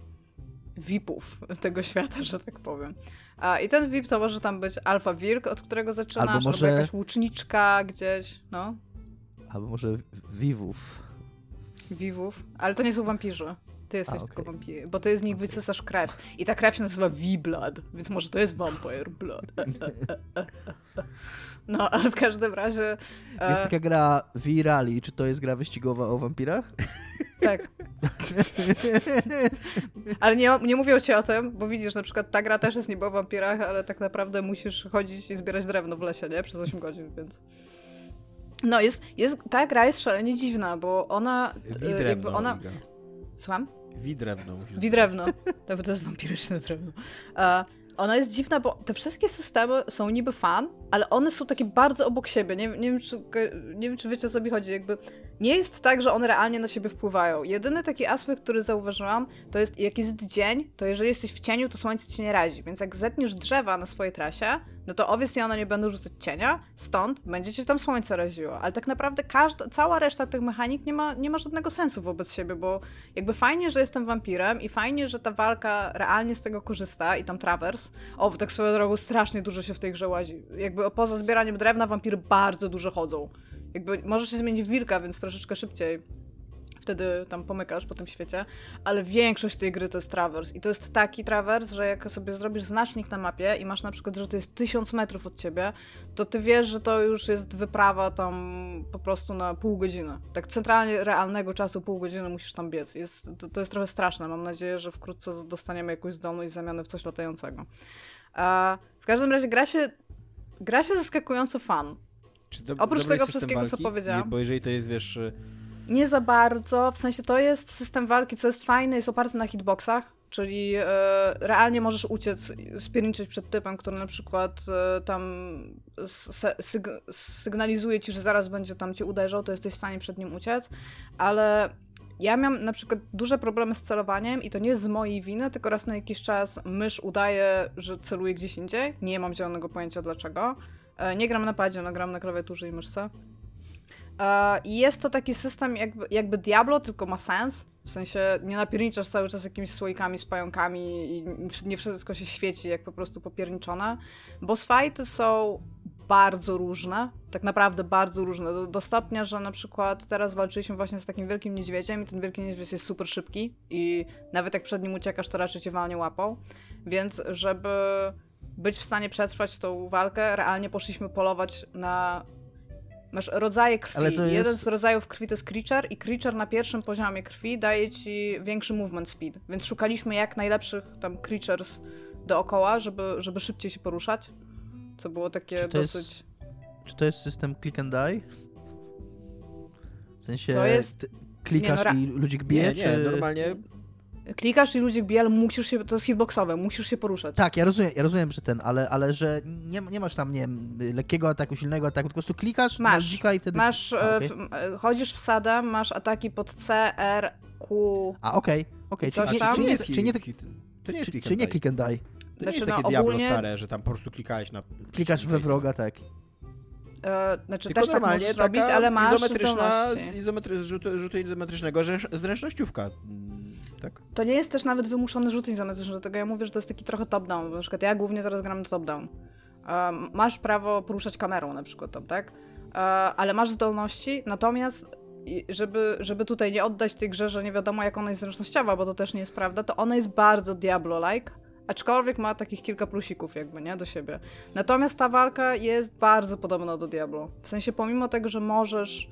VIPów tego świata, [laughs] że tak powiem. A, I ten VIP to może tam być Alfa Wirk, od którego zaczynasz, albo, może... albo jakaś łuczniczka gdzieś, no. Albo może Vivów. Vivów, ale to nie są wampirzy. Ty jesteś A, okay. tylko wampir, bo ty z nich okay. wysysasz krew. I ta krew się nazywa V-Blood, więc może to jest Vampire Blood. [laughs] No, ale w każdym razie... E, jest taka gra V-Rally, czy to jest gra wyścigowa o wampirach? [laughs] Tak. ale nie, nie mówię ci o tym, bo widzisz, na przykład ta gra też jest niby o wampirach, ale tak naprawdę musisz chodzić i zbierać drewno w lesie, nie? Przez 8 godzin, więc... No, jest, jest, ta gra jest szalenie dziwna, bo ona... Widrewno, jakby ona... Słucham? Widrewno. Widrewno. To, to jest wampiryczne drewno. Uh, ona jest dziwna, bo te wszystkie systemy są niby fan, ale one są takie bardzo obok siebie. Nie, nie, wiem, czy, nie wiem, czy wiecie, o co mi chodzi. Jakby nie jest tak, że one realnie na siebie wpływają. Jedyny taki aspekt, który zauważyłam, to jest jak jest dzień, to jeżeli jesteś w cieniu, to słońce ci nie razi. Więc jak zetniesz drzewa na swojej trasie, no to obviously one nie będą rzucać cienia, stąd będzie cię tam słońce raziło. Ale tak naprawdę każda, cała reszta tych mechanik nie ma, nie ma żadnego sensu wobec siebie, bo jakby fajnie, że jestem wampirem i fajnie, że ta walka realnie z tego korzysta i tam travers. O, tak swoją drogą strasznie dużo się w tej grze łazi. Jakby poza zbieraniem drewna wampiry bardzo dużo chodzą. Jakby możesz się zmienić w wilka, więc troszeczkę szybciej wtedy tam pomykasz po tym świecie, ale większość tej gry to jest trawers i to jest taki trawers, że jak sobie zrobisz znacznik na mapie i masz na przykład, że to jest tysiąc metrów od ciebie, to ty wiesz, że to już jest wyprawa tam po prostu na pół godziny. Tak centralnie realnego czasu pół godziny musisz tam biec. Jest, to, to jest trochę straszne. Mam nadzieję, że wkrótce dostaniemy jakąś zdolność zamiany w coś latającego. A w każdym razie gra się, gra się zaskakująco fan. Do, Oprócz tego wszystkiego, walki? co powiedziałam. Nie, bo jeżeli to jest, wiesz... Nie za bardzo, w sensie to jest system walki, co jest fajne, jest oparty na hitboxach, czyli e, realnie możesz uciec, spierniczyć przed typem, który na przykład e, tam syg sygnalizuje ci, że zaraz będzie tam cię uderzał, to jesteś w stanie przed nim uciec, ale ja miałam na przykład duże problemy z celowaniem i to nie z mojej winy, tylko raz na jakiś czas mysz udaje, że celuje gdzieś indziej. Nie mam zielonego pojęcia dlaczego. E, nie gram na padzie, no gram na klawiaturze i myszce. E, jest to taki system jakby, jakby Diablo, tylko ma sens. W sensie nie napierniczasz cały czas jakimiś słoikami z pająkami i nie wszystko się świeci jak po prostu popierniczone. Boss fighty są bardzo różne, tak naprawdę bardzo różne, do, do, stopnia, że na przykład teraz walczyliśmy właśnie z takim wielkim niedźwiedziem i ten wielki niedźwiedź jest super szybki i nawet jak przed nim uciekasz, to raczej cię walnie łapą, więc żeby być w stanie przetrwać tą walkę, realnie poszliśmy polować na Masz rodzaje krwi. Jest... Jeden z rodzajów krwi to jest creature i creature na pierwszym poziomie krwi daje ci większy movement speed. Więc szukaliśmy jak najlepszych tam creatures dookoła, żeby, żeby szybciej się poruszać. Co było takie dosyć... Jest, czy to jest system click and die? W sensie to jest... klikasz nie, no, ra... i ludzik bije, nie, nie, czy... normalnie Klikasz i ludzie bije, ale musisz się, to jest hitboxowe, musisz się poruszać. Tak, ja rozumiem, ja rozumiem, że ten, ale, ale że nie, nie masz tam, nie wiem, lekkiego ataku, silnego ataku, po prostu klikasz masz, ludzika i wtedy... Masz, A, okay. w, e, chodzisz w sadem, masz ataki pod C, R, Q... A, okej, okej. Okay. Czy, czy, czy, nie, czy nie, to nie jest czy, czy nie click and die? To znaczy, nie jest takie no, Diablo stare, że tam po prostu klikałeś na... Klikasz we wroga, tak. E, znaczy Tylko też tak możesz robić, ale masz izometryczna, izometry, rzutu, rzutu izometrycznego zręcznościówka. Mm, tak. To nie jest też nawet wymuszony rzut izometryczny, dlatego ja mówię, że to jest taki trochę top-down. Na przykład ja głównie teraz gram na top-down. Um, masz prawo poruszać kamerą na przykład tam, tak? Uh, ale masz zdolności, natomiast żeby, żeby tutaj nie oddać tej grze, że nie wiadomo jak ona jest zręcznościowa, bo to też nie jest prawda, to ona jest bardzo Diablo-like, Aczkolwiek ma takich kilka plusików jakby, nie? Do siebie. Natomiast ta walka jest bardzo podobna do Diablo. W sensie pomimo tego, że możesz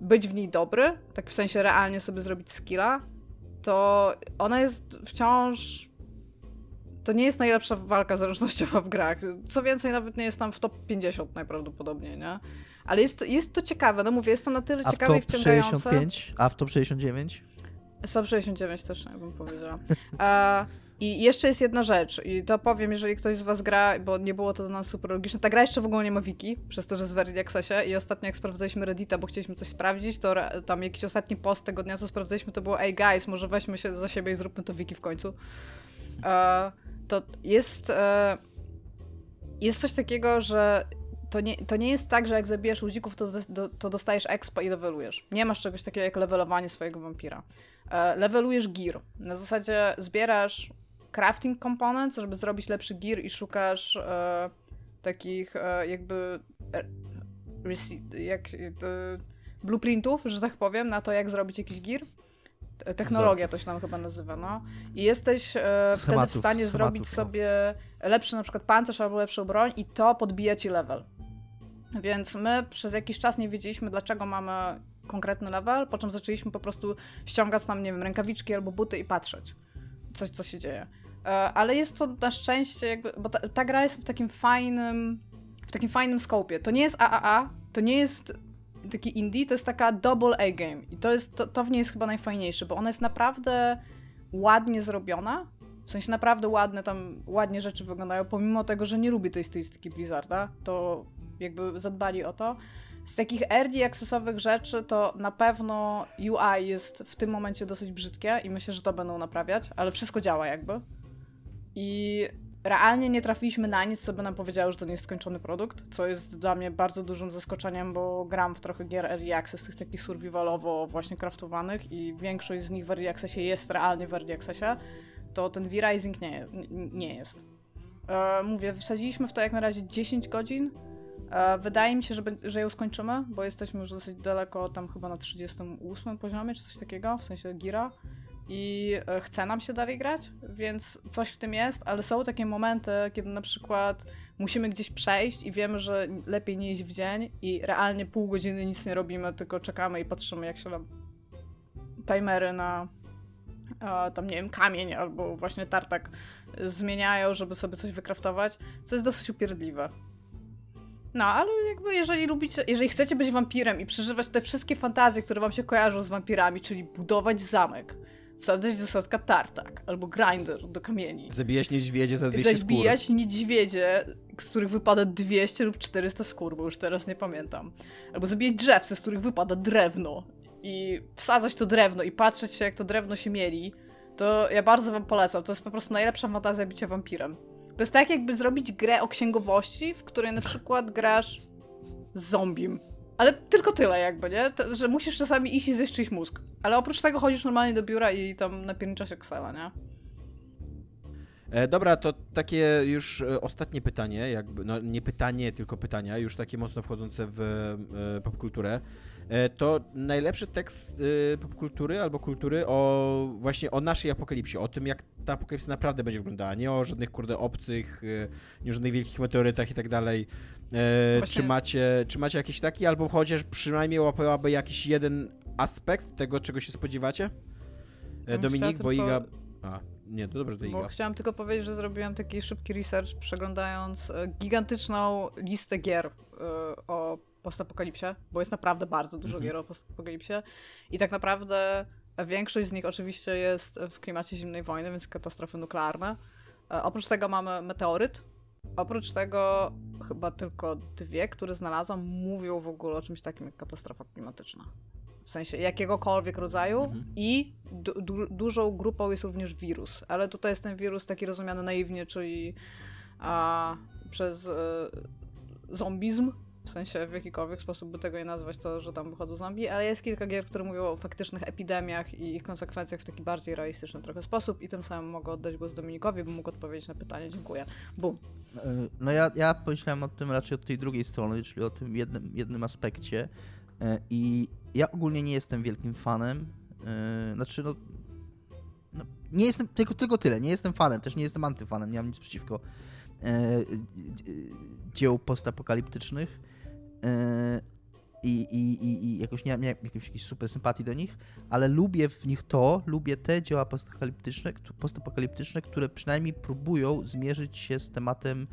być w niej dobry, tak w sensie realnie sobie zrobić skilla, to ona jest wciąż... To nie jest najlepsza walka zręcznościowa w grach. Co więcej, nawet nie jest tam w top 50 najprawdopodobniej, nie? Ale jest, jest to ciekawe, no mówię, jest to na tyle a ciekawe i wciągające. 65? A w top 69? Top 69 też, nie bym powiedziała. A, [laughs] i jeszcze jest jedna rzecz, i to powiem, jeżeli ktoś z was gra, bo nie było to dla nas super logiczne. Ta gra jeszcze w ogóle nie ma wiki, przez to, że jest w Early Accessie i ostatnio jak sprawdzaliśmy Reddita, bo chcieliśmy coś sprawdzić, to tam jakiś ostatni post tego dnia, co sprawdzaliśmy, to było ej guys, może weźmy się za siebie i zróbmy to wiki w końcu. E, to jest... E, jest coś takiego, że to nie, to nie jest tak, że jak zabijesz ludzików, to, do, to dostajesz expa i levelujesz. Nie masz czegoś takiego jak levelowanie swojego wampira. E, levelujesz gear. Na zasadzie zbierasz crafting components, żeby zrobić lepszy gear i szukasz e, takich e, jakby e, jak, e, blueprintów, że tak powiem, na to, jak zrobić jakiś gear. Technologia to się nam chyba nazywa, no. I jesteś e, wtedy w stanie zrobić no. sobie lepszy na przykład pancerz albo lepszą broń i to podbija ci level. Więc my przez jakiś czas nie wiedzieliśmy, dlaczego mamy konkretny level, po czym zaczęliśmy po prostu ściągać nam, nie wiem, rękawiczki albo buty i patrzeć, coś, co się dzieje. E, ale jest to na szczęście jakby, bo ta, ta gra jest w takim fajnym, w takim fajnym skopie. To nie jest AAA, to nie jest taki indie, to jest taka double A game i to jest, to, to w niej jest chyba najfajniejsze, bo ona jest naprawdę ładnie zrobiona, w sensie naprawdę ładne tam, ładnie rzeczy wyglądają, pomimo tego, że nie lubię tej stylistyki Blizzarda, to jakby zadbali o to. Z takich early accessowych rzeczy to na pewno UI jest w tym momencie dosyć brzydkie i myślę, że to będą naprawiać, ale wszystko działa jakby. I realnie nie trafiliśmy na nic, co by nam powiedziało, że to nie jest skończony produkt, co jest dla mnie bardzo dużym zaskoczeniem, bo gram w trochę gier early access, tych takich survivalowo właśnie craftowanych i większość z nich w early accessie jest realnie w early accessie, to ten V-Rising nie, nie jest. E, mówię, wsadziliśmy w to jak na razie 10 godzin. E, wydaje mi się, że, że ją skończymy, bo jesteśmy już dosyć daleko, tam chyba na 38 poziomie, czy coś takiego, w sensie gira i e, chce nam się dalej grać, więc coś w tym jest, ale są takie momenty, kiedy na przykład musimy gdzieś przejść i wiemy, że lepiej nie iść w dzień i realnie pół godziny nic nie robimy, tylko czekamy i patrzymy, jak się nam timery na tam, nie wiem, kamień albo właśnie tartak zmieniają, żeby sobie coś wykraftować, co jest dosyć upierdliwe. No, ale jakby jeżeli lubicie, jeżeli chcecie być wampirem i przeżywać te wszystkie fantazje, które wam się kojarzą z wampirami, czyli budować zamek, wsadzać do środka tartak albo grinder do kamieni. Zabijać niedźwiedzie za 200 Zabijać skór. niedźwiedzie, z których wypada 200 lub 400 skór, bo już teraz nie pamiętam. Albo zabijać drzewce, z których wypada drewno i wsadzać to drewno i patrzeć się, jak to drewno się mieli, to ja bardzo wam polecam. To jest po prostu najlepsza fantazja bycia wampirem. To jest tak, jakby zrobić grę o księgowości, w której na przykład grasz z zombiem. Ale tylko tyle jakby, nie? To, że musisz czasami iść i zjeść czyjś mózg. Ale oprócz tego chodzisz normalnie do biura i tam napierniczasz Excela, nie? E, dobra, to takie już e, ostatnie pytanie, jakby, no nie pytanie, tylko pytania, już takie mocno wchodzące w e, popkulturę. E, to najlepszy tekst e, popkultury albo kultury o właśnie o naszej apokalipsie, o tym jak ta apokalipsa naprawdę będzie wyglądała, nie o żadnych kurde obcych, e, nie o żadnych wielkich meteorytach i tak dalej. Właśnie... Czy macie, czy macie jakiś taki, albo chociaż przynajmniej łapałaby jakiś jeden aspekt tego, czego się spodziewacie? Dominik, bo Iga... A, nie, to dobrze, to Iga. Bo chciałam tylko powiedzieć, że zrobiłam taki szybki research, przeglądając gigantyczną listę gier o postapokalipsie, bo jest naprawdę bardzo dużo mhm. gier o postapokalipsie i tak naprawdę Większość z nich oczywiście jest w klimacie zimnej wojny, więc katastrofy nuklearne. E, oprócz tego mamy meteoryt. Oprócz tego chyba tylko dwie, które znalazłam, mówią w ogóle o czymś takim jak katastrofa klimatyczna. W sensie jakiegokolwiek rodzaju mhm. i du du dużą grupą jest również wirus. Ale tutaj jest ten wirus taki rozumiany naiwnie, czyli a, przez y, zombizm, w sensie w jakikolwiek sposób by tego nie nazwać, to, że tam wychodzą zombie, ale jest kilka gier, które mówią o faktycznych epidemiach i ich konsekwencjach w taki bardziej realistyczny trochę sposób i tym samym mogę oddać głos Dominikowi, by mógł odpowiedzieć na pytanie. Dziękuję. Bum. E, no ja, ja pomyślałem o tym raczej od tej drugiej strony, czyli o tym jednym, jednym aspekcie e, i ja ogólnie nie jestem wielkim fanem, znaczy no, no nie jestem, tylko, tylko tyle, nie jestem fanem, też nie jestem antyfanem, nie mam nic przeciwko dzieł postapokaliptycznych e, i, i, i, i jakoś nie mam jakiejś, super sympatii do nich, ale lubię w nich to, lubię te dzieła postapokaliptyczne, postapokaliptyczne które przynajmniej próbują zmierzyć się z tematem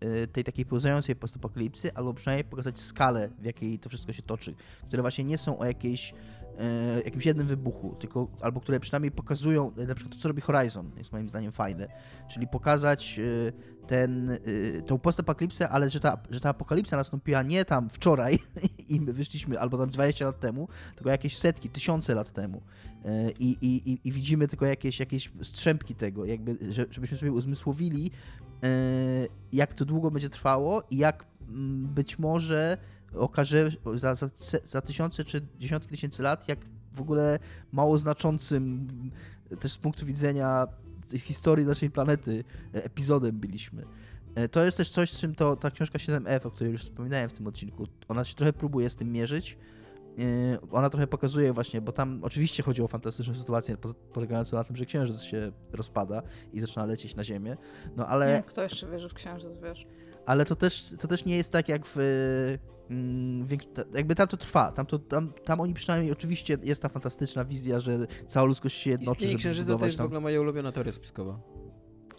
e, tej takiej pełzającej postapokalipsy, albo przynajmniej pokazać skalę, w jakiej to wszystko się toczy, które właśnie nie są o jakiejś jakimś jednym wybuchu, tylko albo które przynajmniej pokazują, na przykład to, co robi Horizon, jest moim zdaniem fajne, czyli pokazać ten, y, tą postapokalipsę, ale że ta, że ta apokalipsa nastąpiła nie tam wczoraj [laughs] i my wyszliśmy, albo tam 20 lat temu, tylko jakieś setki, tysiące lat temu. I, i, i widzimy tylko jakieś, jakieś strzępki tego, jakby, żebyśmy sobie uzmysłowili, jak to długo będzie trwało i jak mm, być może okaże za, za, za tysiące czy dziesiątki tysięcy lat, jak w ogóle mało znaczącym też z punktu widzenia historii naszej planety e, epizodem byliśmy. E, to jest też coś, z czym to, ta książka 7F, o której już wspominałem w tym odcinku, ona się trochę próbuje z tym mierzyć. E, ona trochę pokazuje właśnie, bo tam oczywiście chodzi o fantastyczną sytuację polegającą na tym, że księżyc się rozpada i zaczyna lecieć na ziemię, no ale... Nie, kto jeszcze wierzy w księżyc, wiesz? Ale to też, to też nie jest tak jak w. Mm, jakby tam to trwa. Tam, to, tam, tam oni przynajmniej oczywiście jest ta fantastyczna wizja, że cała ludzkość się jednoczy. Istnieje żeby księżyca to jest tam... w ogóle moja ulubiona teoria spiskowa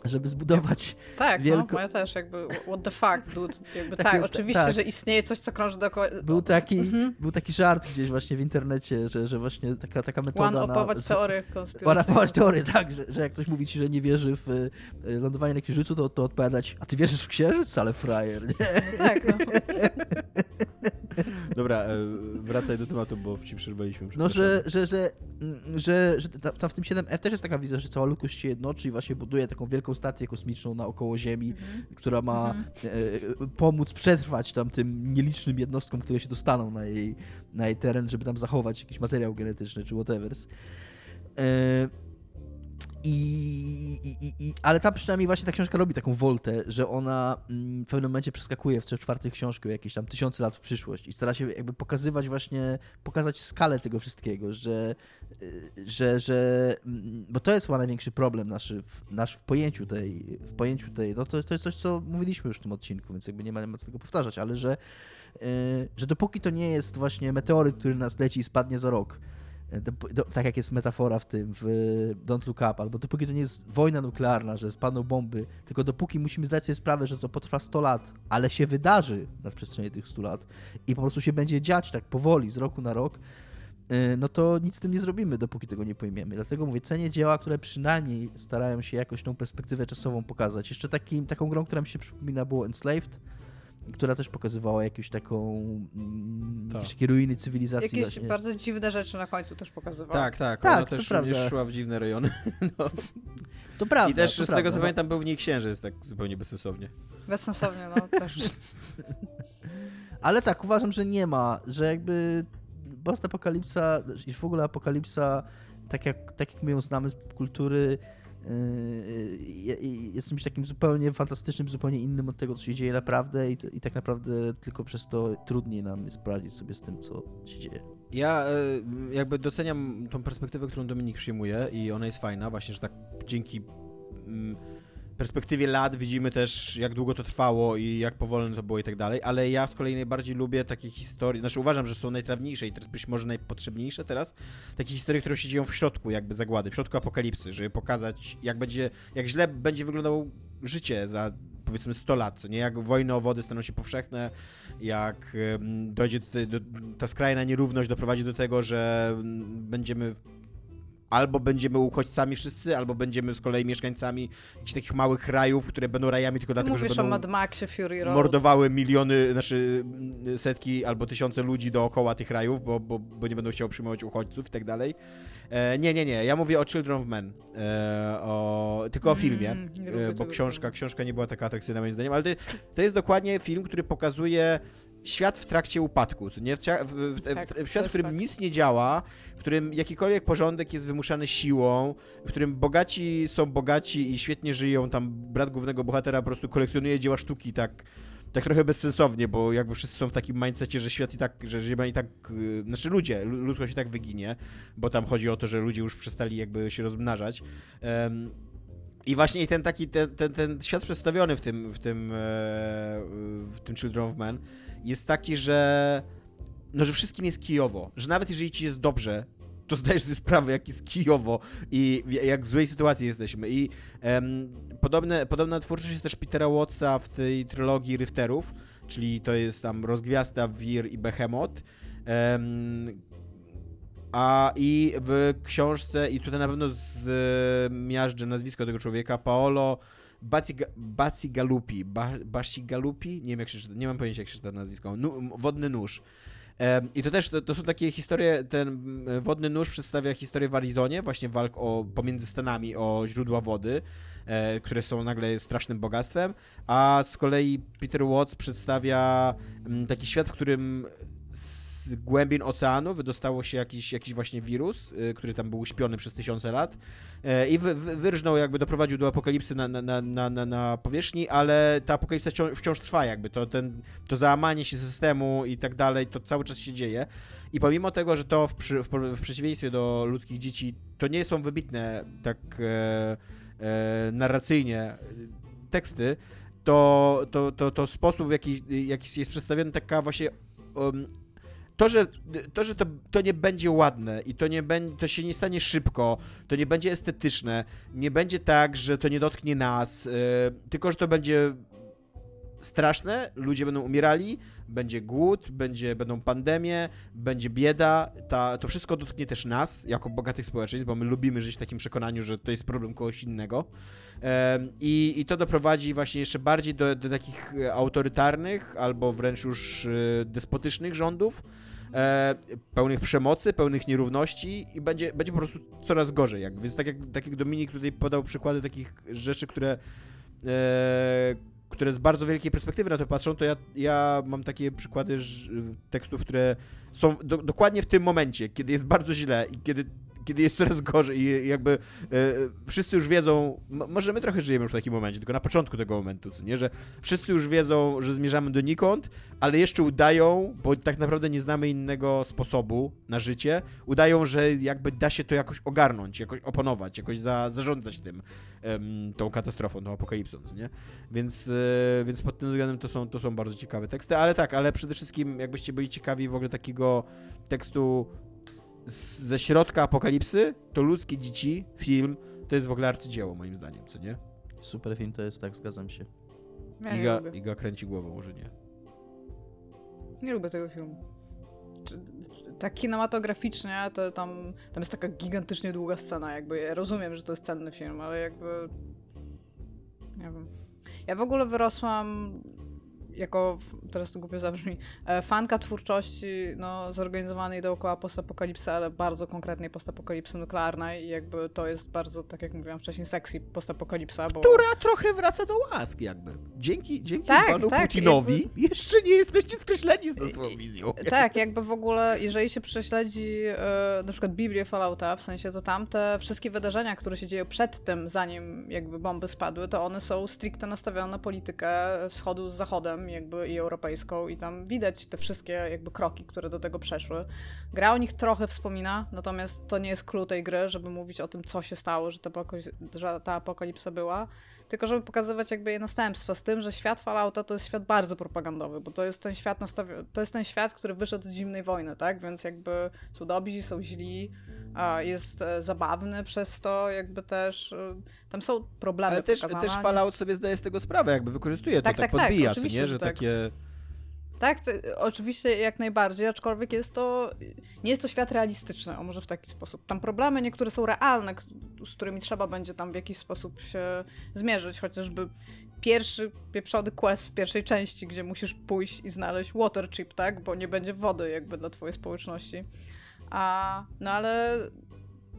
żeby zbudować Tak, no, wielko... no, moja też jakby what the fuck, dude. Jakby, [laughs] tak, tak, oczywiście, tak. że istnieje coś, co krąży dookoła. Był taki, mhm. był taki żart gdzieś właśnie w internecie, że, że właśnie taka, taka metoda One opować na... teorię konspiracyjną. opować teorię, tak, że, że jak ktoś mówi ci, że nie wierzy w y, lądowanie na Księżycu, to, to odpowiadać, a ty wierzysz w Księżyc? Ale frajer, nie? No tak, no. [laughs] Dobra, e, wracaj do tematu, bo ci przerwaliśmy. No, że, że, że, mm, że, że tam w tym 7F też jest taka wizja, że cała ludzkość się jednoczy i właśnie buduje taką wielką stację kosmiczną naokoło Ziemi, mhm. która ma mhm. e, pomóc przetrwać tam tym nielicznym jednostkom, które się dostaną na jej, na jej teren, żeby tam zachować jakiś materiał genetyczny czy whatever. E, i, i, i, ale ta przynajmniej właśnie ta książka robi taką woltę, że ona mm, w pewnym momencie przeskakuje w trzech czwartych książki jakieś tam tysiące lat w przyszłość i stara się jakby pokazywać właśnie, pokazać skalę tego wszystkiego, że, y, że, że mm, bo to jest chyba największy problem nasz, nasz w pojęciu tej, w pojęciu tej, no to, to jest coś, co mówiliśmy już w tym odcinku, więc jakby nie ma, nie ma co tego powtarzać, ale że, y, że dopóki to nie jest właśnie meteoryt, który nas leci i spadnie za rok, do, tak jak jest metafora w tym, w Don't Look Up, albo dopóki to nie jest wojna nuklearna, że spadną bomby, tylko dopóki musimy zdać sobie sprawę, że to potrwa 100 lat, ale się wydarzy na przestrzeni tych 100 lat i po prostu się będzie dziać tak powoli, z roku na rok, y, no to nic z tym nie zrobimy, dopóki tego nie pojmiemy. Dlatego mówię, cenię dzieła, które przynajmniej starają się jakoś tą perspektywę czasową pokazać. Jeszcze taki, taką grą, która mi się przypomina było Enslaved, która też pokazywała jakąś taką mm, tak. jakieś takie ruiny cywilizacji. Jakieś właśnie. bardzo dziwne rzeczy na końcu też pokazywała. Tak, tak. tak ona też prawda. szła w dziwne rejony. [laughs] No. To prawda. I też z prawda, tego co no. pamiętam był w niej księżyc, tak zupełnie bezsensownie. Bezsensownie, no [laughs] też. [laughs] Ale tak, uważam, że nie ma, że jakby post-apokalipsa i w ogóle apokalipsa, tak jak, tak jak my ją znamy z kultury, jest czymś takim zupełnie fantastycznym, zupełnie innym od tego, co się dzieje naprawdę i, i tak naprawdę tylko przez to trudniej nam jest poradzić sobie z tym, co się dzieje. Ja e, jakby doceniam tą perspektywę, którą Dominik przyjmuje i ona jest fajna, właśnie, że tak dzięki mm, perspektywie lat widzimy też, jak długo to trwało i jak powolne to było i tak dalej, ale ja z kolei najbardziej lubię takie historie, znaczy uważam, że są najtrawniejsze i teraz być może najpotrzebniejsze teraz, takie historie, które się dzieją w środku jakby zagłady, w środku apokalipsy, żeby pokazać, jak będzie, jak źle będzie wyglądało życie za powiedzmy 100 lat, co nie? Jak wojny o wody staną się powszechne, jak dojdzie do, do, ta skrajna nierówność doprowadzi do tego, że będziemy albo będziemy uchodźcami wszyscy, albo będziemy z kolei mieszkańcami jakichś takich małych rajów, które będą rajami tylko dlatego, Mówisz że będą Mad Maxie Fury Road. mordowały miliony, znaczy mm, setki albo tysiące ludzi dookoła tych rajów, bo, bo, bo nie będą chciały przyjmować uchodźców i tak dalej. E, nie, nie, nie, ja mówię o Children of Men, e, o, tylko o Mm, filmie, lubię bo książka, książka nie była taka atrakcyjna moim zdaniem, ale to, to jest dokładnie film, który pokazuje świat w trakcie upadku, nie? W, w, w, Tak, w, świat, w którym fakt. nic nie działa, w którym jakikolwiek porządek jest wymuszany siłą, w którym bogaci są bogaci i świetnie żyją, tam brat głównego bohatera po prostu kolekcjonuje dzieła sztuki tak tak trochę bezsensownie, bo jakby wszyscy są w takim mindsetie, że świat i tak, że Ziemia i tak, yy, znaczy ludzie, lu- ludzkość i tak wyginie, bo tam chodzi o to, że ludzie już przestali jakby się rozmnażać. Em, I właśnie ten taki, ten, ten, ten świat przedstawiony w tym, w tym, e, w tym Children of Men jest taki, że no, że wszystkim jest kijowo, że nawet jeżeli ci jest dobrze, to zdajesz sobie sprawę, jak jest kijowo i jak w złej sytuacji jesteśmy. I em, podobne, podobna twórczość jest też Petera Wattsa w tej trylogii Rifterów, czyli to jest tam Rozgwiazda, Wir i Behemoth. Em, a i w książce, i tutaj na pewno zmiażdżę nazwisko tego człowieka, Paolo Baciga- Bacigalupi, ba, Basigalupi, nie wiem jak się czyta, nie mam pojęcia jak się czyta nazwisko, nu, m- Wodny Nóż. I to też, to, to są takie historie, ten Wodny Nóż przedstawia historię w Arizonie, właśnie walk o, pomiędzy Stanami o źródła wody, e, które są nagle strasznym bogactwem, a z kolei Peter Watts przedstawia mm, taki świat, w którym z głębin oceanu wydostało się jakiś, jakiś właśnie wirus, y, który tam był uśpiony przez tysiące lat. e, i wy, wy, wyrżnął, jakby doprowadził do apokalipsy na, na, na, na, na- powierzchni, ale ta apokalipsa wciąż, wciąż trwa jakby, to, ten, to załamanie się systemu i tak dalej, to cały czas się dzieje. I pomimo tego, że to w, w, w przeciwieństwie do ludzkich dzieci, to nie są wybitne tak e, e, narracyjnie e, teksty, to, to, to, to sposób, w jaki, jaki jest przedstawiony, taka właśnie um, to, że, to, że to, to nie będzie ładne i to, nie to się nie stanie szybko, to nie będzie estetyczne, nie będzie tak, że to nie dotknie nas, yy, tylko że to będzie straszne, ludzie będą umierali, będzie głód, będzie, będą pandemie, będzie bieda, ta, to wszystko dotknie też nas, jako bogatych społeczeństw, bo my lubimy żyć w takim przekonaniu, że to jest problem kogoś innego. I, I to doprowadzi właśnie jeszcze bardziej do, do takich e, autorytarnych albo wręcz już e, despotycznych rządów, e, pełnych przemocy, pełnych nierówności i będzie, będzie po prostu coraz gorzej. Jak, więc tak jak, tak jak Dominik tutaj podał przykłady takich rzeczy, które, e, które z bardzo wielkiej perspektywy na to patrzą, to ja, ja mam takie przykłady tekstów, które są do, dokładnie w tym momencie, kiedy jest bardzo źle i kiedy kiedy jest coraz gorzej i jakby e, wszyscy już wiedzą, może my trochę żyjemy już w takim momencie, tylko na początku tego momentu, co nie, że wszyscy już wiedzą, że zmierzamy donikąd, ale jeszcze udają, bo tak naprawdę nie znamy innego sposobu na życie, udają, że jakby da się to jakoś ogarnąć, jakoś opanować, jakoś za, zarządzać tym, tą katastrofą, tą apokalipsą, co nie? Więc, e, więc pod tym względem to są, to są bardzo ciekawe teksty, ale tak, ale przede wszystkim jakbyście byli ciekawi w ogóle takiego tekstu z, ze środka apokalipsy, to ludzkie dzieci, film, to jest w ogóle arcydzieło moim zdaniem, co nie? Super film to jest, tak, zgadzam się. Ja nie Iga, lubię. Iga kręci głową, może nie. Nie lubię tego filmu. Tak kinematograficznie, to tam, tam jest taka gigantycznie długa scena, jakby ja rozumiem, że to jest cenny film, ale jakby nie wiem. Ja w ogóle wyrosłam jako, teraz to głupio zabrzmi, e, fanka twórczości no, zorganizowanej dookoła postapokalipsy, ale bardzo konkretnej postapokalipsy nuklearnej i jakby to jest bardzo, tak jak mówiłam wcześniej, sexy postapokalipsa, bo... Która trochę wraca do łask jakby. Dzięki, dzięki Tak, panu tak, Putinowi jeszcze nie jesteście skreśleni z tą swoją wizją. Tak, jakby w [laughs] ogóle, jeżeli się prześledzi e, na przykład Biblię Fallouta, w sensie to tamte wszystkie wydarzenia, które się dzieją przed tym, zanim jakby bomby spadły, to one są stricte nastawione na politykę wschodu z zachodem jakby i europejską i tam widać te wszystkie jakby kroki, które do tego przeszły. Gra o nich trochę wspomina, natomiast to nie jest clue tej gry, żeby mówić o tym, co się stało, że ta, apokalips- że ta apokalipsa była, tylko żeby pokazywać jakby jej następstwa z tym, że świat Fallouta to jest świat bardzo propagandowy, bo to jest ten świat nastawi- to jest ten świat, który wyszedł z zimnej wojny, tak? Więc jakby są dobrzy, są źli, jest e, zabawny przez to, jakby też e, tam są problemy Ale też, pokazane. też? Fallout sobie zdaje z tego sprawę, jakby wykorzystuje to, Tak, tak, tak, tak, podbija, oczywiście, nie, że że tak. takie... Tak, to, oczywiście jak najbardziej, aczkolwiek jest to, nie jest to świat realistyczny, o może w taki sposób. Tam problemy niektóre są realne, z którymi trzeba będzie tam w jakiś sposób się zmierzyć, chociażby pierwszy pieprzony quest w pierwszej części, gdzie musisz pójść i znaleźć water chip, tak, bo nie będzie wody jakby dla twojej społeczności. A, no ale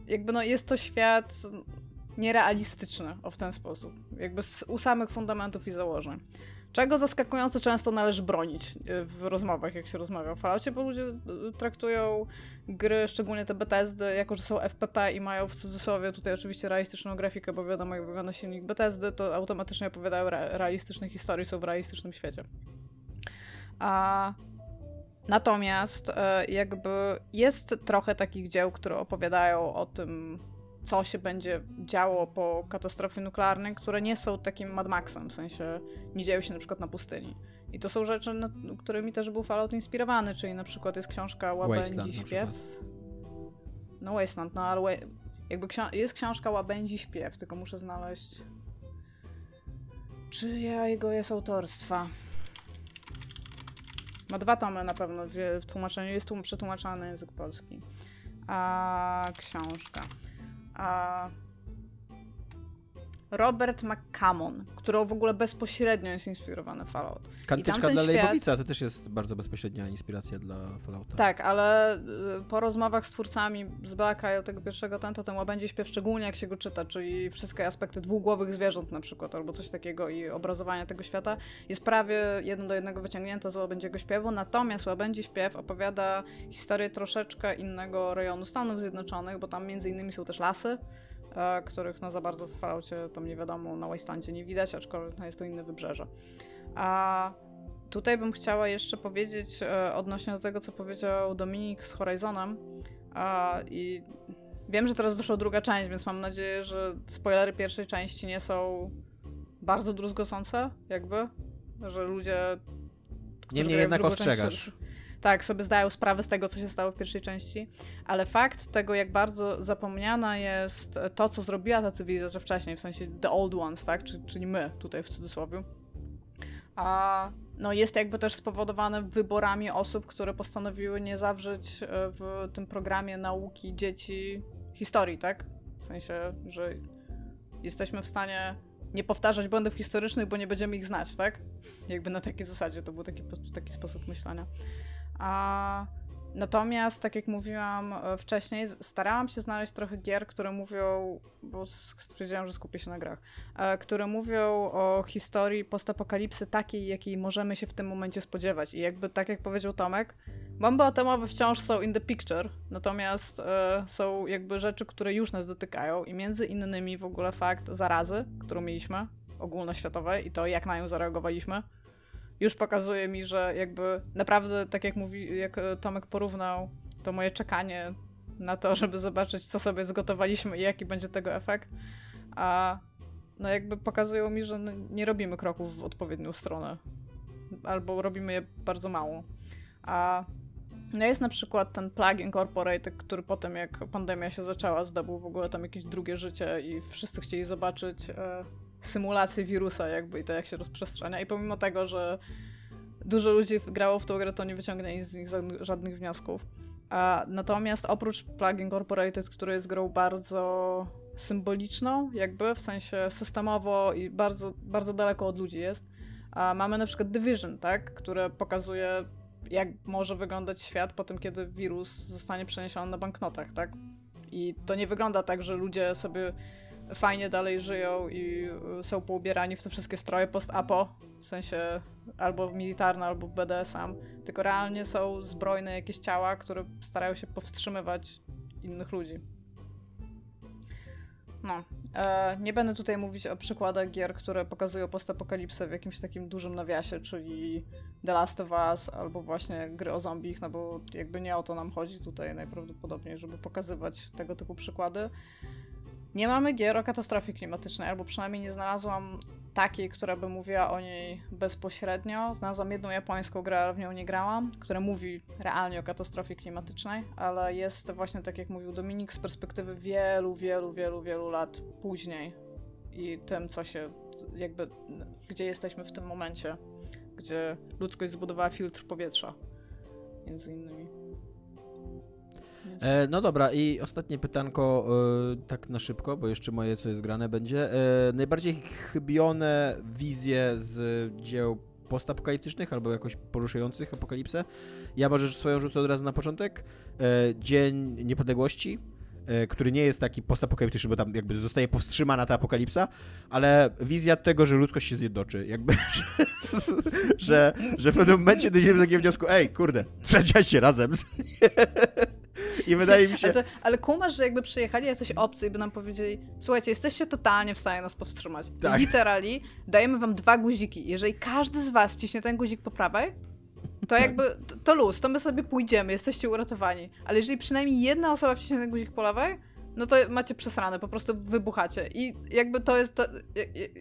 jakby no jest to świat nierealistyczny o w ten sposób, jakby z, u samych fundamentów i założeń. Czego zaskakująco często należy bronić e, w rozmowach, jak się rozmawia o Falloutie, bo ludzie e, traktują gry, szczególnie te Bethesdy, jako że są FPP i mają w cudzysłowie tutaj oczywiście realistyczną grafikę, bo wiadomo jak wygląda silnik Bethesdy, to automatycznie opowiadają re realistyczne historie, są w realistycznym świecie. A Natomiast e, jakby jest trochę takich dzieł, które opowiadają o tym, co się będzie działo po katastrofie nuklearnej, które nie są takim Mad Maxem, w sensie nie dzieją się na przykład na pustyni. I to są rzeczy, nad którymi też był Fallout inspirowany, czyli na przykład jest książka Łabędzi Śpiew. No Wasteland, no ale jakby jest książka Łabędzi Śpiew, tylko muszę znaleźć czy ja jego jest autorstwa. Ma dwa tomy na pewno w, tłumaczeniu, jest tu przetłumaczany na język polski. A książka. A Robert McCammon, którą w ogóle bezpośrednio jest inspirowany Fallout. Kantyczka dla świat... Lejbowica to też jest bardzo bezpośrednia inspiracja dla Fallouta. Tak, ale y, po rozmowach z twórcami z Blacka i tego pierwszego ten, to ten łabędzie śpiew, szczególnie jak się go czyta, czyli wszystkie aspekty dwugłowych zwierząt na przykład, albo coś takiego i obrazowania tego świata, jest prawie jedno do jednego wyciągnięte z łabędziego śpiewu, natomiast łabędzi śpiew opowiada historię troszeczkę innego rejonu Stanów Zjednoczonych, bo tam między innymi są też lasy, których no za bardzo w Falloutie tam nie wiadomo, na Wastelandzie nie widać, aczkolwiek no, jest to inne wybrzeże. A tutaj bym chciała jeszcze powiedzieć e, odnośnie do tego, co powiedział Dominik z Horizonem a, i wiem, że teraz wyszła druga część, więc mam nadzieję, że spoilery pierwszej części nie są bardzo druzgocące, jakby, że ludzie Niemniej jednak ostrzegasz. Część, tak, sobie zdają sprawę z tego, co się stało w pierwszej części, ale fakt tego, jak bardzo zapomniana jest to, co zrobiła ta cywilizacja wcześniej, w sensie the old ones, tak, czyli my tutaj w cudzysłowie, a no jest jakby też spowodowane wyborami osób, które postanowiły nie zawrzeć e, w tym programie nauki dzieci historii, tak? W sensie, że jesteśmy w stanie nie powtarzać błędów historycznych, bo nie będziemy ich znać, tak? Jakby na takiej zasadzie to był taki, taki sposób myślenia. A natomiast, tak jak mówiłam e, wcześniej, starałam się znaleźć trochę gier, które mówią, bo stwierdziłam, że skupię się na grach, e, które mówią o historii postapokalipsy takiej, jakiej możemy się w tym momencie spodziewać. I jakby tak jak powiedział Tomek, bomby atomowe wciąż są in the picture, natomiast e, są jakby rzeczy, które już nas dotykają i między innymi w ogóle fakt zarazy, którą mieliśmy, ogólnoświatowej i to jak na nią zareagowaliśmy już pokazuje mi, że jakby naprawdę, tak jak mówi, jak Tomek porównał, to moje czekanie na to, [laughs] żeby zobaczyć, co sobie zgotowaliśmy i jaki będzie tego efekt, a no jakby pokazują mi, że nie robimy kroków w odpowiednią stronę. Albo robimy je bardzo mało. A no jest na przykład ten Plug Incorporated, który potem jak pandemia się zaczęła, zdobył w ogóle tam jakieś drugie życie i wszyscy chcieli zobaczyć e, symulację wirusa jakby i to jak się rozprzestrzenia i pomimo tego, że dużo ludzi grało w tą grę, to nie wyciągnęli z nich żadnych wniosków. A, natomiast oprócz Plug Incorporated, który jest grą bardzo symboliczną, jakby w sensie systemowo i bardzo, bardzo daleko od ludzi jest, a mamy na przykład Division, tak, które pokazuje jak może wyglądać świat po tym, kiedy wirus zostanie przeniesiony na banknotach, tak? I to nie wygląda tak, że ludzie sobie fajnie dalej żyją i y, są poubierani w te wszystkie stroje post-apo, w sensie albo militarne, albo BDSM, tylko realnie są zbrojne jakieś ciała, które starają się powstrzymywać innych ludzi. No, e, nie będę tutaj mówić o przykładach gier, które pokazują postapokalipsę w jakimś takim dużym nawiasie, czyli The Last of Us albo właśnie gry o zombich, no bo jakby nie o to nam chodzi tutaj najprawdopodobniej, żeby pokazywać tego typu przykłady. Nie mamy gier o katastrofie klimatycznej, albo przynajmniej nie znalazłam takiej, która by mówiła o niej bezpośrednio. Znalazłam jedną japońską grę, ale w nią nie grałam, która mówi realnie o katastrofie klimatycznej, ale jest właśnie tak jak mówił Dominik z perspektywy wielu, wielu, wielu, wielu lat później i tym, co się jakby, gdzie jesteśmy w tym momencie gdzie ludzkość zbudowała filtr powietrza. Między innymi. E, no dobra, i ostatnie pytanko, e, tak na szybko, bo jeszcze moje co jest grane będzie. E, najbardziej chybione wizje z dzieł postapokaliptycznych albo jakoś poruszających apokalipsę. Ja może swoją rzucę od razu na początek. Dzień Niepodległości, który nie jest taki postapokaliptyczny, bo tam jakby zostaje powstrzymana ta apokalipsa, ale wizja tego, że ludzkość się zjednoczy. Jakby, [laughs] że, że w pewnym momencie dojdziemy do takiego wniosku, ej, kurde, trzeba się razem. [laughs] I wydaje mi się... Ale, to, ale kumasz, że jakby przyjechali jacyś obcy i by nam powiedzieli słuchajcie, jesteście totalnie w stanie nas powstrzymać. Tak. Literally dajemy wam dwa guziki. Jeżeli każdy z was wciśnie ten guzik po prawej, to jakby, to, to luz, to my sobie pójdziemy, jesteście uratowani. Ale jeżeli przynajmniej jedna osoba wciśnie ten guzik po lewej, no to macie przesrane, po prostu wybuchacie. I jakby to jest, to,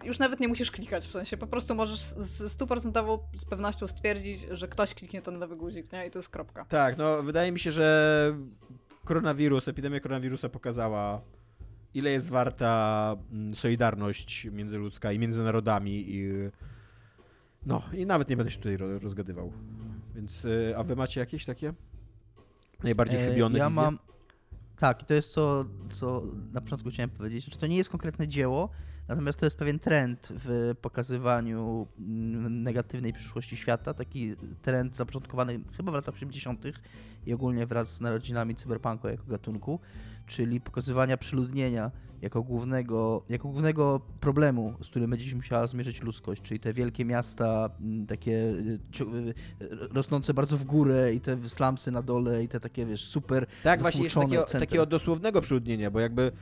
już nawet nie musisz klikać, w sensie po prostu możesz z stuprocentową z pewnością stwierdzić, że ktoś kliknie ten lewy guzik, nie? I to jest kropka. Tak, no wydaje mi się, że koronawirus, epidemia koronawirusa pokazała, ile jest warta mm, solidarność międzyludzka i między narodami i no, i nawet nie będę się tutaj ro- rozgadywał. Więc, y, a wy macie jakieś takie najbardziej E, chybione Ja mam. Tak, i to jest to, co na początku chciałem powiedzieć. Że to nie jest konkretne dzieło, natomiast to jest pewien trend w pokazywaniu mm, negatywnej przyszłości świata. Taki trend zapoczątkowany chyba w latach 80. i ogólnie wraz z narodzinami cyberpunku jako gatunku, czyli pokazywania przeludnienia jako głównego, jako głównego problemu, z którym będzie się musiała zmierzyć ludzkość, czyli te wielkie miasta, mm, takie y, y, rosnące bardzo w górę i te slumsy na dole i te takie, wiesz, super Tak, właśnie takiego, takiego dosłownego przyludnienia, bo jakby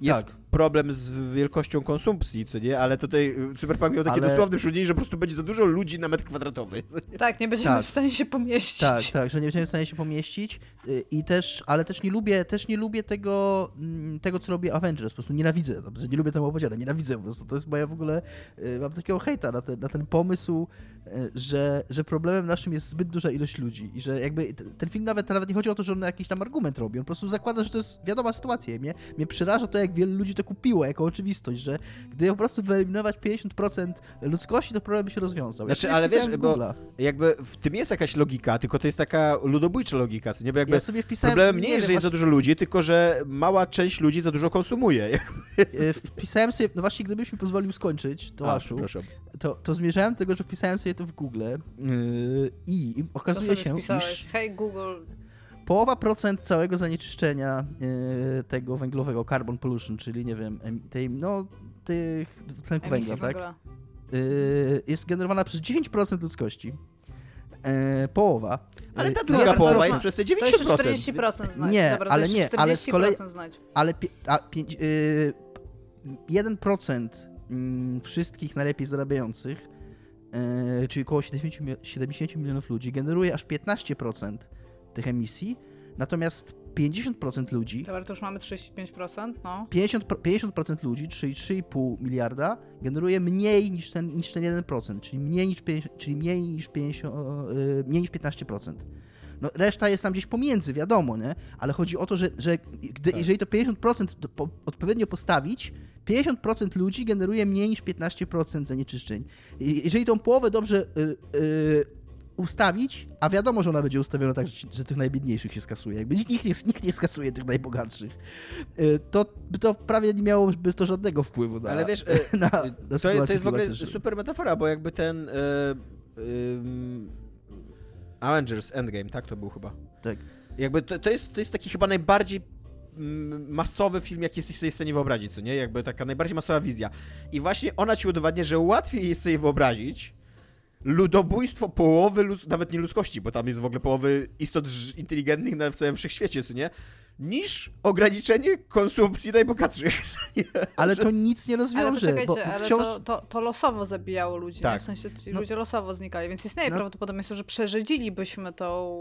jest Tak. problem z wielkością konsumpcji, co nie? Ale tutaj y, Cyberpunk miał takie Ale- dosłowne że po prostu będzie za dużo ludzi na metr kwadratowy. Tak, nie będziemy Tak. w stanie się pomieścić. Tak, tak, że nie będziemy w stanie się pomieścić i też, ale też nie lubię, też nie lubię tego, mm, tego co robi Avengers, po prostu nienawidzę, nie lubię temu opowiedziane, nienawidzę po prostu, to jest moja w ogóle, y, mam takiego hejta na ten, na ten pomysł, y, że, że problemem naszym jest zbyt duża ilość ludzi i że jakby ten film nawet, nawet nie chodzi o to, że on jakiś tam argument robi, on po prostu zakłada, że to jest wiadoma sytuacja i mnie, mnie przeraża to, jak wielu ludzi to kupiło jako oczywistość, że gdy po prostu wyeliminować 50% ludzkości, to problem by się rozwiązał. Ja Znaczy, sobie ale wiesz, bo-. Jakby w tym jest jakaś logika, tylko to jest taka ludobójcza logika, nie? Bo jakby Ja sobie wpisałem... problemem nie, jest, że jest za dużo ludzi, tylko że mała część ludzi za dużo konsumuje. [laughs] E, Wpisałem sobie, no właśnie, gdybyś mi pozwolił skończyć, A, Tomaszu, to, to zmierzałem do tego, że wpisałem sobie to w Google yy, i okazuje się, wpisałeś. iż Hej Google, połowa procent całego zanieczyszczenia yy, tego węglowego, carbon pollution, czyli nie wiem, em- tej, no, tych tlenku emisji węgla, tak? węgla. Yy, jest generowana przez 9% ludzkości. Yy, połowa. Ale ta no druga jeden połowa jest przez te To jeszcze 90%. 40% znajdź. Nie, Dobra, to ale nie, ale z kolei- 40% znajdź. ale pie, a, pięć, y, 1% mm, wszystkich najlepiej zarabiających, y, czyli około 70, mil- 70 milionów ludzi, generuje aż 15% tych emisji, natomiast 50% ludzi, Dobra, to już mamy 35%, no. 50%, pro- 50% ludzi, czyli 3,5 miliarda, generuje mniej niż ten, niż ten 1%, czyli mniej niż, 50, czyli mniej niż, 50, y, mniej niż 15%. No, reszta jest tam gdzieś pomiędzy, wiadomo, nie? Ale chodzi o to, że, że gdy, Tak. jeżeli to 50% do- po, odpowiednio postawić, 50% ludzi generuje mniej niż 15% zanieczyszczeń. Jeżeli tą połowę dobrze y, y, ustawić, a wiadomo, że ona będzie ustawiona tak, że, że tych najbiedniejszych się skasuje, jakby nikt, nikt, nie, nikt nie skasuje tych najbogatszych, y, to to prawie nie miałoby to żadnego wpływu na, Ale wiesz, [laughs] na, na To, sytuację jest- to jest w ogóle super metafora, bo jakby ten e, ym, Avengers Endgame, tak to był chyba. Tak. Jakby to, to, jest, to jest taki chyba najbardziej mm, masowy film, jaki jesteś sobie w stanie wyobrazić, co nie? Jakby taka najbardziej masowa wizja. I właśnie ona ci udowadnia, że łatwiej jest sobie wyobrazić ludobójstwo połowy, nawet nie ludzkości, bo tam jest w ogóle połowy istot inteligentnych na w całym wszechświecie, co nie? Niż ograniczenie konsumpcji najbogatszych. [laughs] Ale to nic nie Ale rozwiąże, poczekajcie, bo ale wciąż... to, to, to losowo zabijało ludzi, Tak. w sensie ci No. ludzie losowo znikali, więc istnieje No. prawdopodobieństwo, że przeżydzilibyśmy tą,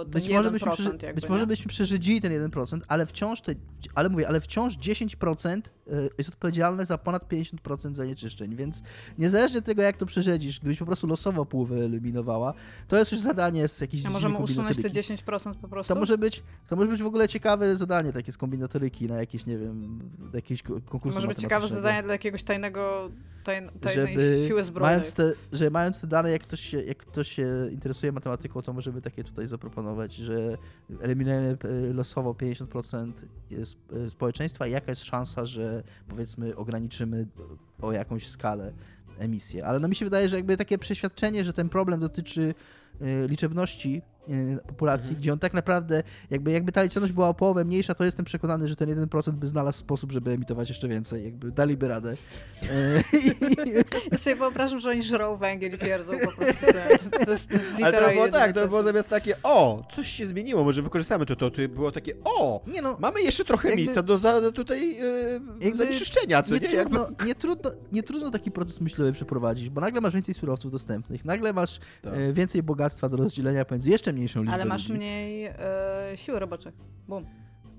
e, ten Być 1%, może, byśmy, jakby, być może nie? byśmy przeżydzili ten 1%, ale wciąż te, ale mówię, ale wciąż 10% y, jest odpowiedzialne za ponad 50% zanieczyszczeń, więc niezależnie od tego, jak to przerzedzisz, gdybyś po prostu losowo pół wyeliminowała, to jest już zadanie z jakiejś A możemy usunąć te kombinatoryki. 10% po prostu? To może być, to może być w ogóle ciekawe ciekawe zadanie takie z kombinatoryki na jakieś, nie wiem, jakieś konkursy Może być ciekawe zadanie dla jakiegoś tajnego, taj, tajnej żeby, siły zbrojnej. Mając te, że mając te dane, jak ktoś, się, jak ktoś się interesuje matematyką, to możemy takie tutaj zaproponować, że eliminujemy e, losowo 50% e, społeczeństwa i jaka jest szansa, że powiedzmy ograniczymy o jakąś skalę emisję. Ale no mi się wydaje, że jakby takie przeświadczenie, że ten problem dotyczy e, liczebności populacji, mhm. gdzie on tak naprawdę, jakby, jakby ta liczebność była o połowę mniejsza, to jestem przekonany, że ten 1% by znalazł sposób, żeby emitować jeszcze więcej, jakby daliby radę. Y, [laughs] ja sobie wyobrażam, że oni żrą węgiel i pierdzą po prostu. To, [laughs] to jest, to jest Ale to było tak, to było zamiast takie, o, coś się zmieniło, może wykorzystamy to, to, to było takie, o, nie no, mamy jeszcze trochę jakby, miejsca do za, tutaj yy, zanieczyszczenia, nie? Nie trudno, nie, trudno, nie trudno taki proces myślowy przeprowadzić, bo nagle masz więcej surowców dostępnych, nagle masz tak. E, więcej bogactwa do rozdzielenia pomiędzy jeszcze mniejszą liczbą Ale masz ludzi. mniej e, siły roboczych. Bum.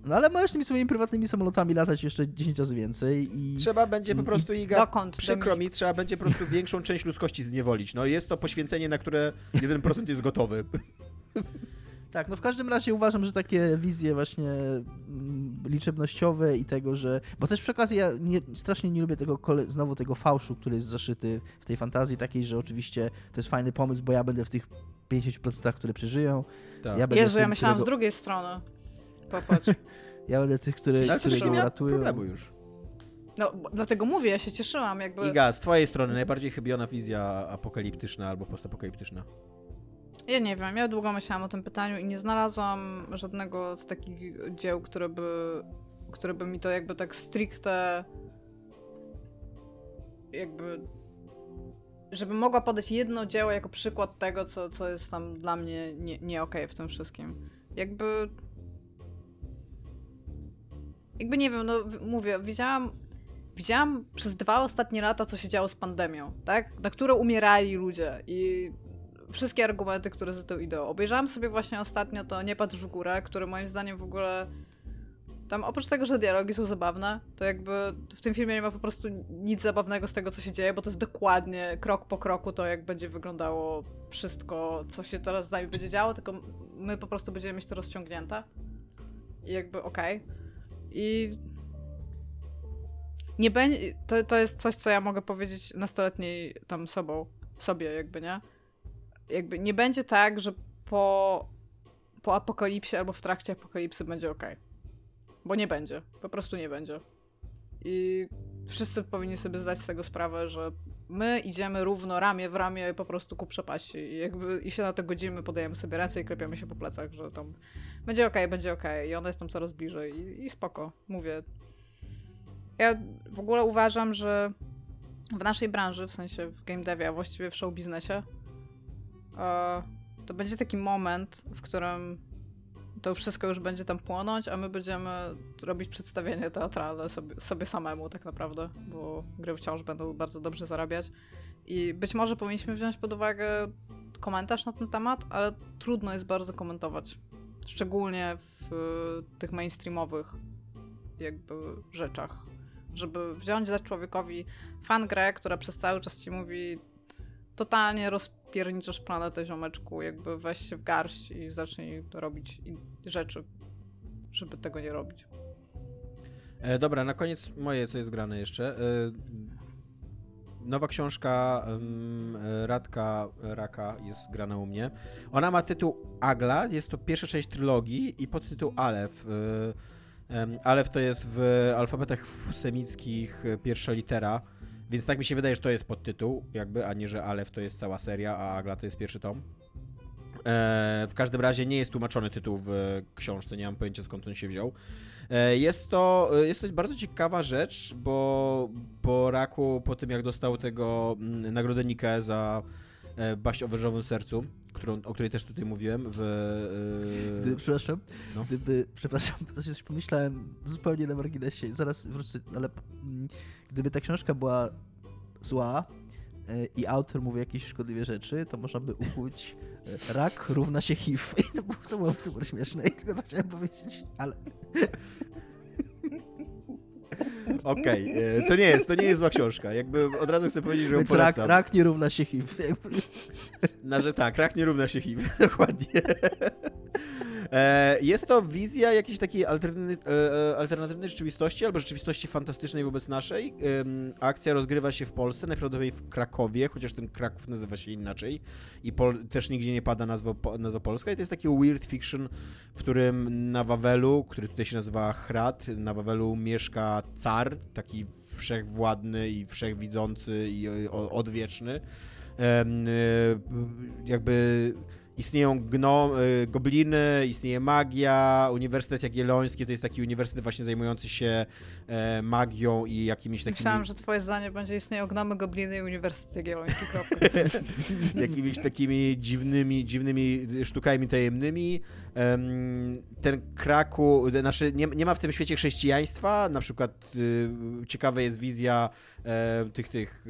No ale możesz tymi swoimi prywatnymi samolotami latać jeszcze 10 razy więcej i... Trzeba będzie po prostu, Iga, Dokąd, przykro mi, trzeba będzie po prostu większą część ludzkości zniewolić. No jest to poświęcenie, na które 1% jest gotowy. [laughs] Tak, no w każdym razie uważam, że takie wizje właśnie mm, liczebnościowe i tego, że... Bo też przy okazji ja nie, strasznie nie lubię tego znowu tego fałszu, który jest zaszyty w tej fantazji takiej, że oczywiście to jest fajny pomysł, bo ja będę w tych 50%, które przeżyją. Tak. Ja Jezu, tym, ja myślałam którego... z drugiej strony. Popatrz. [laughs] ja będę tych, które, Ale które nie uratują. problemu już. No, dlatego mówię, ja się cieszyłam. Jakby... Iga, z twojej strony najbardziej chybiona wizja apokaliptyczna albo postapokaliptyczna? Ja nie wiem, ja długo myślałam o tym pytaniu i nie znalazłam żadnego z takich dzieł, które by, które by mi to jakby tak stricte jakby żeby mogła podać jedno dzieło jako przykład tego, co, co jest tam dla mnie nie, nie okej okay w tym wszystkim. Jakby jakby nie wiem, no mówię, widziałam widziałam przez dwa ostatnie lata, co się działo z pandemią, tak? Na które umierali ludzie i wszystkie argumenty, które za tym idą. Obejrzałam sobie właśnie ostatnio to Nie patrz w górę, które moim zdaniem w ogóle tam oprócz tego, że dialogi są zabawne, to jakby w tym filmie nie ma po prostu nic zabawnego z tego, co się dzieje, bo to jest dokładnie krok po kroku to, jak będzie wyglądało wszystko, co się teraz z nami będzie działo, tylko my po prostu będziemy mieć to rozciągnięte. I jakby okej. Okay. I nie będzie. To, to jest coś, co ja mogę powiedzieć nastoletniej tam sobą, sobie, jakby, nie? Jakby nie będzie tak, że po, po apokalipsie albo w trakcie apokalipsy będzie ok. Bo nie będzie. Po prostu nie będzie. I wszyscy powinni sobie zdać z tego sprawę, że my idziemy równo, ramię w ramię po prostu ku przepaści. I jakby i się na to godzimy, podajemy sobie ręce i klepiamy się po plecach, że tam będzie ok, będzie ok. I ona jest tam coraz bliżej. I, i spoko. Mówię. Ja w ogóle uważam, że w naszej branży, w sensie w game devie, a właściwie w show biznesie, to będzie taki moment, w którym to wszystko już będzie tam płonąć, a my będziemy robić przedstawienie teatralne sobie, sobie samemu tak naprawdę, bo gry wciąż będą bardzo dobrze zarabiać. I być może powinniśmy wziąć pod uwagę komentarz na ten temat, ale trudno jest bardzo komentować. Szczególnie w tych mainstreamowych jakby rzeczach. Żeby wziąć dać człowiekowi fan grę, która przez cały czas ci mówi totalnie rozpierniczasz planetę ziomeczku, jakby weź się w garść i zacznij robić rzeczy, żeby tego nie robić. E, dobra, na koniec moje, co jest grane jeszcze. E, nowa książka e, Radka Raka jest grana u mnie. Ona ma tytuł Agla, jest to pierwsza część trylogii i podtytuł Alef. E, Alef to jest w alfabetach semickich pierwsza litera więc tak mi się wydaje, że to jest podtytuł, jakby, a nie, że Alef to jest cała seria, a Agla to jest pierwszy tom. E, w każdym razie nie jest tłumaczony tytuł w książce, nie mam pojęcia skąd on się wziął. E, jest to, jest to bardzo ciekawa rzecz, bo po Raku, po tym jak dostał tego mm, nagrodę Nike za e, Baść o wężowym sercu, którą, o której też tutaj mówiłem w... Yy... Gdy, przepraszam, no. gdyby, przepraszam, to się coś pomyślałem zupełnie na marginesie, zaraz wrócę, ale mm, gdyby ta książka była zła e, i autor mówi jakieś szkodliwe rzeczy, to można by ukuć e, rak równa się HIV. [laughs] I to było super śmieszne i tylko chciałem powiedzieć, ale... Okej, okay. E, to nie jest, to nie jest zła książka. Jakby od razu chcę powiedzieć, że ją Więc polecam. Rak, rak nie równa się HIV. Na, że tak, rak nie równa się HIV, [laughs] dokładnie. E, E, jest to wizja jakiejś takiej alterny, e, alternatywnej rzeczywistości albo rzeczywistości fantastycznej wobec naszej. Akcja rozgrywa się w Polsce, najprawdopodobniej w Krakowie, chociaż ten Kraków nazywa się inaczej i też nigdzie nie pada nazwa, nazwa polska. I to jest taki weird fiction, w którym na Wawelu, który tutaj się nazywa Hrat, na Wawelu mieszka car, taki wszechwładny i wszechwidzący i odwieczny. Jakby istnieją gno, y, gobliny, istnieje magia, Uniwersytet Jagielloński to jest taki uniwersytet właśnie zajmujący się e, magią i jakimiś takimi... Myślałam, że twoje zdanie będzie istnieją gnomy, gobliny i Uniwersytet Jagielloński, [laughs] jakimiś takimi dziwnymi, dziwnymi sztukami tajemnymi. Ten Kraku, znaczy nie, nie ma w tym świecie chrześcijaństwa, na przykład y, ciekawa jest wizja e, tych, tych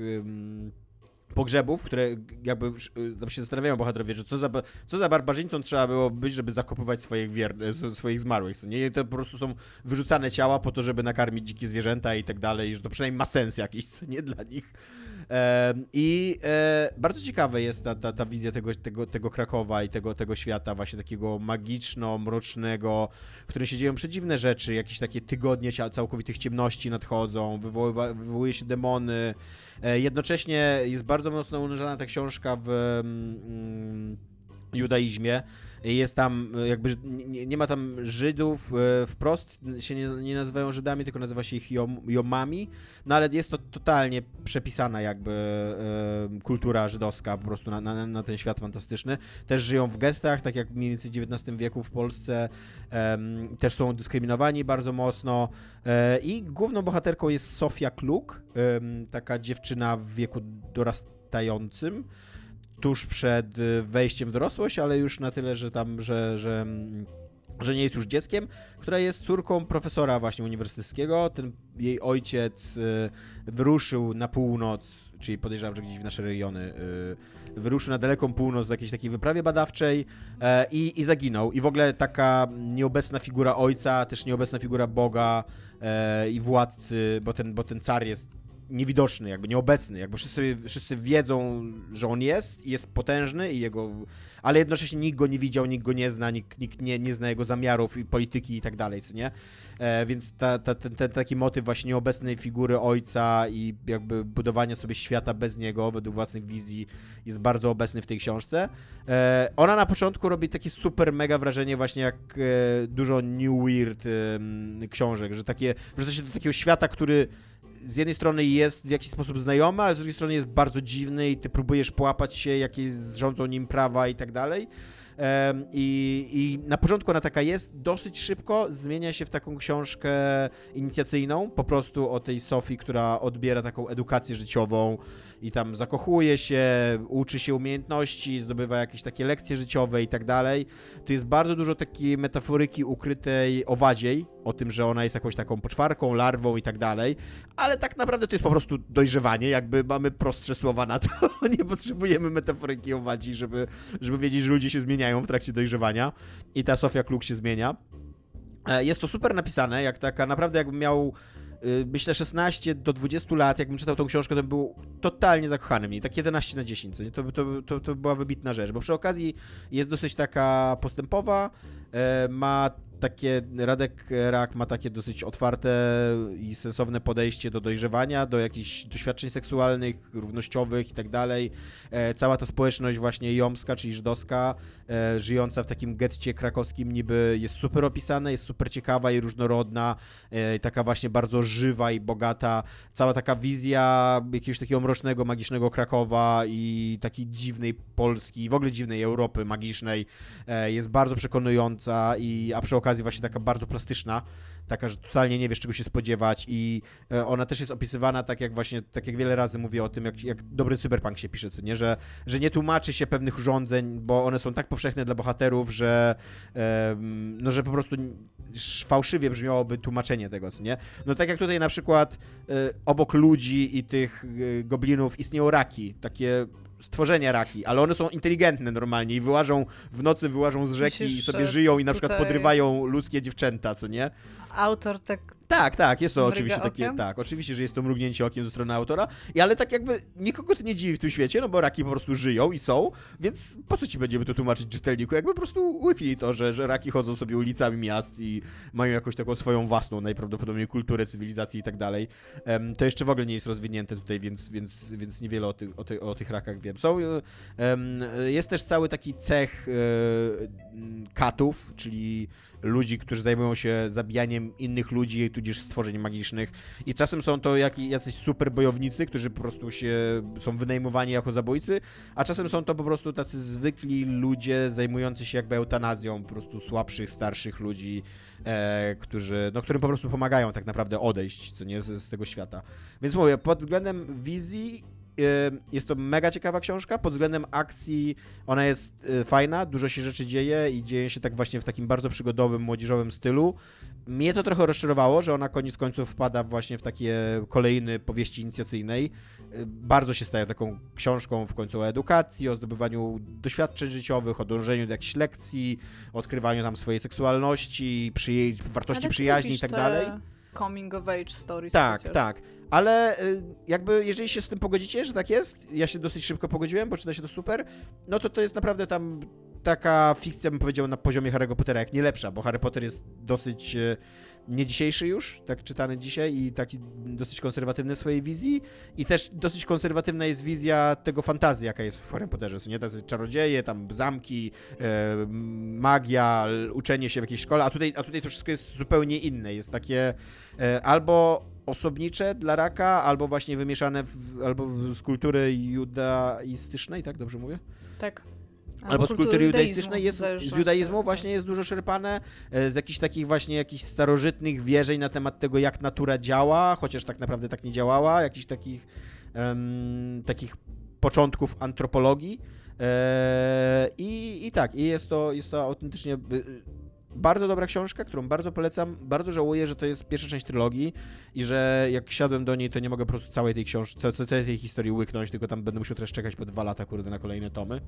pogrzebów, które jakby tam się zastanawiają bohaterowie, że co za, co za barbarzyńcą trzeba było być, żeby zakopywać swoich, wier, swoich zmarłych. Nie? To po prostu są wyrzucane ciała po to, żeby nakarmić dzikie zwierzęta i tak dalej, że to przynajmniej ma sens jakiś, co nie dla nich. I e, bardzo ciekawa jest ta, ta, ta wizja tego, tego, tego Krakowa i tego, tego świata właśnie takiego magiczno-mrocznego, w którym się dzieją przedziwne rzeczy, jakieś takie tygodnie całkowitych ciemności nadchodzą, wywoływa, wywołuje się demony. E, jednocześnie jest bardzo mocno unurzana ta książka w mm, judaizmie, jest tam, jakby nie, nie ma tam Żydów e, wprost, się nie, nie, nazywają Żydami, tylko nazywa się ich jom, Jomami, no ale jest to totalnie przepisana jakby e, kultura żydowska po prostu na, na, na, ten świat fantastyczny. Też żyją w gettach, tak jak mniej więcej w XIX wieku w Polsce, e, też są dyskryminowani bardzo mocno e, i główną bohaterką jest Sofia Kluk, taka dziewczyna w wieku dorastającym, tuż przed y, wejściem w dorosłość, ale już na tyle, że tam, że, że, że nie jest już dzieckiem, która jest córką profesora właśnie uniwersyteckiego. Ten jej ojciec y, wyruszył na północ, czyli podejrzewam, że gdzieś w nasze rejony, y, wyruszył na daleką północ z jakiejś takiej wyprawie badawczej e, i, i zaginął. I w ogóle taka nieobecna figura ojca, też nieobecna figura Boga e, i władcy, bo ten, bo ten car jest niewidoczny, jakby nieobecny, jakby wszyscy, wszyscy wiedzą, że on jest i jest potężny i jego, ale jednocześnie nikt go nie widział, nikt go nie zna, nikt, nikt nie, nie zna jego zamiarów i polityki i tak dalej, co nie? E, więc ta, ta, ten, ten, taki motyw właśnie nieobecnej figury ojca i jakby budowania sobie świata bez niego, według własnych wizji, jest bardzo obecny w tej książce. E, ona na początku robi takie super mega wrażenie właśnie jak e, dużo New Weird książek, że takie, wrzuca się do takiego świata, który z jednej strony jest w jakiś sposób znajomy, ale z drugiej strony jest bardzo dziwny i ty próbujesz połapać się, jakie rządzą nim prawa i tak dalej. I, I, na początku ona taka jest, dosyć szybko zmienia się w taką książkę inicjacyjną, po prostu o tej Sofii, która odbiera taką edukację życiową i tam zakochuje się, uczy się umiejętności, zdobywa jakieś takie lekcje życiowe i tak dalej. Tu jest bardzo dużo takiej metaforyki ukrytej owadziej, o tym, że ona jest jakąś taką poczwarką, larwą i tak dalej, ale tak naprawdę to jest po prostu dojrzewanie, jakby mamy prostsze słowa na to, [laughs] nie potrzebujemy metaforyki owadzi, żeby, żeby wiedzieć, że ludzie się zmieniają w trakcie dojrzewania i ta Sofia Kluk się zmienia. E, jest to super napisane, jak taka, naprawdę jakbym miał myślę 16 do 20 lat, jakbym czytał tą książkę, to bym był totalnie zakochany w niej, tak 11 na 10, to, to, to, to była wybitna rzecz, bo przy okazji jest dosyć taka postępowa, ma takie, Radek Rak ma takie dosyć otwarte i sensowne podejście do dojrzewania, do jakichś doświadczeń seksualnych, równościowych i tak dalej. E, cała ta społeczność właśnie jomska, czyli żydowska, e, żyjąca w takim getcie krakowskim niby jest super opisana, jest super ciekawa i różnorodna, e, taka właśnie bardzo żywa i bogata. Cała taka wizja jakiegoś takiego mrocznego, magicznego Krakowa i takiej dziwnej Polski, w ogóle dziwnej Europy magicznej jest bardzo przekonująca i a przy okazji właśnie taka bardzo plastyczna, taka, że totalnie nie wiesz czego się spodziewać i e, ona też jest opisywana tak jak właśnie, tak jak wiele razy mówię o tym, jak, jak dobry cyberpunk się pisze, co nie, że, że nie tłumaczy się pewnych urządzeń, bo one są tak powszechne dla bohaterów, że no, że po prostu fałszywie brzmiałoby tłumaczenie tego, co nie. No tak jak tutaj na przykład e, obok ludzi i tych e, goblinów istnieją raki, takie stworzenia raki, ale one są inteligentne normalnie i wyłażą w nocy, wyłażą z rzeki Myślisz, i sobie żyją i na przykład podrywają ludzkie dziewczęta, co nie? autor tak tak, tak, jest to Mryga oczywiście takie, okiem? tak, oczywiście, że jest to mrugnięcie okiem ze strony autora, i ale tak jakby nikogo to nie dziwi w tym świecie, no bo raki po prostu żyją i są, więc po co ci będziemy to tłumaczyć czytelniku, jakby po prostu łyknij to, że, że raki chodzą sobie ulicami miast i mają jakąś taką swoją własną najprawdopodobniej kulturę, cywilizację i tak dalej. Em, to jeszcze w ogóle nie jest rozwinięte tutaj, więc, więc, więc niewiele o, ty, o, ty, o tych rakach wiem. Są, em, jest też cały taki cech e, m, katów, czyli ludzi, którzy zajmują się zabijaniem innych ludzi, tudzież stworzeń magicznych. I czasem są to jak, jacyś super bojownicy, którzy po prostu się są wynajmowani jako zabójcy, a czasem są to po prostu tacy zwykli ludzie zajmujący się jakby eutanazją po prostu słabszych, starszych ludzi, e, którzy, no, którym po prostu pomagają tak naprawdę odejść, co nie, z, z tego świata. Więc mówię, pod względem wizji jest to mega ciekawa książka. Pod względem akcji ona jest e, fajna, dużo się rzeczy dzieje i dzieje się tak właśnie w takim bardzo przygodowym, młodzieżowym stylu. Mnie to trochę rozczarowało, że ona koniec końców wpada właśnie w takie kolejny powieści inicjacyjnej. E, Bardzo się staje taką książką w końcu o edukacji, o zdobywaniu doświadczeń życiowych, o dążeniu do jakichś lekcji, odkrywaniu tam swojej seksualności, przyje- wartości przyjaźni i tak dalej. Coming of age stories. Tak, tak. Ale y, jakby jeżeli się z tym pogodzicie, że tak jest, ja się dosyć szybko pogodziłem, bo czyta się to super, no to to jest naprawdę tam taka fikcja, bym powiedział, na poziomie Harry'ego Pottera, jak nie lepsza, bo Harry Potter jest dosyć e, nie dzisiejszy już, tak czytany dzisiaj i taki dosyć konserwatywny w swojej wizji i też dosyć konserwatywna jest wizja tego fantazji, jaka jest w Harry Potterze, nie? Tacy czarodzieje, tam zamki, e, magia, uczenie się w jakiejś szkole, a tutaj, a tutaj to wszystko jest zupełnie inne, jest takie e, albo osobnicze dla raka, albo właśnie wymieszane w, albo w, z kultury judaistycznej, tak dobrze mówię? Tak. Albo, z kultury judaistycznej jest, z judaizmu właśnie jest dużo czerpane, e, z jakichś takich właśnie jakichś starożytnych wierzeń na temat tego, jak natura działa, chociaż tak naprawdę tak nie działała, jakichś takich, em, takich początków antropologii. E, i, I tak, i jest to, jest to autentycznie bardzo dobra książka, którą bardzo polecam. Bardzo żałuję, że to jest pierwsza część trylogii i że jak siadłem do niej, to nie mogę po prostu całej tej książki, ca- całej tej historii łyknąć, tylko tam będę musiał teraz czekać po dwa lata, kurde, na kolejne tomy.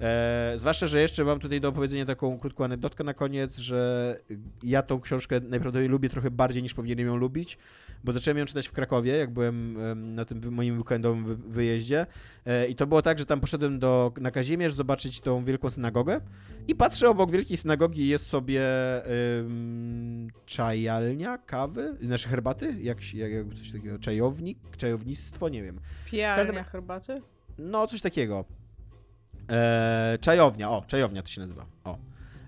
E, zwłaszcza, że jeszcze mam tutaj do opowiedzenia taką krótką anegdotkę na koniec, że ja tą książkę najprawdopodobniej lubię trochę bardziej niż powinienem ją lubić, bo zacząłem ją czytać w Krakowie, jak byłem em, na tym moim weekendowym wy- wyjeździe e, i to było tak, że tam poszedłem do, na Kazimierz zobaczyć tą wielką synagogę i patrzę obok wielkiej synagogi jest sobie czajalnia kawy, znaczy herbaty, jak, jak, jak coś takiego, czajownik, czajownictwo, nie wiem. Pijalnia herbaty? No, coś takiego. E, czajownia, o, czajownia to się nazywa. O.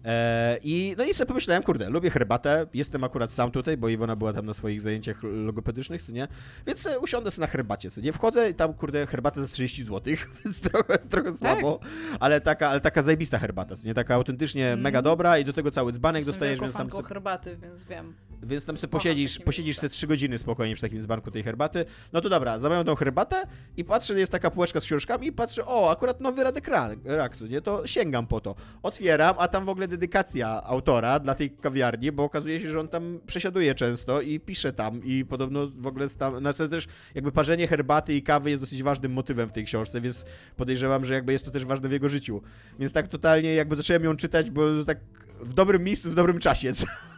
E, I no i sobie pomyślałem, kurde, lubię herbatę, jestem akurat sam tutaj, bo Iwona była tam na swoich zajęciach logopedycznych, co nie? Więc usiądę sobie na herbacie, co nie? Wchodzę i tam, kurde, herbata za 30 zł, [laughs] więc trochę, trochę słabo, ale taka, ale taka zajebista herbata, co nie? Taka autentycznie Mm. mega dobra i do tego cały dzbanek Jestem dostajesz, więc tam herbaty, więc wiem. Więc tam sobie posiedzisz, posiedzisz te 3 godziny spokojnie przy takim dzbanku tej herbaty. No to dobra, zamawiam tą herbatę i patrzę, jest taka półeczka z książkami i patrzę, o, akurat nowy Radek Ra- Raksu, nie? To sięgam po to. Otwieram, a tam w ogóle dedykacja autora dla tej kawiarni, bo okazuje się, że on tam przesiaduje często i pisze tam i podobno w ogóle tam, znaczy też jakby parzenie herbaty i kawy jest dosyć ważnym motywem w tej książce, więc podejrzewam, że jakby jest to też ważne w jego życiu. Więc tak totalnie jakby zacząłem ją czytać, bo tak w dobrym miejscu, w dobrym czasie,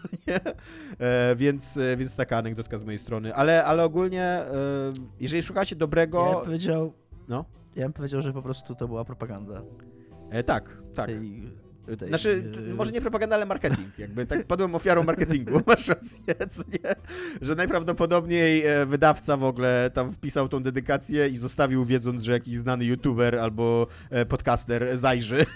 [laughs] nie? E, więc, e, więc taka anegdotka z mojej strony. Ale, ale ogólnie, e, jeżeli szukacie Ja dobrego... bym powiedział, No, ja bym powiedział, że po prostu to była propaganda. e, tak, tak. Tej, tej, Znaczy, e, może nie propaganda, ale marketing. Jakby tak padłem ofiarą marketingu, [laughs] masz rację, nie? Że najprawdopodobniej e, wydawca w ogóle tam wpisał tą dedykację i zostawił wiedząc, że jakiś znany youtuber albo e, podcaster zajrzy [laughs]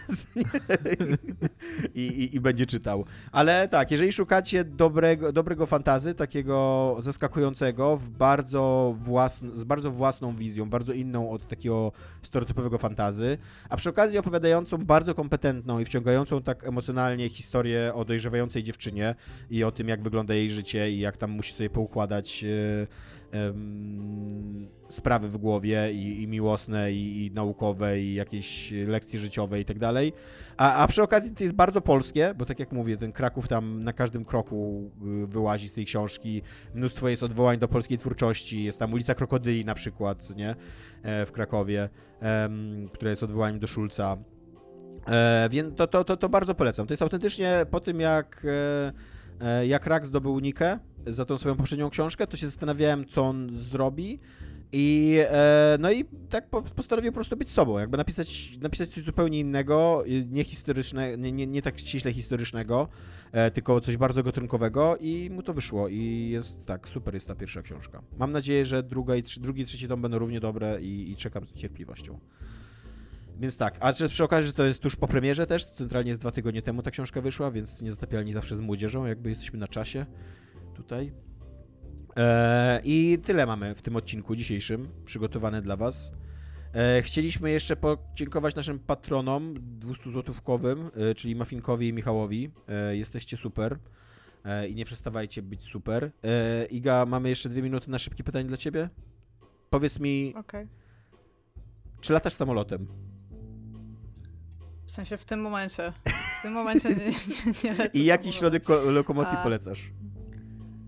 i, i, i będzie czytał. Ale tak, jeżeli szukacie dobrego, dobrego fantazy, takiego zaskakującego, w bardzo własn, z bardzo własną wizją, bardzo inną od takiego stereotypowego fantazy, a przy okazji opowiadającą bardzo kompetentną i wciągającą tak emocjonalnie historię o dojrzewającej dziewczynie i o tym, jak wygląda jej życie i jak tam musi sobie poukładać e, sprawy w głowie i, i miłosne, i, i naukowe, i jakieś lekcje życiowe i tak dalej. A, a przy okazji to jest bardzo polskie, bo tak jak mówię, ten Kraków tam na każdym kroku y, wyłazi z tej książki. Mnóstwo jest odwołań do polskiej twórczości. Jest tam ulica Krokodyli na przykład, nie? E, w Krakowie, która jest odwołaniem do Szulca. E, więc to, to, to, to bardzo polecam. To jest autentycznie po tym, jak e, e, jak Rak zdobył Nikę za tą swoją poprzednią książkę, to się zastanawiałem, co on zrobi. I, no i tak po, postanowił po prostu być sobą, jakby napisać, napisać coś zupełnie innego, nie historyczne, nie, nie, nie tak ściśle historycznego, tylko coś bardzo gatunkowego i mu to wyszło i jest tak, super jest ta pierwsza książka. Mam nadzieję, że druga i drugi i trzeci tom będą równie dobre i, i czekam z cierpliwością. Więc tak, a że przy okazji, że to jest tuż po premierze też, centralnie jest dwa tygodnie temu ta książka wyszła, więc niezatapialni zawsze z młodzieżą, jakby jesteśmy na czasie tutaj. Eee, I tyle mamy w tym odcinku dzisiejszym przygotowane dla Was. Eee, chcieliśmy jeszcze podziękować naszym patronom 200 złotówkowym, e, czyli Mafinkowi i Michałowi. E, jesteście super e, i nie przestawajcie być super. E, Iga, mamy jeszcze dwie minuty na szybkie pytanie dla Ciebie. Powiedz mi, Okej. czy latasz samolotem? W sensie w tym momencie. W tym momencie nie, nie, nie lecę I jaki środek ko- lokomocji A- polecasz?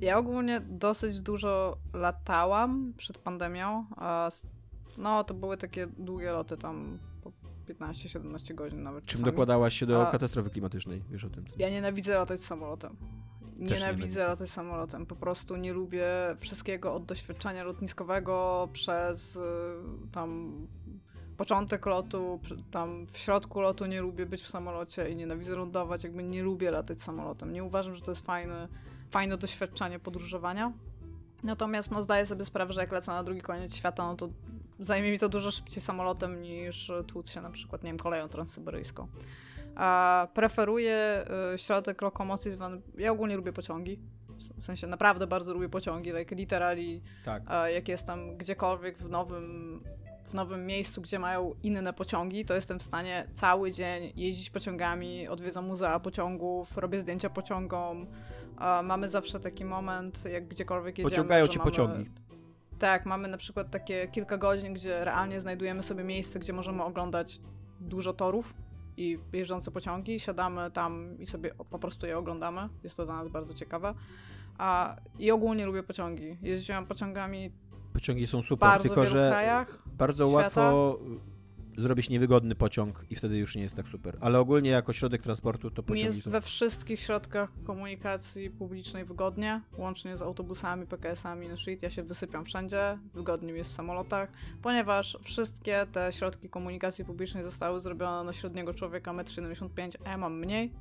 Ja ogólnie dosyć dużo latałam przed pandemią. No, to były takie długie loty, tam po 15-17 godzin nawet. Czym czasami. dokładałaś się do A- katastrofy klimatycznej? Wiesz o tym? Ja nienawidzę latać samolotem. nienawidzę. Nienawidzę latać samolotem. Po prostu nie lubię wszystkiego od doświadczenia lotniskowego przez y, tam początek lotu, tam w środku lotu nie lubię być w samolocie i nienawidzę lądować, jakby nie lubię latać samolotem. Nie uważam, że to jest fajne, fajne doświadczenie podróżowania. Natomiast no, zdaję sobie sprawę, że jak lecę na drugi koniec świata, no to zajmie mi to dużo szybciej samolotem niż tłuc się na przykład, nie wiem, koleją transsyberyjską. A preferuję y, środek lokomocji zwany. Ja ogólnie lubię pociągi. W sensie naprawdę bardzo lubię pociągi, like literally, Tak. jak jestem gdziekolwiek w nowym, w nowym miejscu, gdzie mają inne pociągi, to jestem w stanie cały dzień jeździć pociągami, odwiedzam muzea pociągów, robię zdjęcia pociągom. Mamy zawsze taki moment, jak gdziekolwiek jedziemy. Pociągają cię mamy- pociągi. tak, mamy na przykład takie kilka godzin, gdzie realnie znajdujemy sobie miejsce, gdzie możemy oglądać dużo torów i jeżdżące pociągi. Siadamy tam i sobie po prostu je oglądamy. Jest to dla nas bardzo ciekawe. A, I ogólnie lubię pociągi. Jeździłam pociągami Pociągi są w super, bardzo tylko wielu że krajach. Bardzo świata. łatwo zrobić niewygodny pociąg i wtedy już nie jest tak super. Ale ogólnie jako środek transportu to Mi pociągi jest są... we wszystkich środkach komunikacji publicznej wygodnie, łącznie z autobusami, PKS-ami, no shit, ja się wysypiam wszędzie, wygodnie jest w samolotach, ponieważ wszystkie te środki komunikacji publicznej zostały zrobione na średniego człowieka 1,75 m, a ja mam mniej,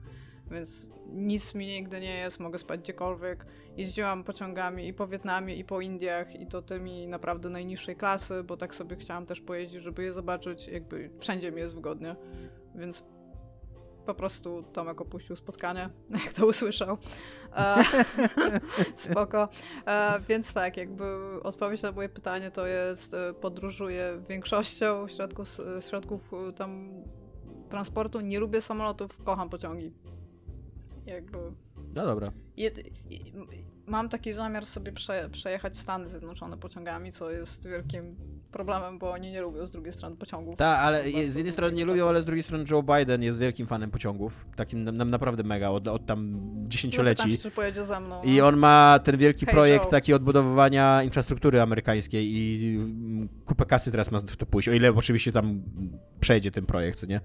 więc nic mi nigdy nie jest, mogę spać gdziekolwiek. Jeździłam pociągami i po Wietnamie, i po Indiach, i to tymi naprawdę najniższej klasy, bo tak sobie chciałam też pojeździć, żeby je zobaczyć, jakby wszędzie mi jest wygodnie, więc po prostu Tomek opuścił spotkanie, [laughs] jak to usłyszał. E, [laughs] spoko. E, więc tak, jakby odpowiedź na moje pytanie to jest, e, podróżuję większością środków, środków tam transportu. Nie lubię samolotów, kocham pociągi. Jakby... No dobra. Jed... Mam taki zamiar sobie prze, przejechać Stany Zjednoczone pociągami, co jest wielkim problemem, bo oni nie lubią z drugiej strony pociągów. Tak, ale z jednej strony nie lubią, ale z drugiej strony Joe Biden jest wielkim fanem pociągów. Takim nam, naprawdę mega, od, od tam No, dziesięcioleci. się, czy pojedzie ze mną. I no. on ma ten wielki Hey, projekt Joe. taki odbudowywania infrastruktury amerykańskiej i mm, kupę kasy teraz ma w to pójść, o ile oczywiście tam przejdzie ten projekt, co nie?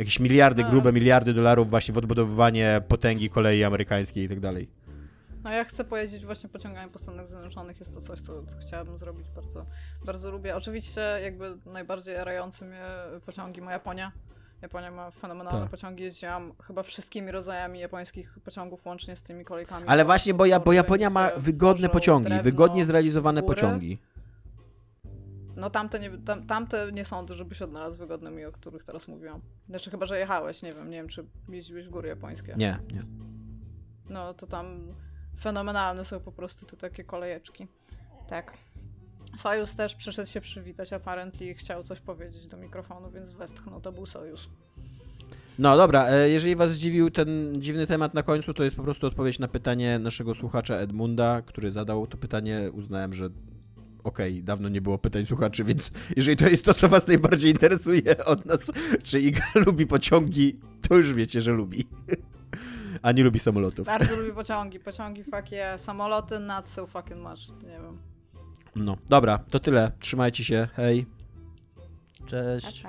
Jakieś miliardy, A. grube miliardy dolarów właśnie w odbudowywanie potęgi kolei amerykańskiej i tak dalej. No ja chcę pojeździć właśnie pociągami po Stanach Zjednoczonych, jest to coś, co, co chciałabym zrobić, bardzo, bardzo lubię. Oczywiście jakby najbardziej jarający mnie pociągi ma Japonia. Japonia ma fenomenalne Tak. pociągi, jeździłam chyba wszystkimi rodzajami japońskich pociągów, łącznie z tymi kolejkami. Ale właśnie, bo, ja, bo po- Japonia ma wygodne pociągi, drewno. wygodnie zrealizowane góry. pociągi. No tamte nie, tam, tamte nie sądzę, żebyś odnalazł wygodnymi, o których teraz mówiłam. Znaczy chyba, że jechałeś, nie wiem, nie wiem, czy jeździłeś w góry japońskie. Nie, nie. No to tam fenomenalne są po prostu te takie kolejeczki. Tak. Sojusz też przyszedł się przywitać, apparently i chciał coś powiedzieć do mikrofonu, więc westchnął, to był Sojusz. No dobra, e, jeżeli was zdziwił ten dziwny temat na końcu, to jest po prostu odpowiedź na pytanie naszego słuchacza Edmunda, który zadał to pytanie. Uznałem, że okej, dawno nie było pytań słuchaczy, więc jeżeli to jest to, co was najbardziej interesuje od nas, czy Iga [laughs] lubi pociągi, to już wiecie, że lubi. [laughs] A nie lubi samolotów. Bardzo [laughs] lubię pociągi, pociągi fuck yeah, samoloty not so fucking much, nie wiem. No, dobra, to tyle. Trzymajcie się, hej. Cześć.